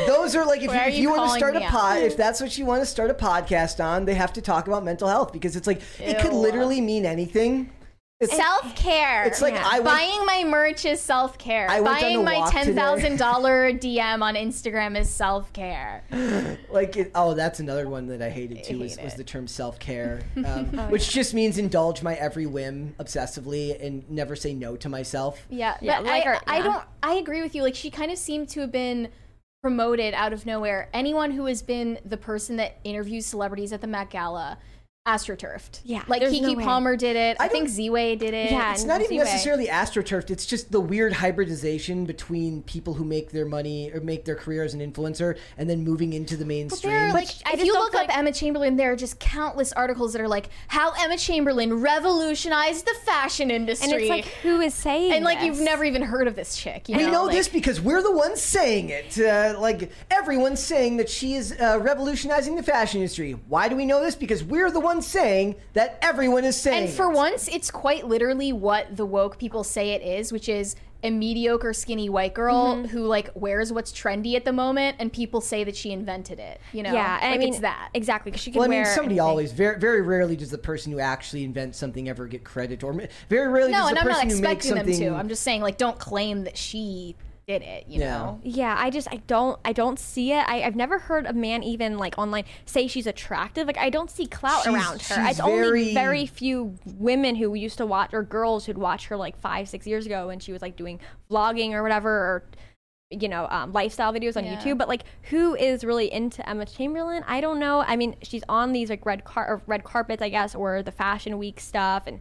Those are like if Where you, are if you you want to start a pod, if that's what you want to start a podcast on, they have to talk about mental health because it's like it could literally mean anything. It's self care. It's like I went- buying my merch is self care. I went on Buying my walk ten today. thousand dollar DM on Instagram is self care. like it, oh that's another one that i hated too was, hate was it. the term self-care um, which just means indulge my every whim obsessively and never say no to myself Yeah, Yeah, but like I, her- I don't. I agree with you. Like she kind of seemed to have been promoted out of nowhere. Anyone who has been the person that interviews celebrities at the Met Gala, astroturfed. Yeah, like Keke no. Palmer did it. I, I think don't- Ziwe did it. Yeah, it's not even Ziwe. necessarily astroturfed it's just the weird hybridization between people who make their money or make their career as an influencer and then moving into the mainstream there are like, if you look feel up Emma Chamberlain, there are just countless articles that are like how Emma Chamberlain revolutionized the fashion industry. and it's like, who is saying it? and like you've never even heard of this chick. You we know, know like- this because we're the ones saying it. Uh, like everyone's saying that she is uh, revolutionizing the fashion industry. Why do we know this? Because we're the ones saying that everyone is saying. And for it. once, it's quite literally what the woke people say it is, which is a mediocre skinny white girl Mm-hmm. who like wears what's trendy at the moment, and people say that she invented it. You know, Yeah, and like I mean it's that. exactly because she can Well, I mean, somebody anything. always very very rarely does the person who actually invents something ever get credit, or very rarely No, does and the I'm person who makes expecting them something. to. I'm just saying, like, don't claim that she did it. You Yeah. know. Yeah, I just I don't I don't see it. I, I've never heard a man even like online say she's attractive. Like I don't see clout She's- around her. she's It's only very- very few women who used to watch or girls who'd watch her like five six years ago when she was like doing vlogging or whatever or you know um, lifestyle videos on Yeah. YouTube. But like who is really into Emma Chamberlain? I don't know. I mean she's on these like red car or red carpets I guess or the fashion week stuff and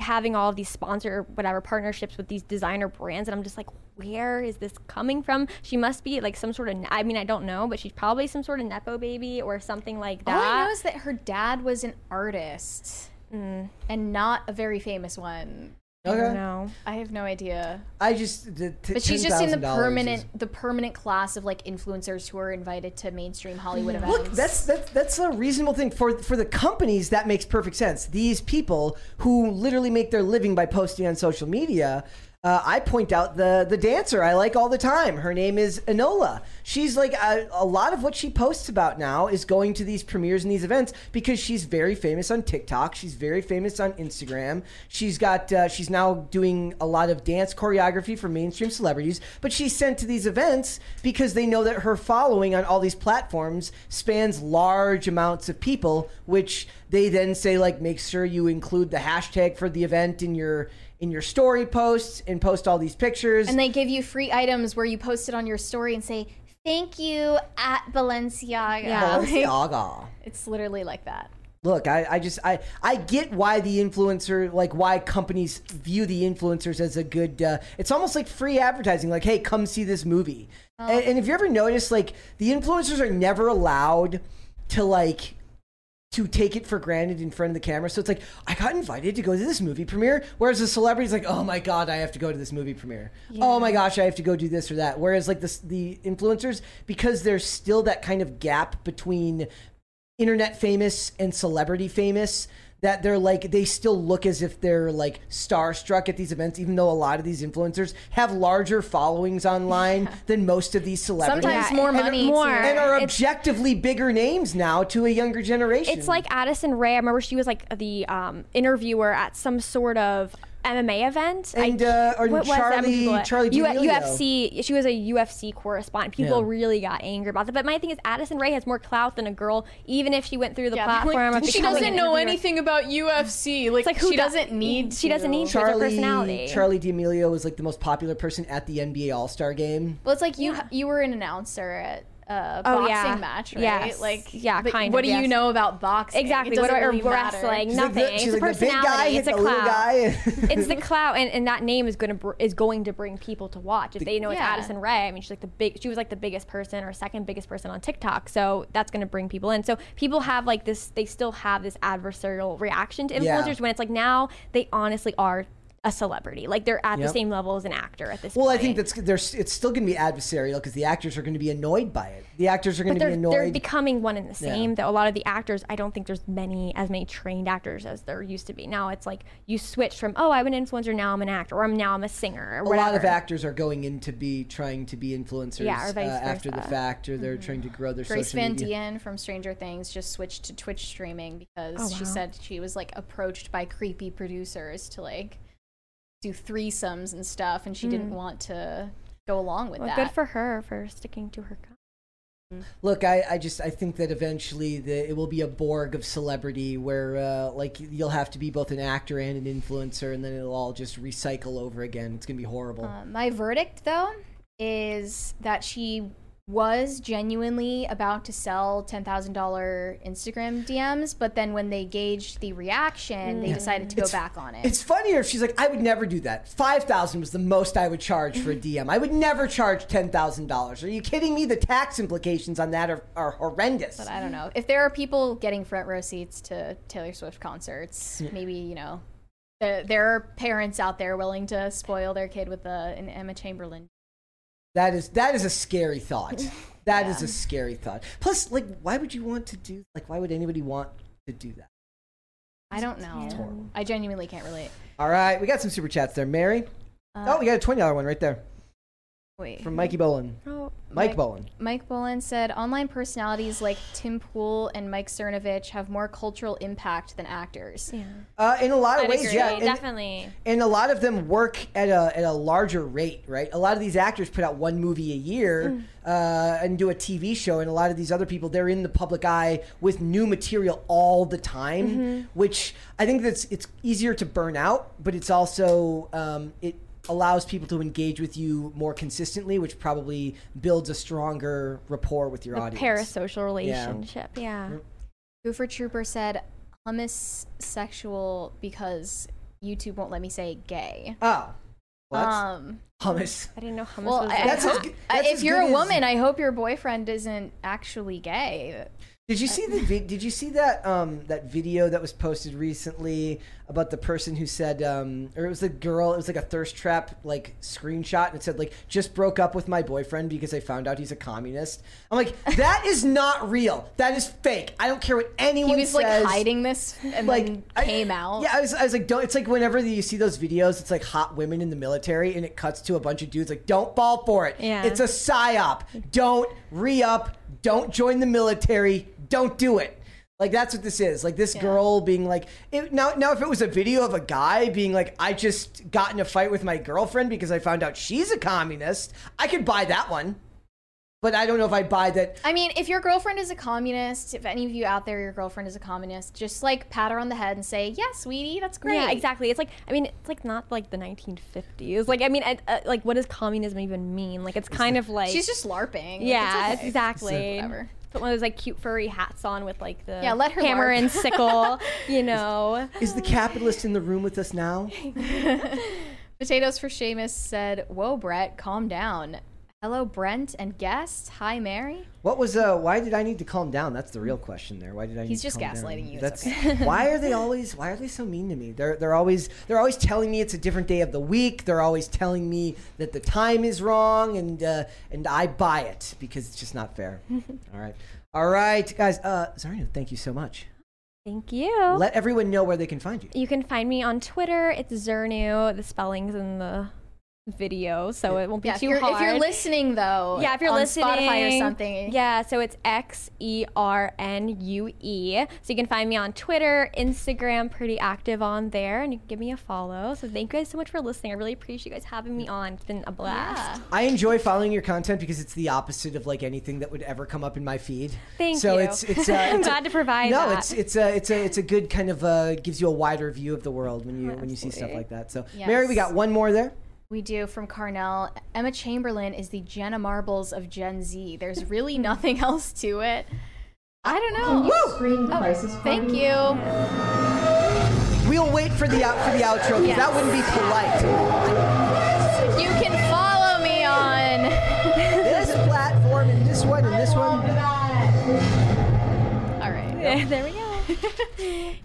having all of these sponsor whatever partnerships with these designer brands and i'm just like where is this coming from she must be like some sort of i mean i don't know but she's probably some sort of nepo baby or something like that All I know is that her dad was an artist Mm, and not a very famous one. I don't Okay. know. I have no idea. I just, the, t- But she's just in the permanent, is- the permanent class of like influencers who are invited to mainstream Hollywood events. Look, that's that's that's a reasonable thing for for the companies. That makes perfect sense. These people who literally make their living by posting on social media. Uh, I point out the the dancer I like all the time. Her name is Enola. She's like a, a lot of what she posts about now is going to these premieres and these events because she's very famous on TikTok. She's very famous on Instagram. She's got uh, she's now doing a lot of dance choreography for mainstream celebrities. But she's sent to these events because they know that her following on all these platforms spans large amounts of people, which they then say like make sure you include the hashtag for the event in your in your story posts and post all these pictures. and they give you free items where you post it on your story and say thank you at Balenciaga. Yeah. Balenciaga. it's literally like that. Look, I, I just I I get why the influencer like why companies view the influencers as a good. Uh, it's almost like free advertising. Like, hey, come see this movie. Oh. And, and if you ever notice, like the influencers are never allowed to like to take it for granted in front of the camera. So it's like I got invited to go to this movie premiere, whereas the celebrity's like, oh my god, I have to go to this movie premiere. Oh my gosh, I have to go do this or that. Whereas like this, the influencers, because there's still that kind of gap between internet famous and celebrity famous that they're like they still look as if they're like starstruck at these events even though a lot of these influencers have larger followings online than most of these celebrities Sometimes Yeah, more and money. more. and are It's- objectively bigger names now to a younger generation It's like Addison Rae. I remember she was like the um, interviewer at some sort of MMA event. And, uh, or what was that Charlie- people? Charlie U- UFC. She was a UFC correspondent. People Yeah. really got angry about that. But my thing is, Addison Rae has more clout than a girl, even if she went through the Yeah, they're like, platform. of she doesn't an know anything about UFC. Like, It's like who she does- doesn't need. she doesn't to. need to. Her personality. Charli D'Amelio was like the most popular person at the NBA All Star game. Well, it's like you you were an announcer at a Oh, boxing yeah. match, right? Yes. Like, Yeah, but kind what of, do you know about boxing? Exactly. What doesn't really wrestling? She's Nothing. like the, she's it's a like the big guy personality. It's a the little clout. guy. it's the clout, and, and that name is going to br- is going to bring people to watch. If they know it's Yeah. Addison Rae, I mean, she's like the big. She was like the biggest person or second biggest person on TikTok, so that's going to bring people in. So people have like this. They still have this adversarial reaction to Yeah. influencers when it's like now they honestly are a celebrity. Like they're at Yep. the same level as an actor at this Well, point. I think that's there's it's still going to be adversarial because the actors are going to be annoyed by it. The actors are going to be they're, they're becoming one and the same. Yeah. Though a lot of the actors, I don't think there's many as many trained actors as there used to be. Now it's like you switch from oh I'm an influencer now I'm an actor or I'm now I'm a singer or a whatever. lot of actors are going in to be trying to be influencers Yeah, or vice uh, after the fact, or they're trying to grow their Grace social Van media. Dien from Stranger Things just switched to Twitch streaming because Oh, she said she was like approached by creepy producers to like do threesomes and stuff, and she didn't want to go along with Well, that. good for her for sticking to her. Look, I, I just I think that eventually the, it will be a Borg of celebrity where uh, like you'll have to be both an actor and an influencer, and then it'll all just recycle over again. It's gonna be horrible. Uh, my verdict, though, is that she was genuinely about to sell $10,000 Instagram DMs, but then when they gauged the reaction, they mm. decided to go back on it. It's funnier if she's like, I would never do that. Five thousand was the most I would charge for a DM. I would never charge ten thousand dollars. Are you kidding me? The tax implications on that are, are horrendous. But I don't know. If there are people getting front row seats to Taylor Swift concerts, maybe, you know, there, there are parents out there willing to spoil their kid with a, an Emma Chamberlain. That is that is a scary thought. That is Yeah. a scary thought. Plus, like, why would you want to do? Like, why would anybody want to do that? I don't know. horrible. I genuinely can't relate. All right, we got some super chats there, Mary. Uh, oh, we got a twenty dollar one right there wait. from Mikey Bolin. Oh, Mike Mike- Bolin. Mike Bolin said online personalities like Tim Pool and Mike Cernovich have more cultural impact than actors. yeah. Uh, in a lot of I'd ways, agree. yeah. and- definitely. and a lot of them work at a at a larger rate, right? A lot of these actors put out one movie a year uh, and do a TV show, and a lot of these other people they're in the public eye with new material all the time, which I think that's it's easier to burn out, but it's also um, it allows people to engage with you more consistently, which probably builds a stronger rapport with your The audience. parasocial relationship. Yeah. Goofer Trooper said hummus sexual because YouTube won't let me say gay. Oh, what? Um, hummus. I didn't know hummus well, was I, I a- That's as hope- good- that's if as you're good a as- woman, I hope your boyfriend isn't actually gay. Did you see the vid- Did you see that um, that video that was posted recently about the person who said, um, or it was the girl? It was like a thirst trap like screenshot, and it said like just broke up with my boyfriend because I found out he's a communist. I'm like, that is not real. That is fake. I don't care what anyone He was says. like hiding this and Like then I- came out. Yeah, I was, I was like, don't. It's like whenever you see those videos, it's like hot women in the military, and it cuts to a bunch of dudes like, don't fall for it. Yeah. It's a psyop. Don't re up. Don't join the military. Don't do it. Like that's what this is. Like this girl being like, it, now, now if it was a video of a guy being like, I just got in a fight with my girlfriend because I found out she's a communist, I could buy that one. But I don't know if I'd buy that. I mean, if your girlfriend is a communist, if any of you out there, your girlfriend is a communist, just like pat her on the head and say, "Yes, sweetie, that's great." Yeah, exactly. It's like I mean, it's like not like the 1950s. Like I mean, uh, uh, like what does communism even mean? Like it's kind of like She's just larping. Like, yeah, it's okay. exactly. Whatever. Put one of those like cute furry hats on with like the Yeah, let her hammer LARP. and sickle. you know. Is the capitalist in the room with us now? Potatoes for Seamus said, "Whoa, Brett, calm down. Hello, Brent and guest. Hi, Mary. What was uh? Why did I need to calm down? That's the real question there. Why did I? He's need to just calm down? gaslighting you, That's it's why are they always? Why are they so mean to me? They're they're always they're always telling me it's a different day of the week. They're always telling me that the time is wrong, and uh, and I buy it because it's just not fair. all right, all right, guys. Uh, Zarina, thank you so much. Thank you. Let everyone know where they can find you. you can find me on Twitter. It's Zernu. The spelling's in the video, so it won't be Yeah, if too you're, hard. if you're listening though, yeah, if you're on listening, Spotify or something, Yeah, so it's X E R N U E. So you can find me on Twitter, Instagram, pretty active on there, and you can give me a follow. So thank you guys so much for listening. I really appreciate you guys having me on. It's been a blast. Yeah. I enjoy following your content because it's the opposite of like anything that would ever come up in my feed. Thank so you. it's it's. Uh, I'm it's a- glad to provide no, that. it's it's a it's a it's a good kind of uh, gives you a wider view of the world when you when you see stuff like that. So Mary, we got one more there. We do from Carnell. Emma Chamberlain is the Jenna Marbles of Gen Z. There's really nothing else to it. I don't know. Screen Oh, crisis. thank you. We'll wait for the out for the outro because that wouldn't be polite. You can follow me on. this platform and this one and this one. All right. there we go.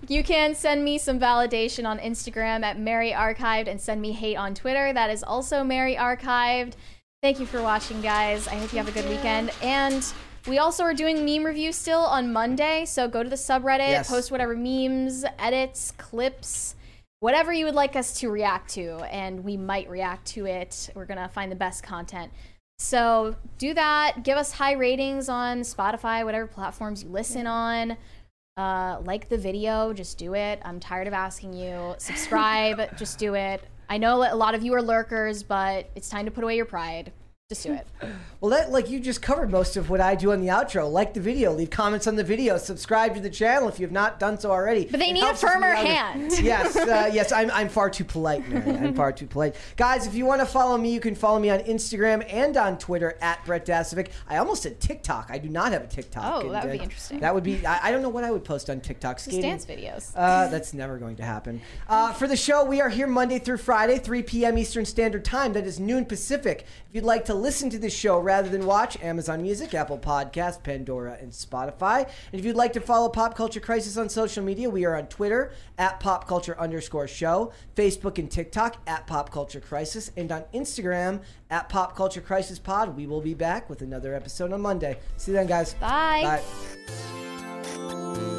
You can send me some validation on Instagram at Mary Archived and send me hate on Twitter. That is also Mary Archived. Thank you for watching, guys. I hope you have a good weekend. And we also are doing meme reviews still on Monday. So go to the subreddit, Yes. post whatever memes, edits, clips, whatever you would like us to react to. And we might react to it. We're going to find the best content. So do that. Give us high ratings on Spotify, whatever platforms you listen on. Uh, like the video, just do it. I'm tired of asking you. Subscribe, just do it. I know a lot of you are lurkers, but it's time to put away your pride. Just do it. Well, that like you just covered most of what I do on the outro. Like the video, leave comments on the video, subscribe to the channel if you have not done so already. But they It need a helps us in the firmer hand. yes, uh, yes, I'm, I'm far too polite, Mary. I'm far too polite. Guys, if you want to follow me, you can follow me on Instagram and on Twitter at Brett Dasovic. I almost said TikTok. I do not have a TikTok. Oh, that would uh, be interesting. That would be. I, I don't know what I would post on TikTok. Just Skating. dance videos. Uh, that's never going to happen. Uh, for the show, we are here Monday through Friday, 3 p.m. Eastern Standard Time. That is noon Pacific. If you'd like to listen to this show rather than watch, Amazon Music, Apple Podcasts, Pandora, and Spotify. And if you'd like to follow Pop Culture Crisis on social media, we are on Twitter at Pop Culture underscore show, Facebook and TikTok at Pop Culture Crisis, and on Instagram at Pop Culture Crisis Pod. We will be back with another episode on Monday. See you then, guys. Bye. Bye.